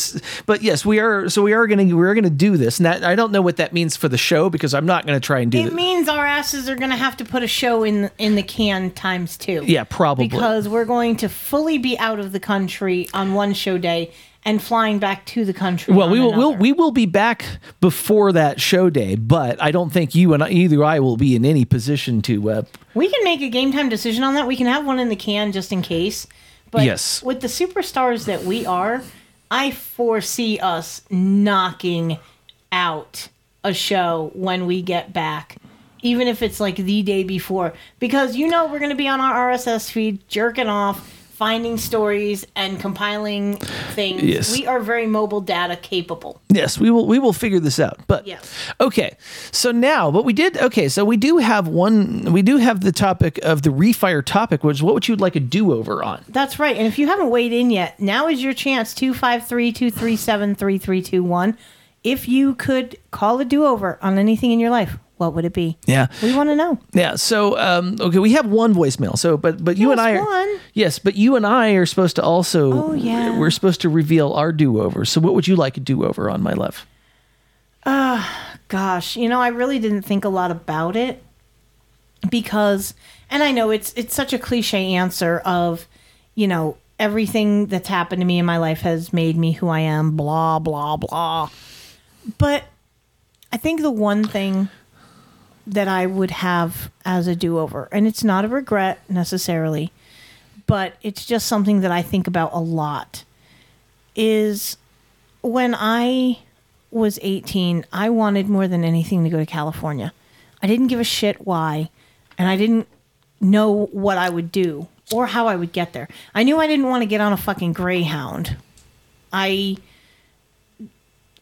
Speaker 16: but yes, we are. So we are gonna we're gonna do this. And that, I don't know what that means for the show because I'm not gonna try and do
Speaker 14: It
Speaker 16: it.
Speaker 14: means our asses are going to have to put a show in in the can times two.
Speaker 16: Yeah, probably.
Speaker 14: because we're going to fully be out of the country on one show day and flying back to the country.
Speaker 16: Well, we will we'll, we will be back before that show day, but I don't think you and I, either I will be in any position to. Uh,
Speaker 14: We can make a game time decision on that. We can have one in the can just in case. But
Speaker 16: Yes.
Speaker 14: with the superstars that we are, I foresee us knocking out a show when we get back. Even if it's like the day before. Because you know we're going to be on our RSS feed, jerking off, finding stories, and compiling things.
Speaker 16: Yes.
Speaker 14: We are very mobile data capable.
Speaker 16: Yes, we will we will figure this out. But
Speaker 14: Yes.
Speaker 16: okay. So now, but we did okay, so we do have one we do have the topic of the refire topic, which is what would you like a do-over on?
Speaker 14: That's right. And if you haven't weighed in yet, now is your chance 253 237 3321. If you could call a do over on anything in your life, what would it be?
Speaker 16: Yeah.
Speaker 14: We want to know.
Speaker 16: Yeah, so um okay, we have one voicemail. So but but you and I are
Speaker 14: one.
Speaker 16: Yes, but you and I are supposed to also
Speaker 14: Oh, yeah.
Speaker 16: we're supposed to reveal our do-over. So what would you like a do-over on, my love?
Speaker 14: Uh, gosh, you know, I really didn't think a lot about it because, and I know it's it's such a cliche answer of, you know, everything that's happened to me in my life has made me who I am. Blah blah blah. But I think the one thing that I would have as a do over, and it's not a regret necessarily, but it's just something that I think about a lot, is when I was 18, I wanted more than anything to go to California. I didn't give a shit why, and I didn't know what I would do or how I would get there. I knew I didn't want to get on a fucking Greyhound. I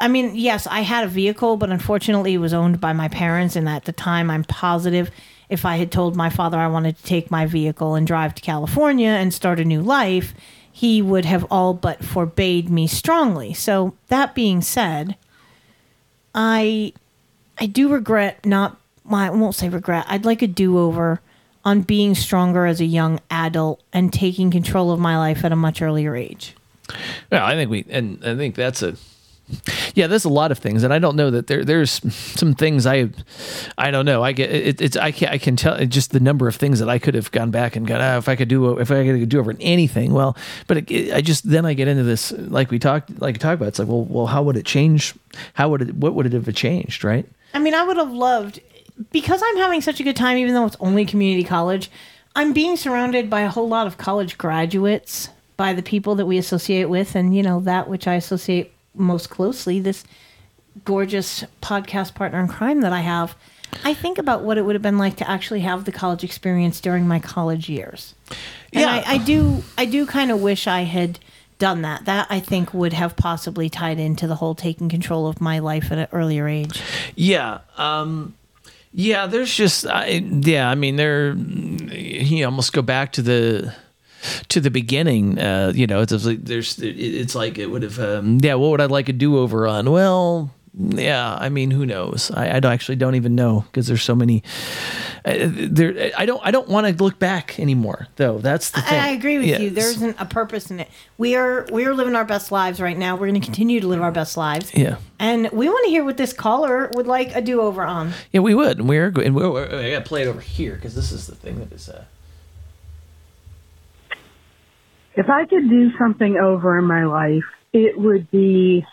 Speaker 14: I mean, yes, I had a vehicle, but unfortunately it was owned by my parents and at the time I'm positive if I had told my father I wanted to take my vehicle and drive to California and start a new life, he would have all but forbade me strongly. So, that being said, I I do regret not well, I won't say regret. I'd like a do-over on being stronger as a young adult and taking control of my life at a much earlier age.
Speaker 16: Yeah, I think we, and I think that's a, yeah, there's a lot of things, and I don't know that there there's some things I, I don't know. I get it, it's I can I can tell just the number of things that I could have gone back and gone. Ah, if I could do if I could do over anything, well, but it, it- I just then I get into this like we talked like we talked about. It's like well well how would it change? How would it what would it have changed? Right?
Speaker 14: I mean, I would have loved because I'm having such a good time, even though it's only community college. I'm being surrounded by a whole lot of college graduates, by the people that we associate with, and you know that which I associate most closely. This gorgeous podcast partner in crime that I have. I think about what it would have been like to actually have the college experience during my college years. And
Speaker 16: Yeah.
Speaker 14: I, I do I do kind of wish I had done that. That I think would have possibly tied into the whole taking control of my life at an earlier age.
Speaker 16: Yeah. Um, yeah. There's just, I, yeah. I mean, there. You almost go back to the to the beginning. Uh, you know, it's just like there's. It, it's like it would have. Um, yeah. What would I like a do over on? Well. Yeah, I mean, who knows? I, I don't- actually don't even know because there's so many. Uh, there, I don't. I don't want to look back anymore, though. That's the thing.
Speaker 14: I agree with
Speaker 16: Yeah,
Speaker 14: you. There isn't a purpose in it. We are we are living our best lives right now. We're going to continue to live our best lives.
Speaker 16: Yeah.
Speaker 14: And we want to hear what this caller would like a do over on.
Speaker 16: Yeah, we would. And we're going. We're, we're, I got to play it over here because this is the thing that is. Uh,
Speaker 25: If I could do something over in my life, it would be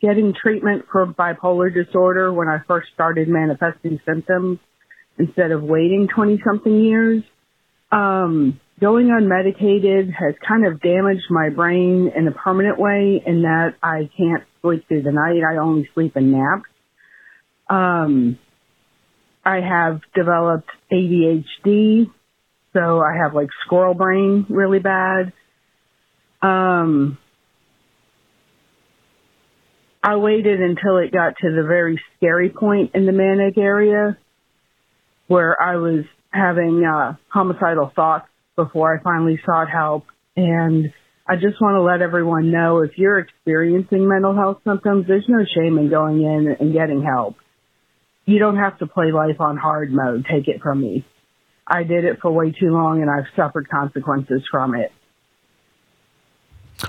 Speaker 25: getting treatment for bipolar disorder when I first started manifesting symptoms instead of waiting 20 something years. Um, going unmedicated has kind of damaged my brain in a permanent way in that I can't sleep through the night. I only sleep in naps. Um, I have developed ADHD, so I have like squirrel brain really bad. Um, I waited until it got to the very scary point in the manic area where I was having uh, homicidal thoughts before I finally sought help. And I just want to let everyone know if you're experiencing mental health symptoms, there's no shame in going in and getting help. You don't have to play life on hard mode. Take it from me. I did it for way too long and I've suffered consequences from it.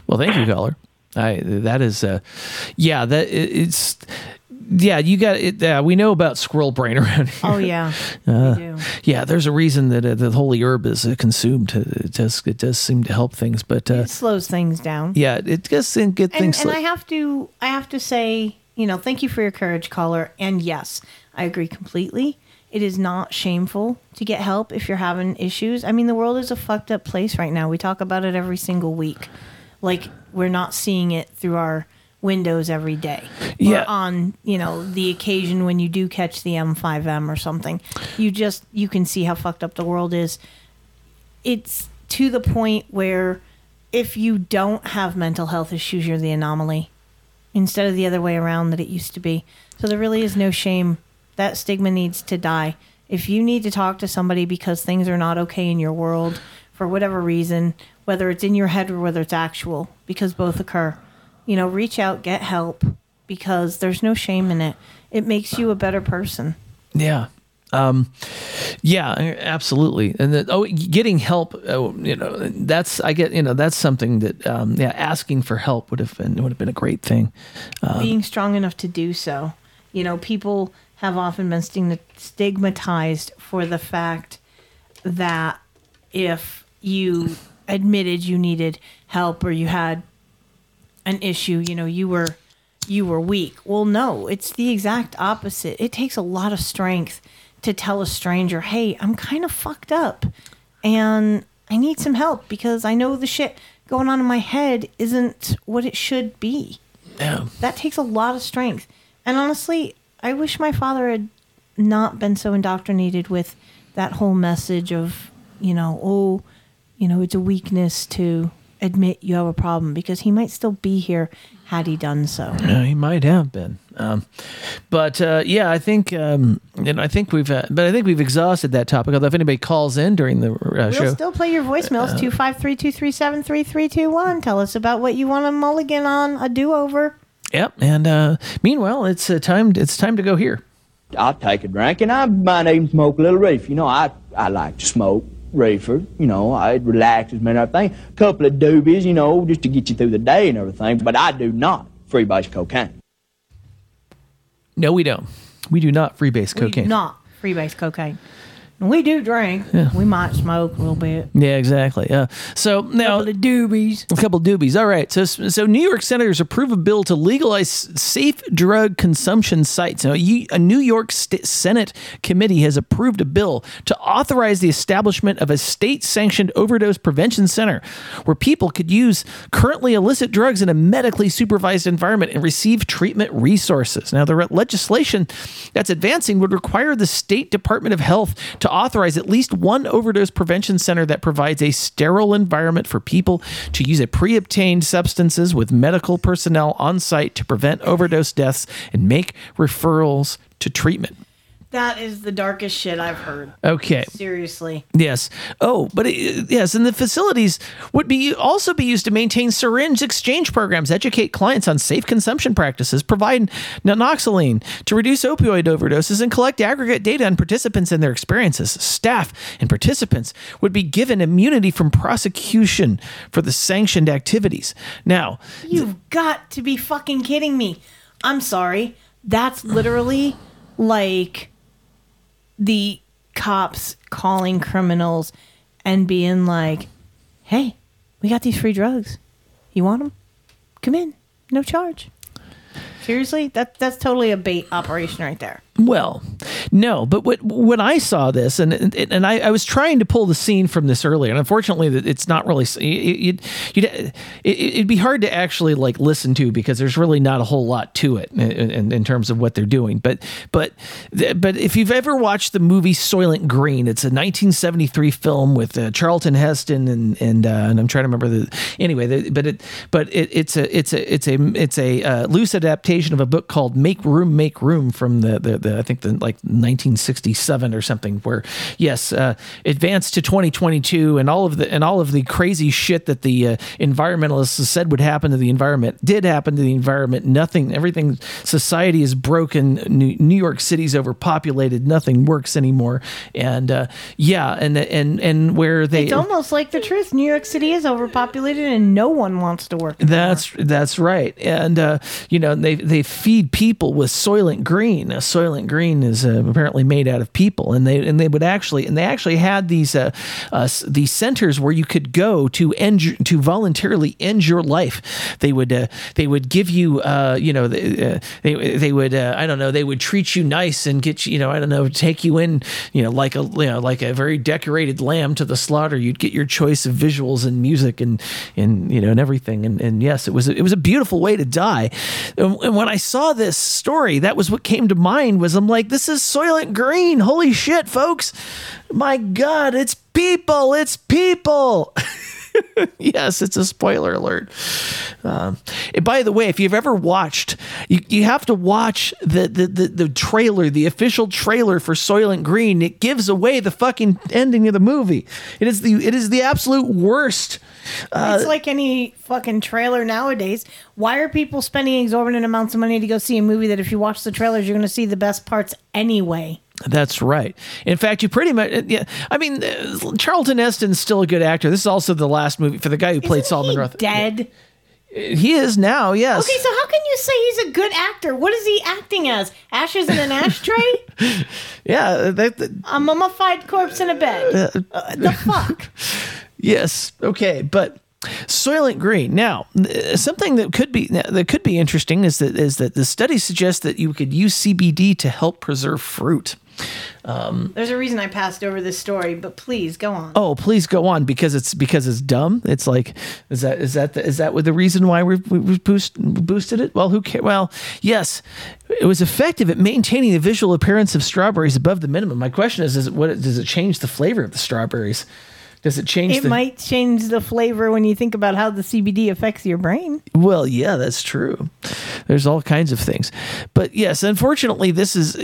Speaker 16: Well, thank you, caller. I that is, uh, yeah, that it, it's. Yeah, you got it. Uh, we know about squirrel brain around here.
Speaker 14: Oh yeah,
Speaker 16: Uh, yeah, there's a reason that uh, the holy herb is uh, consumed. It does it does seem to help things, but uh,
Speaker 14: It slows things down.
Speaker 16: yeah, it does seem get
Speaker 14: and,
Speaker 16: things.
Speaker 14: and I have to I have to say, you know, thank you for your courage, caller. And yes, I agree completely. It is not shameful to get help if you're having issues. I mean, the world is a fucked up place right now. We talk about it every single week. Like we're not seeing it through our windows every day.
Speaker 16: Yeah.
Speaker 14: Or on, you know, the occasion when you do catch the M5M or something. You just you can see how fucked up the world is it's to the point where if you don't have mental health issues, you're the anomaly instead of the other way around that it used to be. So there really is no shame. That stigma needs to die. If you need to talk to somebody because things are not okay in your world for whatever reason, whether it's in your head or whether it's actual, because both occur, you know, reach out, get help because there's no shame in it. It makes you a better person.
Speaker 16: Yeah. Um, yeah, absolutely. And that, oh, getting help, oh, you know, that's, I get, you know, that's something that, um, yeah, asking for help would have been, would have been a great thing. Um,
Speaker 14: being strong enough to do so. You know, people have often been stigmatized for the fact that if you admitted you needed help or you had an issue, you know, you were you were weak. Well, no, it's the exact opposite. It takes a lot of strength to tell a stranger, "Hey, I'm kind of fucked up and I need some help because I know the shit going on in my head isn't what it should be."
Speaker 16: Yeah.
Speaker 14: That takes a lot of strength. And honestly, I wish my father had not been so indoctrinated with that whole message of, you know, oh, you know, it's a weakness to admit you have a problem because he might still be here had he done so.
Speaker 16: Yeah, he might have been. Um, but uh, yeah, I think um, and I think we've uh, but I think we've exhausted that topic. Although if anybody calls in during the uh,
Speaker 14: We'll
Speaker 16: show,
Speaker 14: still play your voicemails two five three two three seven three three two one. Tell us about what you want a mulligan on, a do over.
Speaker 16: yep. And uh, meanwhile, it's uh, time. It's time to go here.
Speaker 26: I'll take a drink, and I might even smoke a little Reef. You know, I I like to smoke reefer. You know, I, it relaxes me and everything. A couple of doobies, you know, just to get you through the day and everything. But I do not freebase cocaine.
Speaker 16: No, we don't. We do not freebase
Speaker 14: We
Speaker 16: cocaine.
Speaker 14: not freebase cocaine. We do drink.
Speaker 16: Yeah.
Speaker 14: We might smoke a little bit.
Speaker 16: Yeah, exactly. Uh, so now a
Speaker 14: couple of doobies.
Speaker 16: A couple of doobies. All right. So so New York senators approve a bill to legalize safe drug consumption sites. Now, you- a New York St- Senate committee has approved a bill to authorize the establishment of a state-sanctioned overdose prevention center where people could use currently illicit drugs in a medically supervised environment and receive treatment resources. Now, the re- legislation that's advancing would require the State Department of Health to authorize at least one overdose prevention center that provides a sterile environment for people to use a pre-obtained substances with medical personnel on site to prevent overdose deaths and make referrals to treatment.
Speaker 14: That is the darkest shit I've heard.
Speaker 16: Okay.
Speaker 14: Seriously.
Speaker 16: Yes. Oh, but it, yes, and the facilities would be also be used to maintain syringe exchange programs, educate clients on safe consumption practices, provide naloxone to reduce opioid overdoses, and collect aggregate data on participants and their experiences. Staff and participants would be given immunity from prosecution for the sanctioned activities. Now,
Speaker 14: You've got to be fucking kidding me. I'm sorry. That's literally like the cops calling criminals and being like, hey, we got these free drugs. You want them? Come in. No charge. Seriously? That, that's totally a bait operation right there.
Speaker 16: Well, no, but what when I saw this, and and, and I, I was trying to pull the scene from this earlier, and unfortunately, it's not really. It, it, it, it'd be hard to actually like listen to because there's really not a whole lot to it in, in, in terms of what they're doing. But but but if you've ever watched the movie Soylent Green, it's a 1973 film with uh, Charlton Heston and and uh, and I'm trying to remember the anyway. The, but it but it, it's a it's a it's a it's a uh, loose adaptation of a book called Make Room, Make Room from the the the I think the like 1967 or something, where yes, uh, advanced to 2022, and all of the and all of the crazy shit that the uh, environmentalists said would happen to the environment did happen to the environment. Nothing, everything, society is broken. New, New York City's overpopulated. Nothing works anymore. And uh, yeah, and and and where they
Speaker 14: It's almost like the truth. New York City is overpopulated and no one wants to work.
Speaker 16: That's that's right, and uh, you know they they feed people with Soylent Green. Now, Soylent Green is uh, apparently made out of people, and they and they would actually and they actually had these uh, uh, these centers where you could go to end to voluntarily end your life. They would uh, they would give you uh, you know they uh, they, would I don't know they would treat you nice and get you you know I don't know take you in you know like a you know like a very decorated lamb to the slaughter. You'd get your choice of visuals and music and and you know and everything. And and yes, it was it was a beautiful way to die. And, and when I saw this story, that was what came to mind. Was I'm like, this is Soylent Green. Holy shit, folks! My God, it's people. It's people. yes, it's a spoiler alert. Um, by the way, if you've ever watched, you, you have to watch the, the, the, the trailer, the official trailer for Soylent Green. It gives away the fucking ending of the movie. It is the it is the absolute worst. Uh,
Speaker 14: it's like any fucking trailer nowadays. Why are people spending exorbitant amounts of money to go see a movie that if you watch the trailers, you're going to see the best parts anyway?
Speaker 16: That's right. In fact, you pretty much. Yeah, I mean, uh, Charlton Heston's still a good actor. This is also the last movie for the guy who played Solomon Roth.
Speaker 14: Dead.
Speaker 16: He is now. Yes.
Speaker 14: Okay, so how can you say he's a good actor? What is he acting as? Ashes in an ashtray?
Speaker 16: Yeah. That, that-
Speaker 14: a mummified corpse in a bed? Uh, the fuck?
Speaker 16: Yes. Okay, but Soylent Green. Now, uh, something that could be that could be interesting is that is that the study suggests that you could use CBD to help preserve fruit. Um,
Speaker 14: There's a reason I passed over this story, but please go on.
Speaker 16: oh, please go on because it's because it's dumb. It's like is that is that the, is that the reason why we we boost, boosted it? Well, who cares? Well, yes, it was effective at maintaining the visual appearance of strawberries above the minimum. My question is, is what does it change the flavor of the strawberries? Does it change
Speaker 14: It
Speaker 16: the
Speaker 14: might change the flavor when you think about how the CBD affects your brain.
Speaker 16: Well, yeah, that's true. There's all kinds of things, but yes, unfortunately, this is.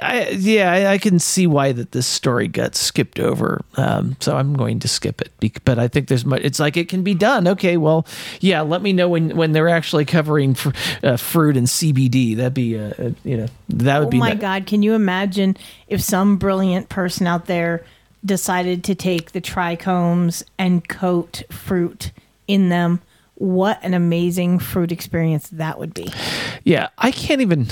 Speaker 16: I, yeah, I, I can see why that this story got skipped over. Um, so I'm going to skip it. But I think there's much. It's like it can be done. Okay, well, yeah. Let me know when when they're actually covering fr- uh, fruit and CBD. That'd be, uh, uh, you know, that would
Speaker 14: oh
Speaker 16: be.
Speaker 14: Oh
Speaker 16: my
Speaker 14: god can you imagine if some brilliant person out there decided to take the trichomes and coat fruit in them what an amazing fruit experience that would be.
Speaker 16: Yeah, I can't even.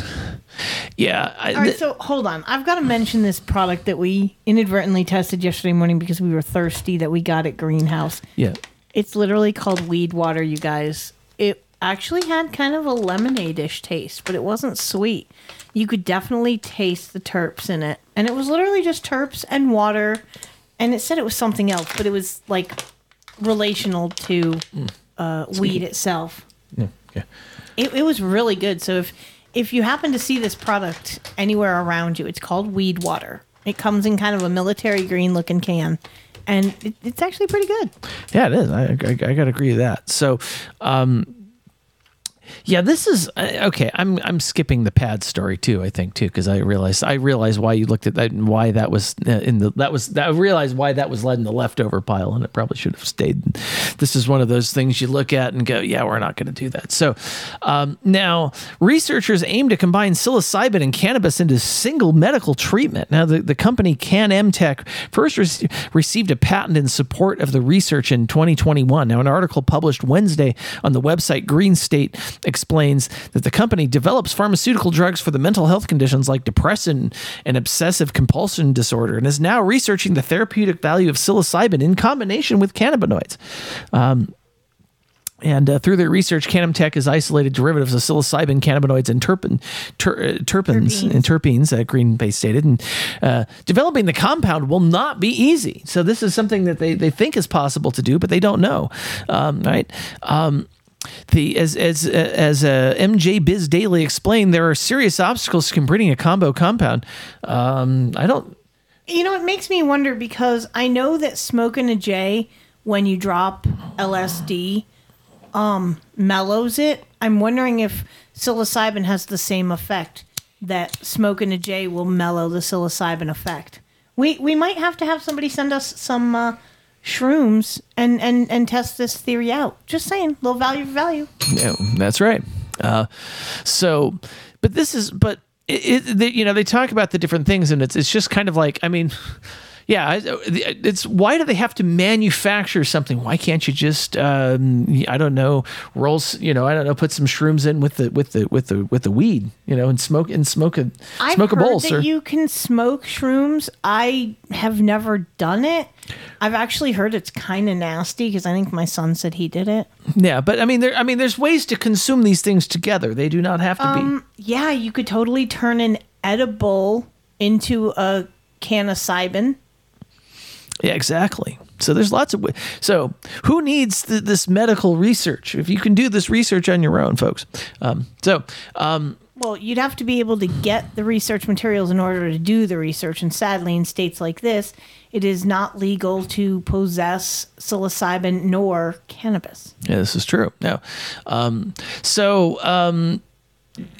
Speaker 16: Yeah, I,
Speaker 14: all right so hold on. I've got to mention this product that we inadvertently tested yesterday morning because we were thirsty that we got at greenhouse.
Speaker 16: Yeah.
Speaker 14: it's literally called weed water you guys. It actually had kind of a lemonade-ish taste but it wasn't sweet. You could definitely taste the terps in it and it was literally just terps and water and it said it was something else but it was like relational to uh, weed itself.
Speaker 16: Yeah,
Speaker 14: it, it was really good. So if if you happen to see this product anywhere around you it's called weed water. It comes in kind of a military green looking can and it, it's actually pretty good.
Speaker 16: Yeah, it is. I, I, I got to agree with that. So, um, yeah, this is uh, okay. I'm I'm skipping the pad story too. I think too because I realized I realized why you looked at that and why that was uh, in the that was that I realized why that was led in the leftover pile and it probably should have stayed. This is one of those things you look at and go, yeah, we're not going to do that. So um, now researchers aim to combine psilocybin and cannabis into single medical treatment. Now the, the company CaaMTech first re- received a patent in support of the research in 2021. Now an article published Wednesday on the website Green State explains that the company develops pharmaceutical drugs for the mental health conditions like depression and obsessive compulsion disorder and is now researching the therapeutic value of psilocybin in combination with cannabinoids. Um, and uh, through their research, CaaMTech has isolated derivatives of psilocybin, cannabinoids, and terpen, ter, uh, terpenes, and terpenes, uh, Green Bay stated. And uh, developing the compound will not be easy. So this is something that they, they think is possible to do, but they don't know. Um, right? Um, the as as as uh, MJ Biz Daily explained, there are serious obstacles to completing a combo compound. Um, I don't.
Speaker 14: You know, it makes me wonder because I know that smoking a J when you drop LSD um, mellows it. I'm wondering if psilocybin has the same effect. that smoking a J will mellow the psilocybin effect. We we might have to have somebody send us some uh, shrooms and, and and test this theory out. Just saying, little value for value.
Speaker 16: Yeah, that's right. Uh, so, but this is, but it, it, they, you know, they talk about the different things, and it's it's just kind of like, I mean, yeah, it's why do they have to manufacture something? Why can't you just, um, I don't know, rolls, you know, I don't know, put some shrooms in with the with the with the with the weed, you know, and smoke and smoke a
Speaker 14: I've
Speaker 16: smoke a bowl,
Speaker 14: that
Speaker 16: sir.
Speaker 14: you can smoke shrooms. I have never done it. I've actually heard it's kind of nasty because I think my son said he did it.
Speaker 16: yeah, but I mean, there, I mean, there's ways to consume these things together. They do not have to be.
Speaker 14: Um, yeah, you could totally turn an edible into a can of Cybin.
Speaker 16: Yeah, exactly. So there's lots of. So who needs th- this medical research? If you can do this research on your own, folks. Um, so um,
Speaker 14: Well, you'd have to be able to get the research materials in order to do the research. And sadly, in states like this, it is not legal to possess psilocybin nor cannabis.
Speaker 16: yeah, this is true. Now, um, so um,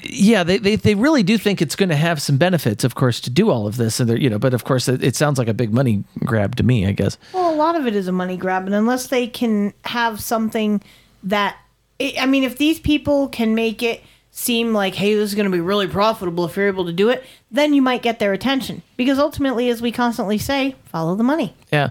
Speaker 16: yeah, they, they they really do think it's going to have some benefits, of course, to do all of this, and they're you know, but of course, it, it sounds like a big money grab to me, I guess.
Speaker 14: Well, a lot of it is a money grab, and unless they can have something that, I I mean, if these people can make it seem like, hey, this is going to be really profitable if you're able to do it, then you might get their attention. Because ultimately, as we constantly say, follow the money.
Speaker 16: Yeah,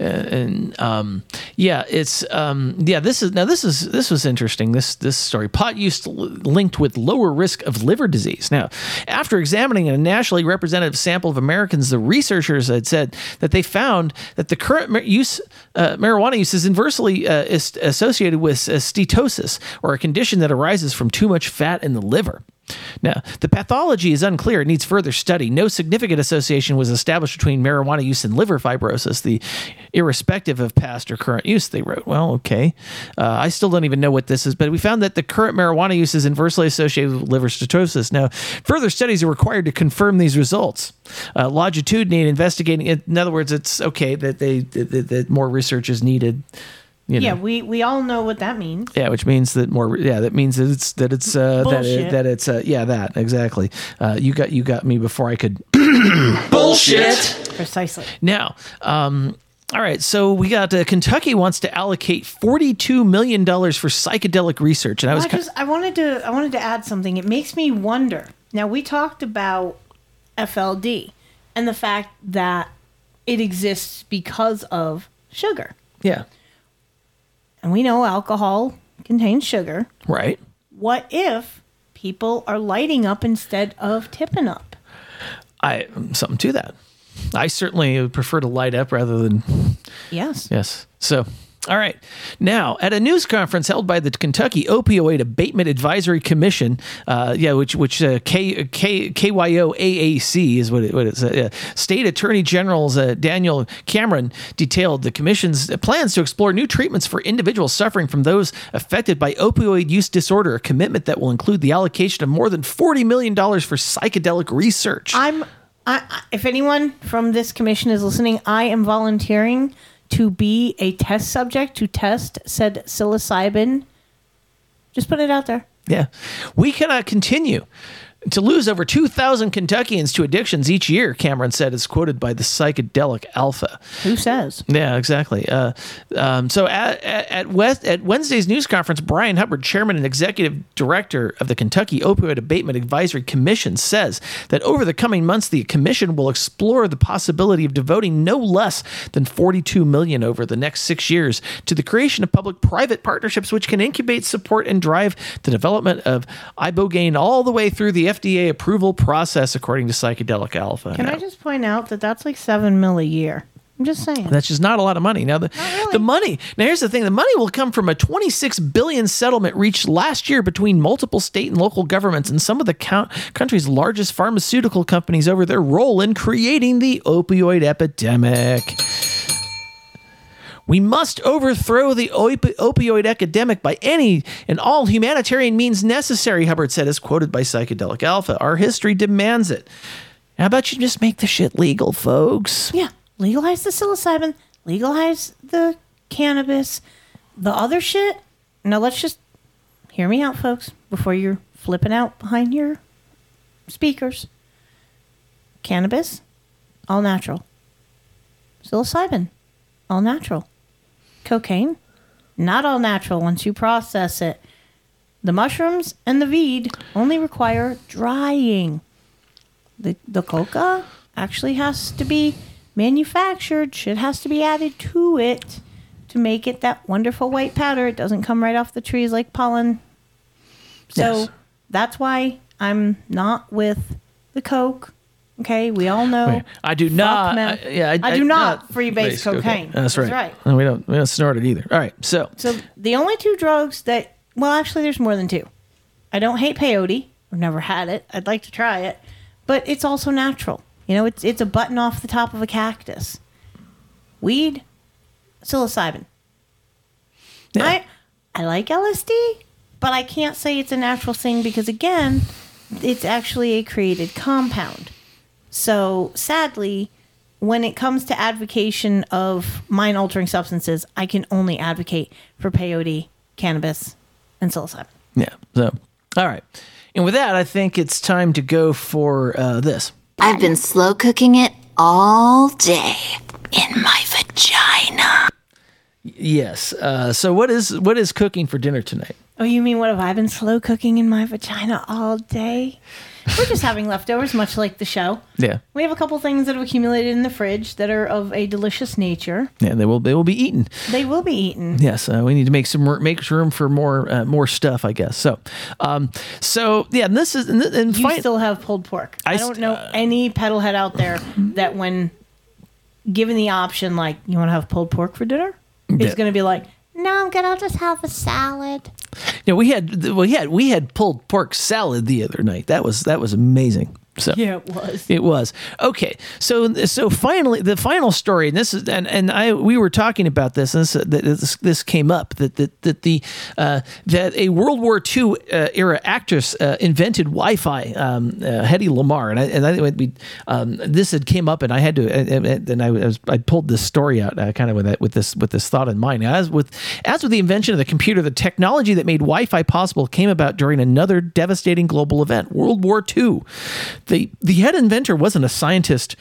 Speaker 16: Uh, and um, yeah, it's um, yeah. This is now this is this was interesting. This this story pot use linked with lower risk of liver disease. Now, after examining a nationally representative sample of Americans, the researchers had said that they found that the current use uh, marijuana use is inversely uh, is associated with uh, steatosis, or a condition that arises from too much fat in the liver. Now, the pathology is unclear. It needs further study. No significant association was established between marijuana use and liver fibrosis, the irrespective of past or current use, they wrote. Well, okay. Uh, I still don't even know what this is, but we found that the current marijuana use is inversely associated with liver steatosis. Now, further studies are required to confirm these results. Uh, longitudinally investigating, in other words, it's okay that they that, that more research is needed. You know.
Speaker 14: Yeah, we, we all know what that means.
Speaker 16: Yeah, which means that more. Yeah, that means that it's that it's uh, that it, that it's uh, yeah that exactly. Uh, you got you got me before I could. Bullshit.
Speaker 14: Precisely.
Speaker 16: Now, um, all right. So we got uh, Kentucky wants to allocate forty two million dollars for psychedelic research, and I was
Speaker 14: I
Speaker 16: kind
Speaker 14: just I wanted to I wanted to add something. It makes me wonder. Now we talked about FLD and the fact that it exists because of sugar.
Speaker 16: yeah
Speaker 14: And we know alcohol contains sugar.
Speaker 16: right.
Speaker 14: What if people are lighting up instead of tipping up?
Speaker 16: I something to that. I certainly would prefer to light up rather than
Speaker 14: Yes.
Speaker 16: Yes. So, all right. Now, at a news conference held by the Kentucky Opioid Abatement Advisory Commission, uh, yeah, which which uh, K, K, KYOAAC is what it, what it's. Uh, State Attorney General's uh, Daniel Cameron detailed the commission's plans to explore new treatments for individuals suffering from those affected by opioid use disorder, a commitment that will include the allocation of more than $40 million for psychedelic research.
Speaker 14: I'm I- if anyone from this commission is listening, I am volunteering to be a test subject to test said psilocybin. Just put it out there.
Speaker 16: Yeah. We cannot continue to lose over 2,000 Kentuckians to addictions each year, Cameron said, is quoted by the psychedelic Alpha.
Speaker 14: Who says?
Speaker 16: Yeah, exactly. Uh, um, so at, at, at, West, at Wednesday's news conference, Bryan Hubbard, chairman and executive director of the Kentucky Opioid Abatement Advisory Commission, says that over the coming months, the commission will explore the possibility of devoting no less than 42 million over the next six years to the creation of public-private partnerships, which can incubate, support, and drive the development of ibogaine all the way through the FDA approval process, according to Psychedelic Alpha.
Speaker 14: Can
Speaker 16: Now-
Speaker 14: I just point out that that's like seven mil a year? I'm just saying.
Speaker 16: That's just not a lot of money. Now the the money. Now here's the thing: the money will come from a 26 billion settlement reached last year between multiple state and local governments and some of the count, country's largest pharmaceutical companies over their role in creating the opioid epidemic. We must overthrow the op- opioid epidemic by any and all humanitarian means necessary, Hubbard said, as quoted by Psychedelic Alpha. Our history demands it. How about you just make the shit legal, folks?
Speaker 14: Yeah, legalize the psilocybin, legalize the cannabis, the other shit. Now let's just hear me out, folks, before you're flipping out behind your speakers. Cannabis, all natural. Psilocybin, all natural. Cocaine, not all natural once you process it. The mushrooms and the weed only require drying. The the coca actually has to be manufactured. Shit has to be added to it to make it that wonderful white powder. It doesn't come right off the trees like pollen. So
Speaker 16: Yes.
Speaker 14: that's why I'm not with the coke. Okay, we all know.
Speaker 16: Wait, I do not.
Speaker 14: meth.
Speaker 16: I, yeah,
Speaker 14: I do not freebase cocaine.
Speaker 16: That's,
Speaker 14: That's
Speaker 16: right.
Speaker 14: right.
Speaker 16: And we don't. We don't snort it either. All right. So
Speaker 14: So the only two drugs that, well, actually, there's more than two. I don't hate peyote. I've never had it. I'd like to try it, but it's also natural. You know, it's it's a button off the top of a cactus. Weed, psilocybin. I I like LSD, but I can't say it's a natural thing because again, it's actually a created compound. So sadly, when it comes to advocation of mind altering substances, I can only advocate for peyote, cannabis, and psilocybin.
Speaker 16: yeah. So all right. And with that, I think it's time to go for uh, this.
Speaker 27: I've been slow cooking it all day in my vagina.
Speaker 16: Yes. Uh, so what is what is cooking for dinner tonight?
Speaker 14: Oh, you mean what have I been slow cooking in my vagina all day? We're just having leftovers, much like the show.
Speaker 16: Yeah.
Speaker 14: We have a couple things that have accumulated in the fridge that are of a delicious nature.
Speaker 16: Yeah. They will. They will be eaten.
Speaker 14: They will be eaten.
Speaker 16: Yes, uh, we need to make some make room for more uh, more stuff, I guess. So, um, so yeah, and this is and, and
Speaker 14: You
Speaker 16: fi-
Speaker 14: still have pulled pork.
Speaker 16: I
Speaker 14: I, don't know any pedal head out there that when given the option, like, you want to have pulled pork for dinner,
Speaker 16: Yeah.
Speaker 14: is going to be like, no, I'm gonna just have a salad.
Speaker 16: Yeah, we had we had we had pulled pork salad the other night. That was that was amazing. So
Speaker 14: Yeah, it was.
Speaker 16: It was okay. So so finally, the final story, and this is and, and I we were talking about this, and this this, this came up that that that the uh, that a World War II uh, era actress uh, invented Wi-Fi, um, uh, Hedy Lamarr, and I and I we um, this had came up, and I had to and, and and I was I pulled this story out uh, kind of with that with this with this thought in mind. As with as with the invention of the computer, the technology that made Wi-Fi possible came about during another devastating global event, World War II. The the head inventor wasn't a scientist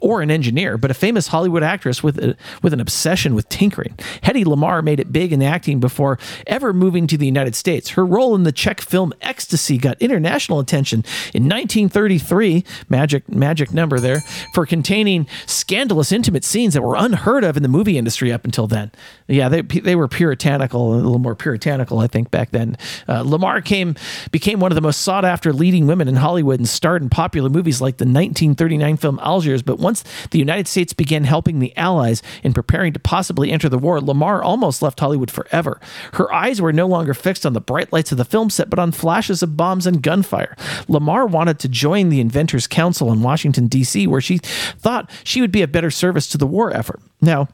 Speaker 16: or an engineer, but a famous Hollywood actress with a, with an obsession with tinkering. Hedy Lamarr made it big in acting before ever moving to the United States. Her role in the Czech film Ecstasy got international attention in 1933, magic magic number there, for containing scandalous intimate scenes that were unheard of in the movie industry up until then. Yeah, they they were puritanical, a little more puritanical, I think, back then. Uh, Lamarr came became one of the most sought after leading women in Hollywood and starred in popular movies like the 1939 film Algiers. But once the United States began helping the Allies in preparing to possibly enter the war, Lamarr almost left Hollywood forever. Her eyes were no longer fixed on the bright lights of the film set, but on flashes of bombs and gunfire. Lamarr wanted to join the Inventors Council in Washington, D.C., where she thought she would be of better service to the war effort. Now,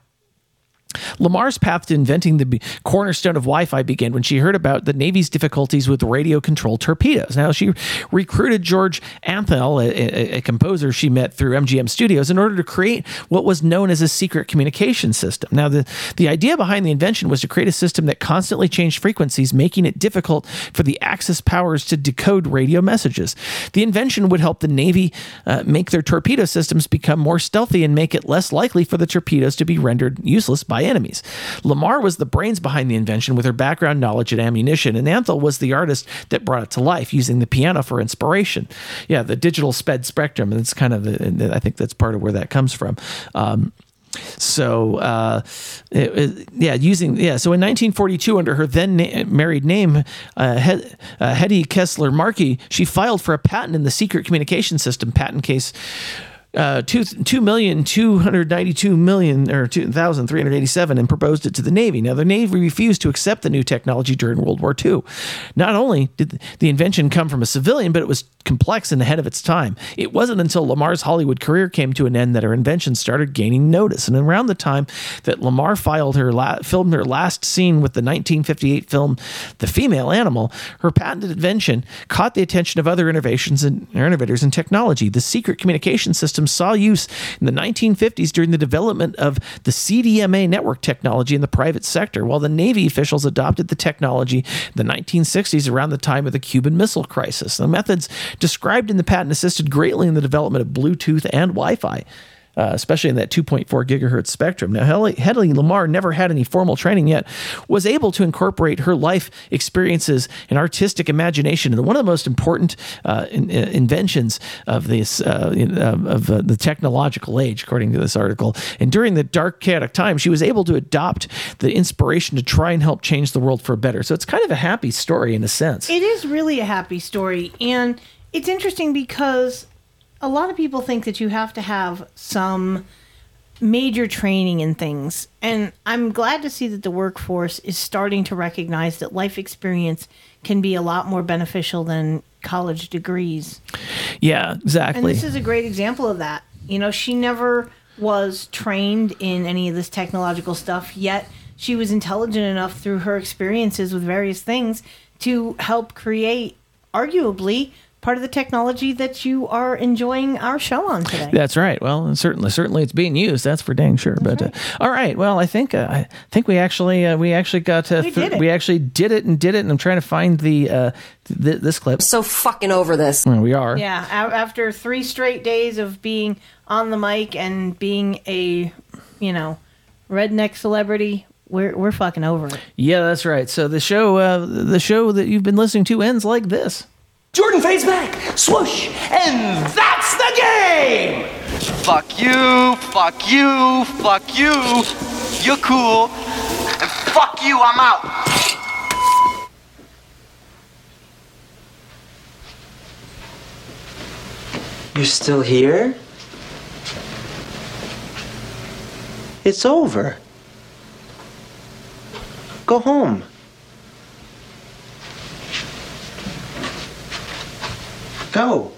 Speaker 16: Lamarr's path to inventing the cornerstone of Wi Fi began when she heard about the Navy's difficulties with radio controlled torpedoes. Now, she recruited George Antheil, a, a- composer she met through MGM Studios, in order to create what was known as a secret communication system. Now, the, the idea behind the invention was to create a system that constantly changed frequencies, making it difficult for the Axis powers to decode radio messages. The invention would help the Navy uh, make their torpedo systems become more stealthy and make it less likely for the torpedoes to be rendered useless by enemies. Lamarr was the brains behind the invention with her background knowledge in ammunition, and Antheil was the artist that brought it to life using the piano for inspiration. Yeah, the digital sped spectrum. and That's kind of the, I think that's part of where that comes from. Um, so uh, it- it- yeah, using yeah. So in 1942, under her then na- married name, uh, He- uh, Hedy Kiesler Markey, she filed for a patent in the secret communication system patent case. Uh, two two million two hundred ninety two million or two thousand three hundred eighty seven, and proposed it to the Navy. Now the Navy refused to accept the new technology during World War II. Not only did the invention come from a civilian, but it was complex and ahead of its time. It wasn't until Lamarr's Hollywood career came to an end that her invention started gaining notice. And around the time that Lamar filed her la- filmed her last scene with the 1958 film The Female Animal, her patented invention caught the attention of other innovations and innovators in technology. The secret communication system system saw use in the 1950s during the development of the CDMA network technology in the private sector, while the Navy officials adopted the technology in the 1960s around the time of the Cuban Missile Crisis. The methods described in the patent assisted greatly in the development of Bluetooth and Wi Fi. Uh, especially in that 2.4 gigahertz spectrum. Now, Hedy Lamarr never had any formal training yet, was able to incorporate her life experiences and artistic imagination into one of the most important uh, in, uh, inventions of this uh, in, of uh, the technological age, according to this article. And during the dark, chaotic time, she was able to adopt the inspiration to try and help change the world for better. So it's kind of a happy story in a sense.
Speaker 14: It is really a happy story. And it's interesting because a lot of people think that you have to have some major training in things. And I'm glad to see that the workforce is starting to recognize that life experience can be a lot more beneficial than college degrees.
Speaker 16: Yeah, exactly.
Speaker 14: And this is a great example of that. You know, she never was trained in any of this technological stuff, yet she was intelligent enough through her experiences with various things to help create, arguably, part of the technology that you are enjoying our show on today.
Speaker 16: That's right. Well, and certainly, certainly, it's being used. That's for dang sure. but uh, all right. Well, I think uh, I think we actually uh, we actually got uh,
Speaker 14: We did it.
Speaker 16: we actually did it and did it. And I'm trying to find the uh, th- this clip.
Speaker 28: So fucking over this.
Speaker 16: Well, we are.
Speaker 14: Yeah, a- after three straight days of being on the mic and being a, you know, redneck celebrity, we're we're fucking over it.
Speaker 16: Yeah, that's right. So the show uh, the show that you've been listening to ends like this.
Speaker 1: Jordan fades back, swoosh, and that's the game!
Speaker 29: Fuck you, fuck you, fuck you. You're cool. And fuck you, I'm out.
Speaker 30: You're still here? It's over. Go home. Go.